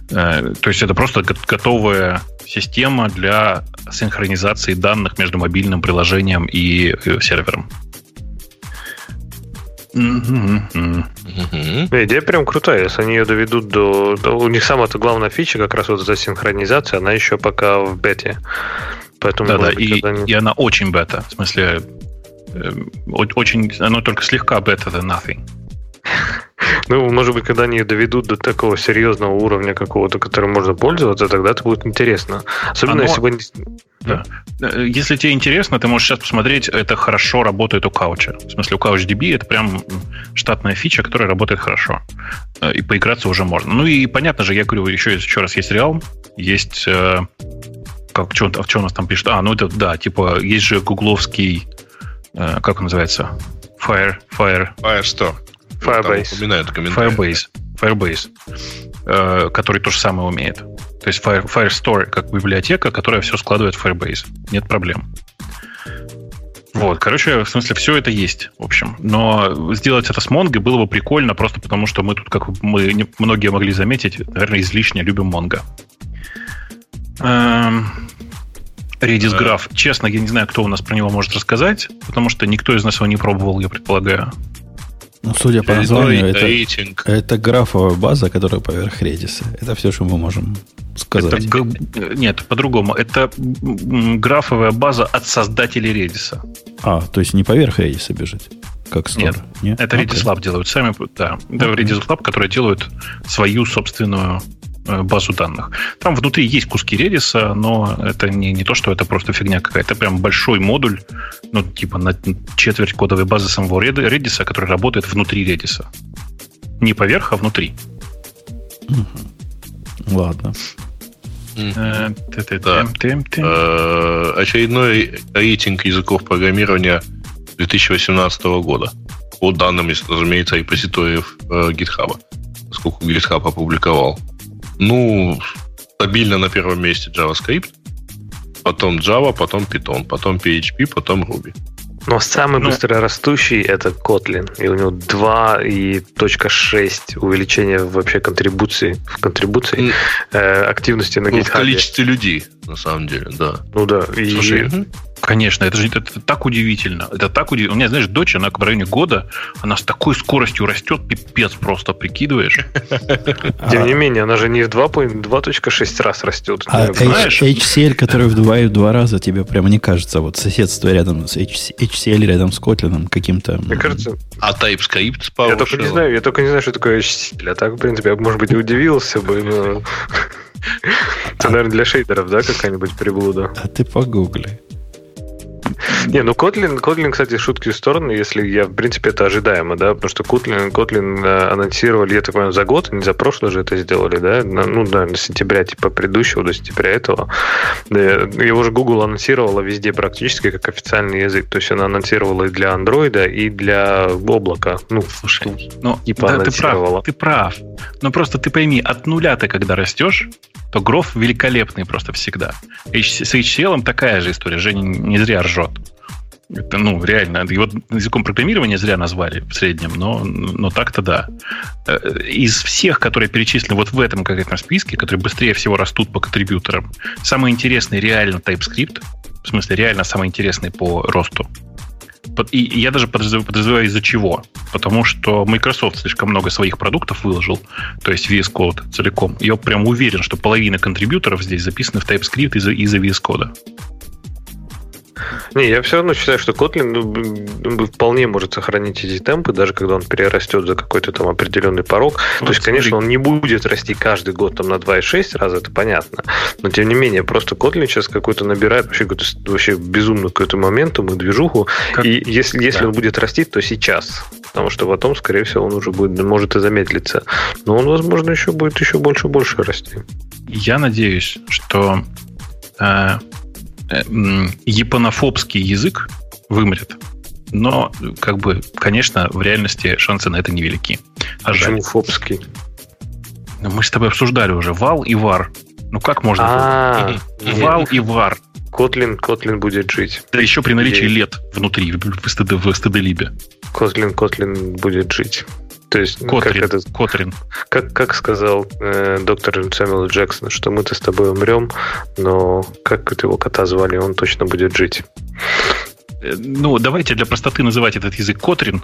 Speaker 4: Э, то есть это просто готовая система для синхронизации данных между мобильным приложением и э, сервером.
Speaker 2: Идея прям крутая. Если они ее доведут до... У них самая-то главная фича, как раз вот эта синхронизация, она еще пока в бете.
Speaker 4: Поэтому, да, да, быть, и, они... и она очень бета. В смысле, э, очень, она только слегка better than nothing.
Speaker 2: Ну, может быть, когда они доведут до такого серьезного уровня какого-то, которым можно пользоваться, тогда это будет интересно. Особенно, Оно... если бы...
Speaker 4: Да. Э, если тебе интересно, ты можешь сейчас посмотреть, это хорошо работает у Couch. В смысле, у CouchDB это прям штатная фича, которая работает хорошо. Э, и поиграться уже можно. Ну и понятно же, я говорю еще, еще раз, есть Realm, есть... Э, как, что, а что у нас там пишет? А, ну это, да, типа, есть же гугловский... Как он называется? Fire, Fire.
Speaker 5: Firestore.
Speaker 2: Firebase.
Speaker 4: Упоминают Firebase. Firebase. Э, который то же самое умеет. То есть Fire, Firestore как библиотека, которая все складывает в Firebase. Нет проблем. Вот, короче, в смысле, все это есть, в общем. Но сделать это с Mongo было бы прикольно, просто потому что мы тут, как мы не, многие могли заметить, наверное, излишне любим Mongo. Эм, Redis Graph. Честно, я не знаю, кто у нас про него может рассказать, потому что никто из нас его не пробовал, я предполагаю.
Speaker 1: Ну, судя по названию, это, это графовая база, которая поверх Redis. Это все, что мы можем сказать.
Speaker 4: Это, нет, по-другому. Это графовая база от создателей Redis.
Speaker 1: А, то есть не поверх Redis бежит? Как
Speaker 4: Store? Нет, нет? это Redis okay. Lab делают сами. Да, это okay. Redis Lab, который делают свою собственную Э, базу данных. Там внутри есть куски Redis, но это не, не то, что это просто фигня какая-то. Это прям большой модуль, ну, типа на четверть кодовой базы самого Redis, который работает внутри Redis. Не поверх, а внутри.
Speaker 1: Ладно.
Speaker 5: Э, э, очередной рейтинг языков программирования 2018 года. По данным, разумеется, репозиториев GitHub, поскольку GitHub опубликовал. Ну, стабильно на первом месте JavaScript, потом Java, потом Python, потом PHP, потом Ruby.
Speaker 2: Но самый ну, быстрорастущий это Kotlin. И у него 2 и точка 6 увеличение вообще контрибуции в контрибуции э, активности на GitHub. Ну, в
Speaker 5: количестве людей, на самом деле, да.
Speaker 2: Ну да.
Speaker 4: Слушай, и... Конечно, это же это, это так удивительно. Это так удивительно. У меня, знаешь, дочь, она в районе года, она с такой скоростью растет, пипец просто, прикидываешь.
Speaker 2: Тем не менее, она же не в 2.6 раз растет.
Speaker 1: А HCL, который в 2 и в 2 раза тебе прямо не кажется, вот соседство рядом с HCL, рядом с Kotlin каким-то...
Speaker 2: Мне кажется...
Speaker 5: А TypeScript
Speaker 2: Я только не знаю, я только не знаю, что такое HCL. А так, в принципе, я, может быть, и удивился бы, но... Это, наверное, для шейдеров, да, какая-нибудь приблуда?
Speaker 1: А ты погугли.
Speaker 2: Не, ну Kotlin, Kotlin, кстати, шутки в сторону, если я, в принципе, это ожидаемо, да, потому что Kotlin, Kotlin э, анонсировали, я так понимаю, за год, не за прошлый же это сделали, да, ну, да, на сентября, типа, предыдущего до сентября этого. Его же Google анонсировала везде практически как официальный язык, то есть она анонсировала и для Android, и для облака. Ну,
Speaker 4: слушай, ну, типа да, ты прав, ты прав. Но просто ты пойми, от нуля ты когда растешь, то Гроф великолепный просто всегда. С HCL такая же история. Женя не зря ржет. Это, ну, реально, его языком программирования зря назвали в среднем, но, но так-то да. Э, из всех, которые перечислены вот в этом конкретном списке, которые быстрее всего растут по контрибьюторам, самый интересный реально TypeScript, в смысле реально самый интересный по росту, и я даже подозреваю, подозреваю из-за чего. Потому что Microsoft слишком много своих продуктов выложил, то есть VS Code целиком. Я прям уверен, что половина контрибьюторов здесь записаны в TypeScript из-за, из-за VS Code.
Speaker 2: Не, я все равно считаю, что Kotlin ну, вполне может сохранить эти темпы, даже когда он перерастет за какой-то там определенный порог. Вот То есть, смотри. конечно, он не будет расти каждый год там на 2,6 раза, это понятно. Но тем не менее, просто Kotlin сейчас какой-то набирает вообще какой-то вообще безумную какой-то моментум и движуху. Как? И если, если да. он будет расти, то сейчас. Потому что потом, скорее всего, он уже будет, может и замедлиться. Но он, возможно, еще будет еще больше и больше расти.
Speaker 4: Я надеюсь, что Э, японофобский язык вымрет. Но, как бы, конечно, в реальности шансы на это невелики.
Speaker 2: А Почему жаль. фобский?
Speaker 4: Ну, мы с тобой обсуждали уже. Вал и вар. Ну как можно?
Speaker 2: А,
Speaker 4: вал и вар.
Speaker 2: Kotlin, Kotlin будет жить.
Speaker 4: Да еще при наличии лет внутри, в, стд, в стд-либе.
Speaker 2: Kotlin, Kotlin будет жить. То есть,
Speaker 4: Котрин, как, это, Котрин.
Speaker 2: Как, как сказал э, доктор Сэмюэл Джексон, что мы-то с тобой умрем, но как это его кота звали, он точно будет жить.
Speaker 4: Э, ну, давайте для простоты называть этот язык Котрин,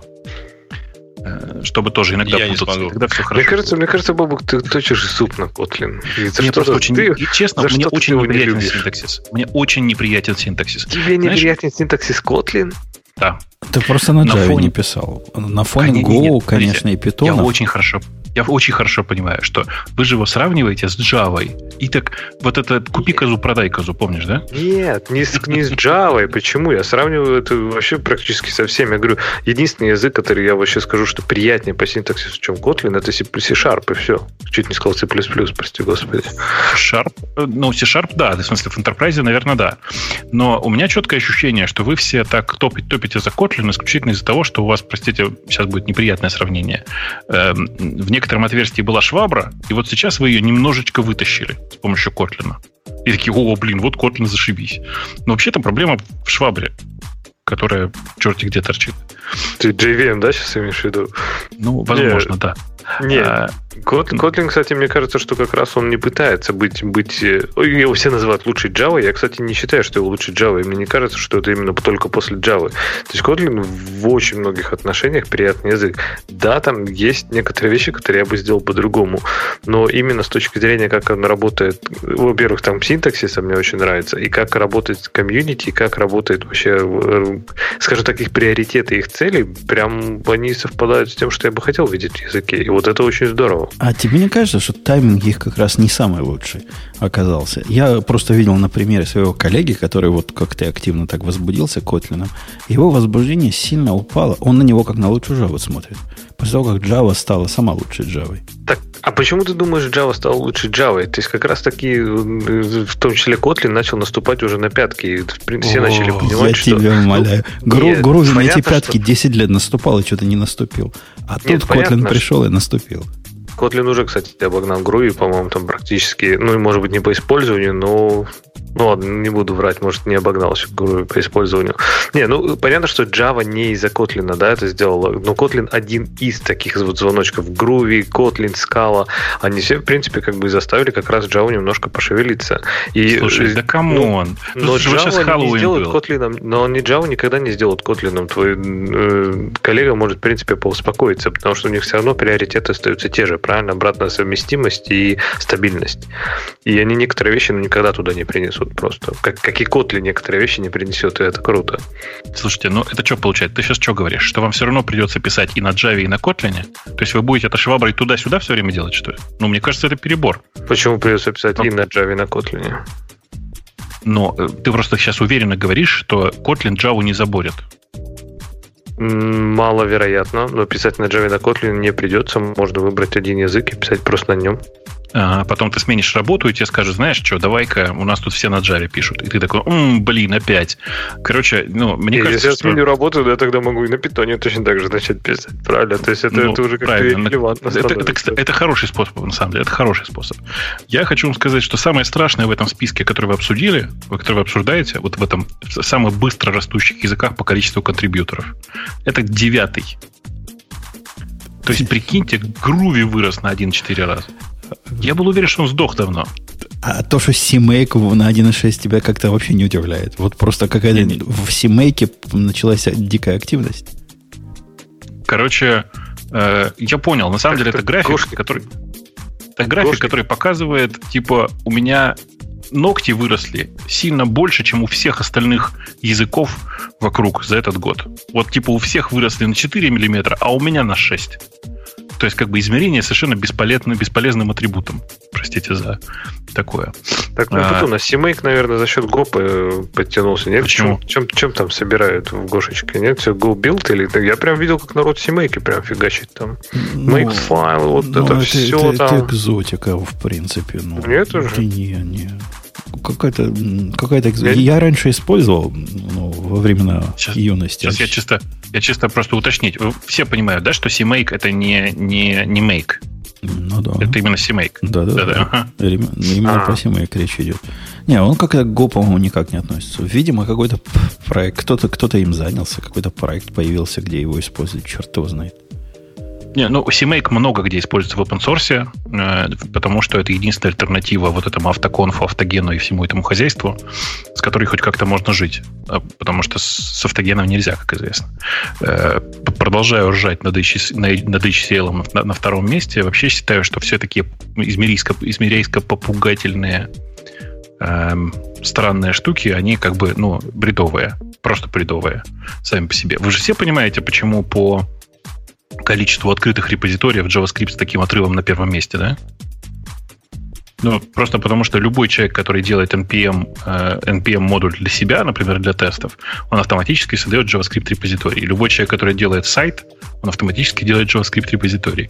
Speaker 4: э, чтобы тоже иногда
Speaker 5: Я путаться. Не
Speaker 2: Тогда все хорошо. Мне кажется, мне кажется, Бобок, ты точишь суп на Котлин.
Speaker 4: Мне просто очень, ты, и честно, мне очень неприятен не синтаксис. Мне очень неприятен синтаксис.
Speaker 2: Тебе Знаешь, неприятен синтаксис Котлин?
Speaker 4: Да.
Speaker 1: Ты просто на, на Java фоне... не писал. На фоне Go, нет, конечно, и Python.
Speaker 4: Я очень хорошо я очень хорошо понимаю, что вы же его сравниваете с Java. И так вот это купи козу, продай козу, помнишь, да?
Speaker 2: Нет, не с, не с Java. Почему? Я сравниваю это вообще практически со всеми. Я говорю, единственный язык, который я вообще скажу, что приятнее по синтаксису, чем Kotlin, это C-Sharp, и все. Чуть не сказал C++, прости господи.
Speaker 4: Sharp? Ну, C-Sharp, да. В смысле, в Enterprise, наверное, да. Но у меня четкое ощущение, что вы все так топите, топите за Kotlin исключительно из-за того, что у вас, простите, сейчас будет неприятное сравнение. Эм, в некотором отверстии была швабра, и вот сейчас вы ее немножечко вытащили с помощью Котлина. И такие, о, блин, вот Котлин зашибись. Но вообще-то проблема в швабре, которая черти где торчит.
Speaker 2: Ты JVM, да, сейчас имеешь в виду?
Speaker 4: Ну, возможно, Нет. да.
Speaker 2: Нет. А, Kotlin, кстати, мне кажется, что как раз он не пытается быть, быть... Э, его все называют лучшей Java. Я, кстати, не считаю, что его лучше Java. И мне не кажется, что это именно только после Java. То есть Kotlin в очень многих отношениях приятный язык. Да, там есть некоторые вещи, которые я бы сделал по-другому. Но именно с точки зрения, как он работает... Во-первых, там синтаксиса мне очень нравится. И как работает комьюнити, и как работает вообще, э, скажем так, их приоритеты, их цели, прям они совпадают с тем, что я бы хотел видеть в языке. И вот это очень здорово.
Speaker 1: А тебе не кажется, что тайминг их как раз не самый лучший оказался? Я просто видел на примере своего коллеги, который вот как ты активно так возбудился Котлином. Его возбуждение сильно упало. Он на него как на лучшую Java смотрит. После того, как Java стала сама лучшей Java.
Speaker 2: Так, а почему ты думаешь, Java стала лучше Java? То есть как раз таки, в том числе Kotlin, начал наступать уже на пятки. Все О, начали понимать,
Speaker 1: я что... Я тебя умоляю. Ну, Гру, Груви на эти пятки что... 10 лет наступал и что-то не наступил. А нет, тут Kotlin пришел и наступил.
Speaker 2: Kotlin уже, кстати, обогнал Groovy, по-моему, там практически, ну, может быть, не по использованию, но ну ладно, не буду врать, может, не обогнал еще по использованию. Не, ну, понятно, что Java не из-за Kotlin, да, это сделала. Но Kotlin один из таких вот звоночков. Groovy, Kotlin, Scala, они все, в принципе, как бы заставили как раз Java немножко пошевелиться.
Speaker 4: И, Слушай, да come on.
Speaker 2: Ну, но Java не сделает Kotlin, но не Java никогда не сделает Kotlin. Твой э, коллега может, в принципе, поуспокоиться, потому что у них все равно приоритеты остаются те же, правильно? Обратная совместимость и стабильность. И они некоторые вещи ну, никогда туда не принесут принесут просто. Как, как и Котли некоторые вещи не принесет, и это круто.
Speaker 4: Слушайте, ну это что получается? Ты сейчас что говоришь? Что вам все равно придется писать и на Java, и на Kotlin? То есть вы будете это шваброй туда-сюда все время делать, что ли? Ну, мне кажется, это перебор.
Speaker 2: Почему придется писать ну, и на Java, и на Kotlin?
Speaker 4: Но э, ты просто сейчас уверенно говоришь, что Kotlin Java не заборет.
Speaker 2: Маловероятно, но писать на Java и на Kotlin не придется. Можно выбрать один язык и писать просто на нем
Speaker 4: потом ты сменишь работу, и тебе скажут, знаешь что, давай-ка, у нас тут все на Java пишут. И ты такой, м блин, опять. Короче, ну, мне и кажется,
Speaker 2: Если я сменю работу, я тогда могу и на питоне точно так же начать писать. Правильно? То есть это, ну, это уже как-то релевантно
Speaker 4: это, это, это, это хороший способ, на самом деле. Это хороший способ. Я хочу вам сказать, что самое страшное в этом списке, который вы обсудили, который вы обсуждаете, вот в этом самых быстро растущих языках по количеству контрибьюторов, это девятый. То есть, прикиньте, Груви вырос на 1,4 раза. Я был уверен, что он сдох давно.
Speaker 1: А то, что CMake на 1.6 тебя как-то вообще не удивляет. Вот просто какая-то не, в CMake началась дикая активность.
Speaker 4: Короче, э, я понял. На самом деле это график, кошки. который... Это график, кошки. который показывает, типа, у меня ногти выросли сильно больше, чем у всех остальных языков вокруг за этот год. Вот типа у всех выросли на 4 миллиметра, а у меня на 6. То есть, как бы измерение совершенно бесполезным, бесполезным атрибутом. Простите за такое.
Speaker 2: Так, ну а, тут у нас CMake, наверное, за счет GOP э, подтянулся. Нет?
Speaker 4: Почему?
Speaker 2: Чем, чем, чем там собирают в Гошечке? Нет, все Go build или я прям видел, как народ CMake прям фигачит там. Ну, Make файл, вот ну, это, это все
Speaker 1: это, там. Это экзотика, в принципе. Ну,
Speaker 2: Нет уже?
Speaker 1: Не, не какая-то, какая-то я... я раньше использовал ну, во времена сейчас, юности.
Speaker 4: Сейчас я чисто, я чисто просто уточнить. Все понимают, да, что CMake это не, не, не make.
Speaker 1: Ну да.
Speaker 4: Это именно CMake.
Speaker 1: Да, да, да. Ага. Именно а. про CMake речь идет. Не, он как-то к Go, по-моему, никак не относится. Видимо, какой-то проект, кто-то кто им занялся, какой-то проект появился, где его используют, черт его знает.
Speaker 4: Не, ну, CMake много где используется в open source, э, потому что это единственная альтернатива вот этому автоконфу, автогену и всему этому хозяйству, с которой хоть как-то можно жить. А, потому что с автогеном нельзя, как известно. Э, продолжаю ржать над, над HCL на, на втором месте. Вообще считаю, что все такие измерейско-попугательные эм, странные штуки, они как бы, ну, бредовые. Просто бредовые сами по себе. Вы же все понимаете, почему по количеству открытых репозиториев JavaScript с таким отрывом на первом месте, да? Ну, просто потому что любой человек, который делает NPM, э, NPM модуль для себя, например, для тестов, он автоматически создает JavaScript репозиторий. Любой человек, который делает сайт, он автоматически делает JavaScript репозиторий.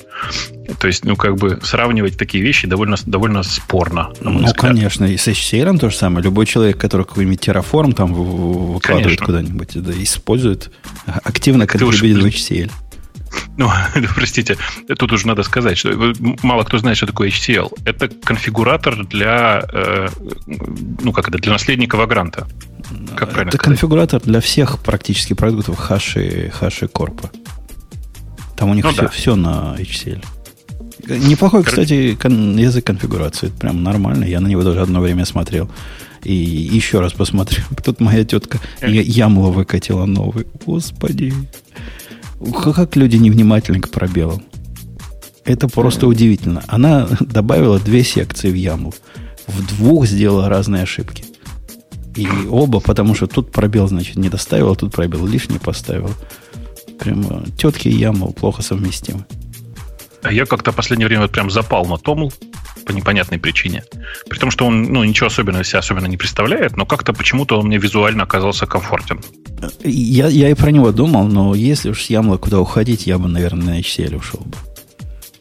Speaker 4: То есть, ну, как бы сравнивать такие вещи довольно, довольно спорно.
Speaker 1: ну, взгляд. конечно, и с HCL то же самое. Любой человек, который какой-нибудь Terraform там выкладывает куда-нибудь, да, использует, активно контрибьютит в HCL.
Speaker 4: Ну, простите, тут уже надо сказать, что мало кто знает, что такое HCL. Это конфигуратор для, э, ну как это, для наследника Вагранта.
Speaker 1: Как это сказать? конфигуратор для всех практически продуктов хаши, хаши корпа. Там у них ну, все, да. все на HCL. Неплохой, кстати, кон- язык конфигурации. Это прям нормально. Я на него даже одно время смотрел. И еще раз посмотрю. Тут моя тетка Ямла выкатила новый. Господи. Как люди невнимательны к пробелам. Это просто удивительно. Она добавила две секции в яму. В двух сделала разные ошибки. И оба, потому что тут пробел, значит, не доставила, тут пробел лишний поставил. Прямо тетки и яму плохо совместимы.
Speaker 4: А я как-то в последнее время вот прям запал на Томл по непонятной причине. При том, что он ну, ничего особенного себя особенно не представляет, но как-то почему-то он мне визуально оказался комфортен.
Speaker 1: Я, я и про него думал, но если уж с Ямла куда уходить, я бы, наверное, на HCL ушел бы.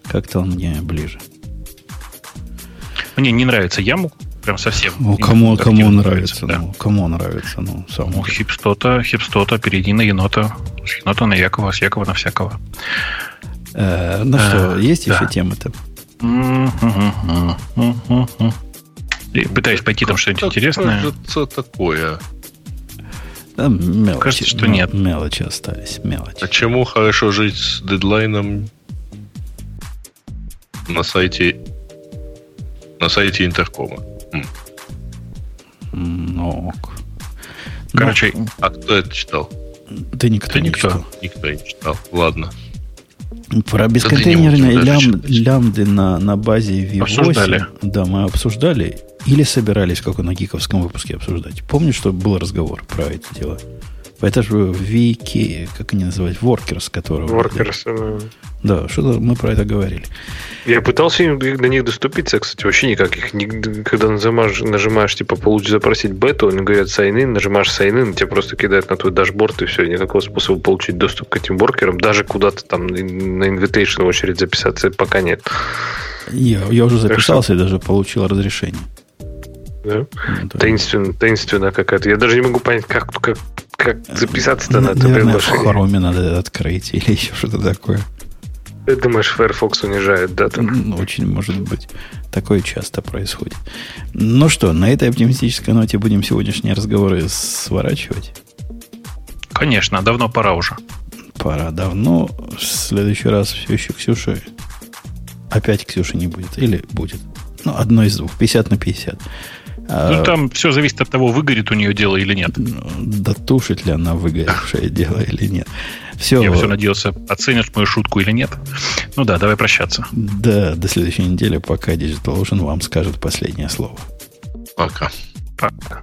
Speaker 1: Как-то он мне ближе.
Speaker 4: Мне не нравится Ямл, прям совсем.
Speaker 1: Ну, кому, кому нравится, да. ну, кому нравится, ну,
Speaker 4: сам. Ну, хипстота, хипстота, перейди на енота. С енота на Якова, с Якова на всякого.
Speaker 1: Э, ну что, э, есть еще темы-то?
Speaker 4: Пытаюсь пойти там что-нибудь интересное.
Speaker 5: Что такое?
Speaker 1: Да, мелочи, Кажется, что нет. Мелочи остались, мелочи.
Speaker 5: А чему хорошо жить с дедлайном на сайте на сайте интеркома?
Speaker 1: Ну,
Speaker 5: Короче, ну, а кто это читал?
Speaker 1: Да никто, не никто. читал.
Speaker 5: Никто не читал. Ладно.
Speaker 1: Про бесконтейнерные лям, лямды на, на базе V8. Обсуждали. Да, мы обсуждали. Или собирались, как на гиковском выпуске обсуждать. Помню, что был разговор про эти дела. Это же Вики, как они называют, Workers, которые...
Speaker 2: Workers,
Speaker 1: да. Да, что-то мы про это говорили.
Speaker 2: Я пытался до них доступиться, кстати, вообще никаких. Когда нажимаешь, нажимаешь типа, получить, запросить бету, они говорят sign in, нажимаешь sign in, тебя просто кидают на твой дашборд, и все, никакого способа получить доступ к этим воркерам, даже куда-то там на invitation очередь записаться пока нет.
Speaker 1: Я, я уже записался и даже получил разрешение.
Speaker 2: Да? да. Таинственно, таинственно какая-то. Я даже не могу понять, как, как, как записаться-то на это
Speaker 1: Наверное, в Хроме надо открыть или еще что-то такое.
Speaker 2: Ты думаешь, Firefox унижает, да? Там?
Speaker 1: Очень может быть. Такое часто происходит. Ну что, на этой оптимистической ноте будем сегодняшние разговоры сворачивать?
Speaker 4: Конечно, давно пора уже.
Speaker 1: Пора давно. В следующий раз все еще Ксюша. Опять Ксюши не будет. Или будет. Ну, одно из двух. 50 на 50.
Speaker 4: А, ну, там все зависит от того, выгорит у нее дело или нет.
Speaker 1: Дотушит ли она выгоревшее дело или нет.
Speaker 4: Все. Я все надеялся, оценишь мою шутку или нет. Ну да, давай прощаться.
Speaker 1: Да, до следующей недели, пока Digital Ocean вам скажет последнее слово.
Speaker 5: Пока.
Speaker 4: Пока.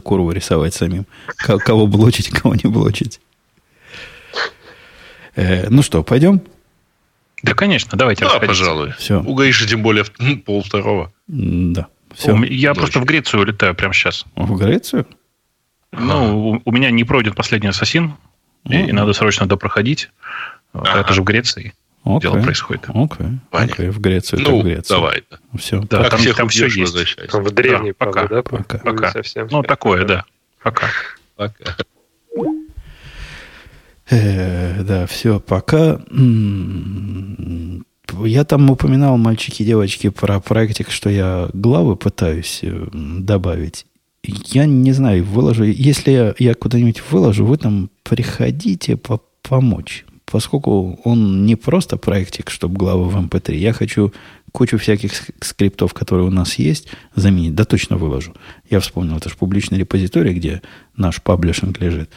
Speaker 1: Курву рисовать самим. Кого блочить, кого не блочить. Э, ну что, пойдем?
Speaker 4: Да, конечно, давайте.
Speaker 5: Да, пожалуй.
Speaker 1: Все.
Speaker 5: У Гаиши тем более пол второго.
Speaker 1: Да. Все.
Speaker 4: Я просто в Грецию улетаю прямо сейчас.
Speaker 1: В Грецию?
Speaker 4: Ну, у, у меня не пройден последний ассасин, и надо срочно допроходить. Ага. Это же в Греции okay. дело происходит.
Speaker 1: Окей. Okay. Okay. В Грецию,
Speaker 5: ну,
Speaker 1: в Грецию.
Speaker 5: давай.
Speaker 1: Все.
Speaker 4: Да, там, там все есть.
Speaker 2: в древней,
Speaker 4: да, пока.
Speaker 2: да?
Speaker 4: Пока. пока. Совсем ну, такое, да. Пока.
Speaker 5: Пока.
Speaker 1: Э, да, все, пока. Я там упоминал, мальчики и девочки, про проектик, что я главы пытаюсь э, добавить. Я не знаю, выложу. Если я, я куда-нибудь выложу, вы там приходите по помочь поскольку он не просто проектик, чтобы главы в MP3, я хочу кучу всяких скриптов, которые у нас есть, заменить. Да точно выложу. Я вспомнил, это же публичный репозиторий, где наш паблишинг лежит.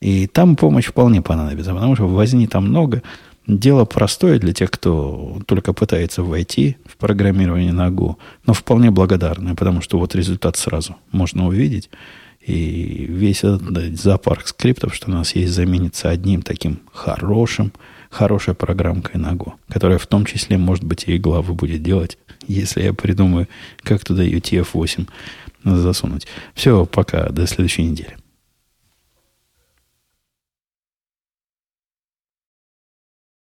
Speaker 1: И там помощь вполне понадобится, потому что возни там много. Дело простое для тех, кто только пытается войти в программирование на Go, но вполне благодарное, потому что вот результат сразу можно увидеть. И весь этот зоопарк скриптов, что у нас есть, заменится одним таким хорошим, хорошей программкой на Go, которая в том числе, может быть, и главы будет делать, если я придумаю, как туда UTF-8 засунуть. Все, пока, до следующей недели.